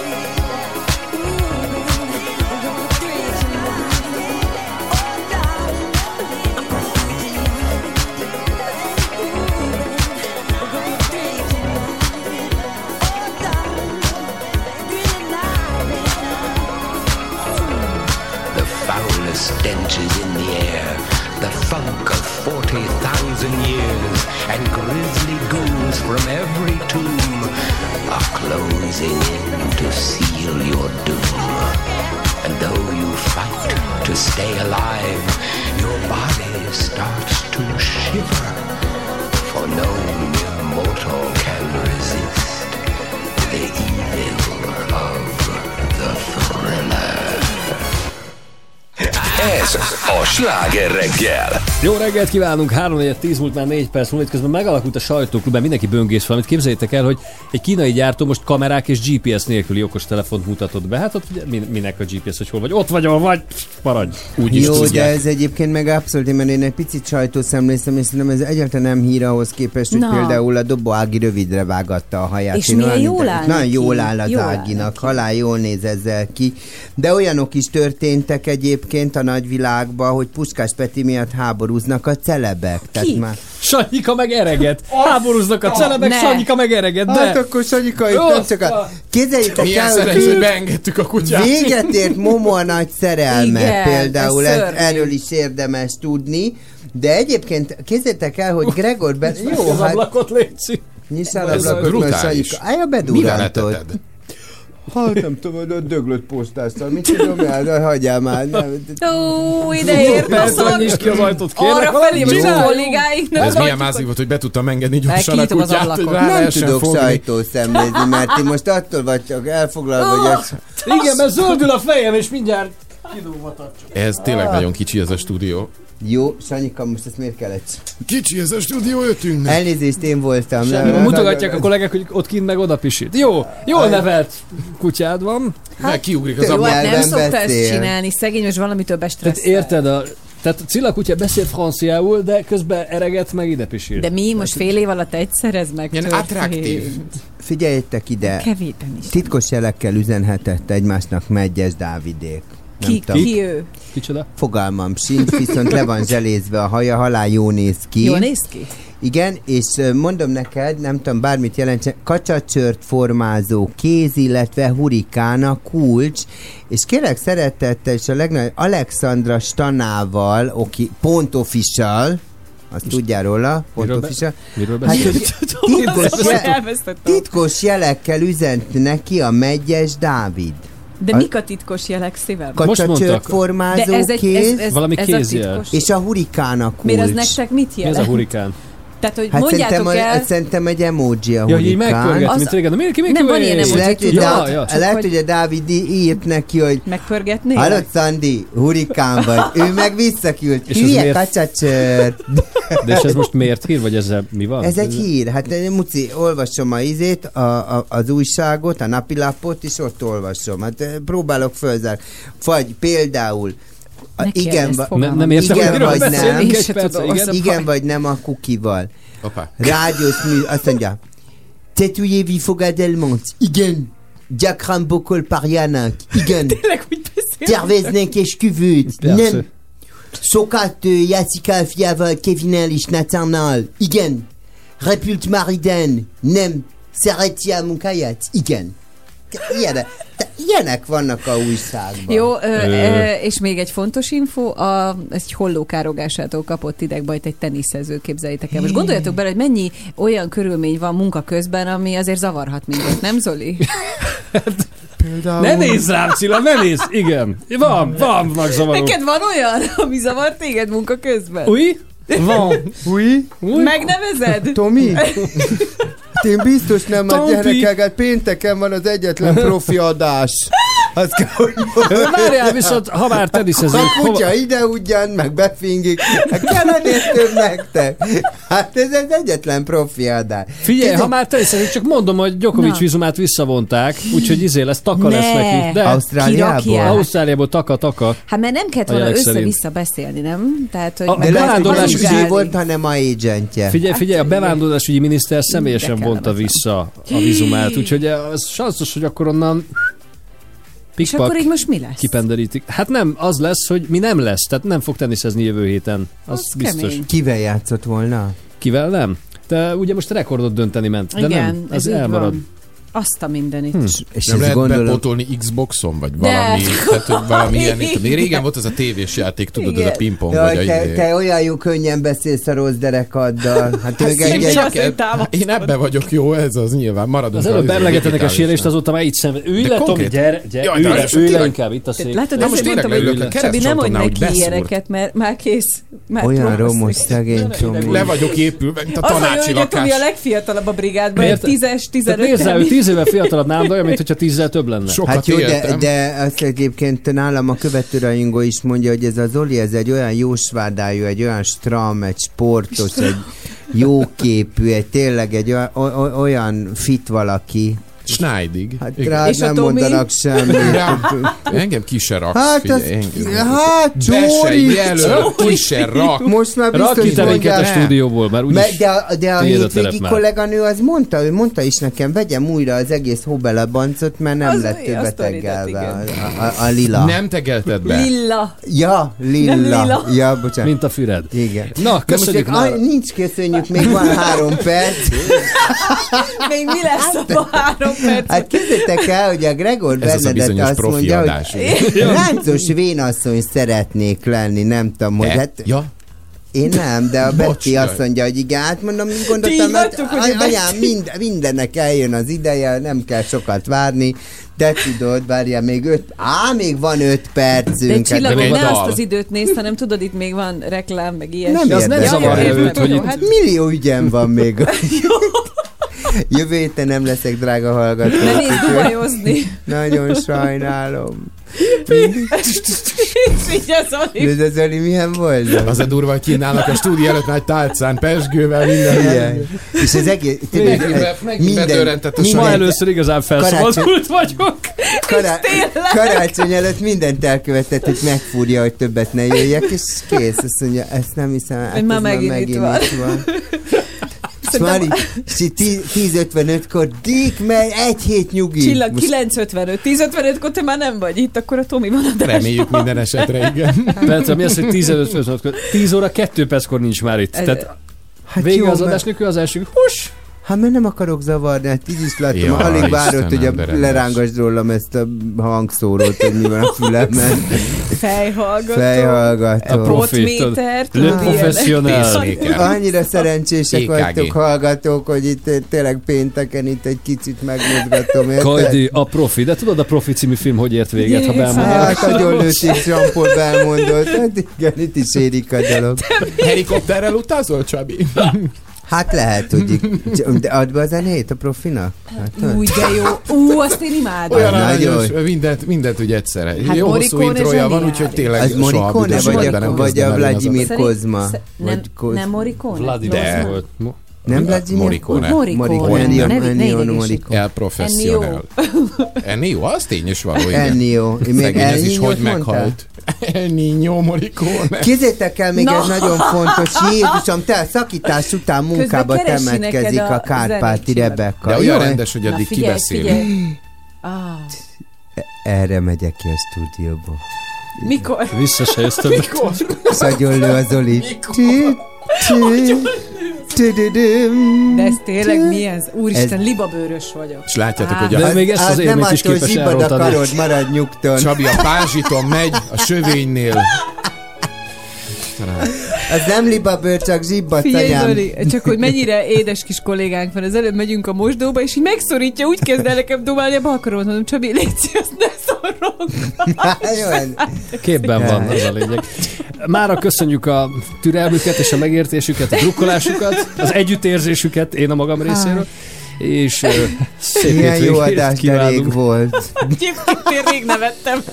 of 40,000 years, and grisly ghouls from every tomb are closing in to seal your doom. And though you fight to stay alive, your body starts to shiver, for no mere mortal can resist the evil of the thriller. Ez a sláger reggel. Jó reggelt kívánunk, 3 4 10 múlt már 4 perc múlt, közben megalakult a sajtóklubban, mindenki böngész valamit. Képzeljétek el, hogy egy kínai gyártó most kamerák és GPS nélküli okostelefont mutatott be. Hát ott ugye min- minek a GPS, hogy hol vagy? Ott vagy, ahol vagy, maradj. Úgy is Jó, de tudják. ez egyébként meg abszolút, mert én egy picit sajtószemléztem, és szerintem ez egyáltalán nem hír ahhoz képest, hogy Na. például a Dobó Ági rövidre vágatta a haját. És Én milyen jól áll Nagyon jól áll az Jól áll Áginak, halál jól néz ezzel ki. De olyanok is történtek egyébként a nagyvilágban, hogy Puskás Peti miatt háborúznak a celebek. Tehát már... Sanyika meg ereget. Háborúznak a celebek, Ne. Sanyika meg ereget. De... Hát akkor Sanyika itt nem csak a... Képzeljétek Milyen el, hogy beengedtük a kutyát. Véget ért Momo a nagy szerelme Igen, például, ez ez, erről is érdemes tudni. De egyébként képzeljétek el, hogy Gregor... Be... Jó, az hát... ablakot létszi. Nyissál ablakot, mert. Sanyika... Állja, Mivel bedurrantod. Hát nem tudom, a döglött postásszal. Mit tudom de hagyjál már. Nem. Ó, ide ért a Persze, szag. nyisd ki az ajtót, kérlek. Arra felé, hogy kollégáink nem Ez milyen mázik volt, hogy be tudtam engedni gyorsan a kutyát, hogy rá Nem tudok sajtószemlézni, mert ti most attól vagytok elfoglalva, hogy az... Igen, mert zöldül a fejem, és mindjárt kidúm a tacsot. Ez tényleg nagyon kicsi ez a stúdió. Jó, Sanyika, most ezt miért kellett? Kicsi ez a stúdió ötünknek. Elnézést, én voltam. Semmi, Nem, mutogatják nem, a kollégák, hogy ott kint meg oda pisít. Jó, jól nevelt kutyád van. Meg kiugrik az ablak. hát nem nyelven szokta ezt csinálni, szegény, most valamitől Tehát bestresszel. érted, a, tehát Cilla kutya beszél franciául, de közben ereget meg ide pisil. De mi most fél év alatt egyszer ez meg Ilyen attraktív. Figyeljetek ide. Kevében is. Titkos jelekkel üzenhetett egymásnak Megyes Dávidék. Nem Ki, tudom. ki ő? Kicsoda? Fogalmam sincs, viszont le van zselézve a haja, halál jó néz ki. Jól néz ki? Igen, és mondom neked, nem tudom, bármit jelentsen, kacsacsört formázó kéz, illetve hurikána kulcs, és kérlek szeretettel, és a legnagyobb Alexandra Stanával, oki, pont official, azt tudjál róla, pont Miről be- official. Miről Hát, titkos, titkos jelekkel üzent neki a Megyes Dávid. De A- mik a titkos jelek szívem? Mondtak. formázó De ez egy, kéz, ez, ez, Valami ez kézjel. a titkos. és a hurikána kulcs. Miért az nektek mit Mi ez jelent? a hurikán? Tehát, hogy Hát szerintem, mondjátok a, el... hát szerintem egy emoji a Ja, hogy így megpörget, Az- mint régen. De miért ki Nem, van ilyen emoji, lehet, hogy, Ja, ja. Lehet, hogy- hogy a Dávid írt neki, hogy Megpörgetnél? Hallod, Szandi, hurikán vagy. Ő meg visszaküld. És Hülye miért? kacsacsör. De és ez most miért hír, vagy ezzel mi van? Ez egy hír. Hát eh, Muci, olvasom a izét, a, a, az újságot, a napilapot, és ott olvasom. Hát eh, próbálok fölzár. Vagy például a, Ne igen, va- Nem- értem, igen vagy nem, igen? a igen vagy nem a kukival. Hoppá. Rádiós mű, azt mondja, tetujévi fogadelmont, igen. Gyakran bokol párjának, igen. Terveznek esküvőt, nem. Sokat ö, Jessica fiával, Kevinnel és Nathannal, igen. Repült Mariden, nem. Szereti a munkáját, igen. Ilyenek, de ilyenek vannak a újságban. Jó, ö, Ö. és még egy fontos info, a, egy hollókárogásától kapott idegbajt egy teniszező, képzeljétek el. Most gondoljatok bele, hogy mennyi olyan körülmény van munka közben, ami azért zavarhat minket, nem Zoli? Ne nézz rám, Cilla, ne nézz! Igen. Van, van, van zavaró. Neked van olyan, ami zavar téged munka közben? Új? Van. Új? Megnevezed? Tomi? Én biztos nem, Tompi. gyerekeket pénteken van az egyetlen profi adás. Azt kell, hogy mondjam. Várjál, viszont ha már teniszezünk, A hova... kutya ide ugyan, meg befingik. Hát kell több nektek. Hát ez az egyetlen profi adás. Figyelj, Ez ha egy- már teniszezünk, csak mondom, hogy Djokovic Na. vizumát visszavonták, úgyhogy izé lesz, taka Ne. lesz neki. De Ausztráliából? Ausztráliából taka-taka. Hát mert nem kellett volna össze-vissza beszélni, nem? Tehát, hogy A- A bevándorlás ügyé volt, hanem a agentje. Figyelj, figyelj, a bevándorlásügyi miniszter személyesen vonta vissza a vizumát, úgyhogy ez sanszos, hogy akkor onnan És akkor így pikpak most mi lesz? kipenderítik. Hát nem, az lesz, hogy mi nem lesz, tehát nem fog teniszezni jövő héten. Az, Az biztos. kemény. Kivel játszott volna? Kivel nem? De ugye most rekordot dönteni ment, de Igen, nem, ez az így elmarad. van. Azt a mindenit. Hm. És nem lehet gondolom... bepotolni Xboxon, vagy valami, tehát, valami ilyen. Még régen volt ez a tévés játék, tudod, Igen. az a pingpong. Jaj, vagy te, a... te izé- olyan jó könnyen beszélsz a rossz derekaddal. Hát ők egy, egy, én ebben vagyok jó, ez az nyilván. Maradunk az előbb izé- emlegetenek a sérülést azóta már itt sem. Ülj le, Tomi, gyere, gyere, ülj le inkább itt a szék. Látod, most tényleg leülök a Csabi, nem mondj neki ilyeneket, mert már kész. Olyan romos szegény Tomi. Le vagyok épülve, mint a tanácsi lakás. a legfiatalabb a brigádban, 10-es, 15 tíz éve fiatalabb nálam, de olyan, mint hogyha tízzel több lenne. Sokat Hát jó, de, éltem. de azt egyébként nálam a követőrajongó is mondja, hogy ez az Zoli, ez egy olyan jósvádájú, egy olyan stram, egy sportos, egy jóképű, egy tényleg egy olyan fit valaki. Schneidig. Hát Igen. rád És nem mondanak semmit. Engem ki se raksz, Hát az, figyelj, engem. hát Csóri! jelöl, ki se rak. Most már biztos minket a mondják. stúdióból, már úgyis Me, de, a- de a hétvégi kolléganő az mondta, ő mondta is nekem, vegyem újra az egész Hobela bancot, mert nem Az lett olyan ő sztoridat, beteggelve a, a, a, lila. Nem tegelted be. Lilla. Ja, lilla. Nem lila. Ja, bocsánat. mint a füred. Igen. Na, köszönjük ah, nincs köszönjük, még van három perc. Még mi lesz a három? Hát képzeljétek el, hogy a Gregor Ez az a Bernadette bizonyos azt profi mondja, adás. hogy ráncos vénasszony szeretnék lenni, nem tudom, hogy hát... Ja, Én nem, de a Betty azt mondja, hogy igen, hát mondom, gondoltam, így hát, anyám, mind, mindennek eljön az ideje, nem kell sokat várni, de tudod, várjál, még öt, á, még van öt De percünk. hát csillagom, egy ne azt az időt nézd, hanem tudod, itt még van reklám, meg ilyesmi. Nem az nem zavarja őt, hogy itt- hát Millió ügyem van még. Jövő héten nem leszek drága hallgató. ne nézd duhajozni. Nagyon sajnálom. Figyelj, Zoli. De ez az Zoli milyen volt? az a durva, hogy kínálnak a stúdió előtt nagy tálcán, pesgővel, minden. Igen. És az egész, tényleg, Megint megint bedörrentett a Ma először igazán felszabadult vagyok. Kará- karácsony előtt mindent elkövetett, hogy megfúrja, hogy többet ne jöjjek, és kész. Azt mondja, ezt nem hiszem, hát Hogy már ez megint itt van. itt van. Így tí- 10.55-kor, Dick, mert egy hét nyugi. Csillag, Most 9.55. 10.55-kor te már nem vagy itt, akkor a Tomi van a Reméljük minden esetre, igen. Persze, mi az, hogy 15 perc 10 óra 2 perckor nincs már itt. Ez- Tehát hát vége jó, az mert- adásnak, ő az első. Hús! Hát mert nem akarok zavarni, hát így is láttam, Jaj, alig várott, hogy a, lerángasd rólam ezt a hangszórót, hogy mi van a fülemben. fejhallgató. Fejhallgató. A profi, Potméter, Le professional. Annyira szerencsések EKG. vagytok hallgatók, hogy itt eh, tényleg pénteken itt egy kicsit megmozgatom, érted? Kajdi, a profi. De tudod a profi című film hogy ért véget, ha belmondod? Hát nagyon lőtték Jean-Paul belmondott. Hát igen, itt is érik a dolog. Helikopterrel utazol, Csabi? Hát lehet, hogy add be a zenét a profinak. Hát, Új, de jó. Ú, azt én imádom. Olyan Nagyon. aranyos, mindent, mindent ugye egyszerre. Hát Jó hosszú introja van, úgyhogy tényleg Az büdös vagy a, vagy a Vladimir Kozma? Nem, nem Morricone? Vladimir De. volt. Nem Vladimir Morricone. Morricone. Morricone. Ne- ne Ennio idegesíts. Morricone. El professional. Ennio, az tény is való, igen. Ennio. Még ez is hogy meghalt. Ennio Morricone. Kézzétek el, még Na. ez nagyon fontos. Jézusom, te a szakítás után munkába temetkezik a a Kárpáti Rebekka. De olyan Jó, rendes, hogy Na, addig figyelj, kibeszél. figyelj. Ah, Erre megyek ki a stúdióba. Mikor? Vissza se jössz többet. Szagyon lő a Zoli. De ez tényleg mi ez? Úristen, Ez- libabőrös vagyok. És látjátok, Á. hogy De a még ezt az Az nem élményt is attól képes elrontani. karod, maradj nyugton. Csabi a pázsiton megy, a sövénynél. Az nem libabőr, csak anyám. Zoli, csak hogy mennyire édes kis kollégánk van. Az előbb megyünk a mosdóba, és így megszorítja, úgy kezd el nekem dobálni a balkaromat, mondom, Csabi, légy szíves, ne ez- Képben van, az a lényeg. Mára köszönjük a türelmüket és a megértésüket, a drukkolásukat, az együttérzésüket én a magam részéről, és szép Milyen jó adás, de rég volt. Egyébként én rég nevettem.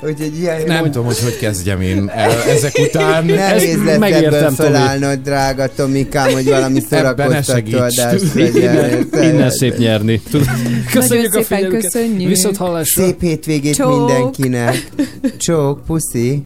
Úgyhogy ilyen Nem tudom, hogy hogy kezdjem én el ezek után. Nehéz lesz megértem, ebből drága Tomikám, hogy valami szórakoztató adást legyen. Innen, innen szép nyerni. Köszönjük a szépen figyelmüket. köszönjük. Viszont hallásra. Szép hétvégét Csók. mindenkinek. Csók, puszi.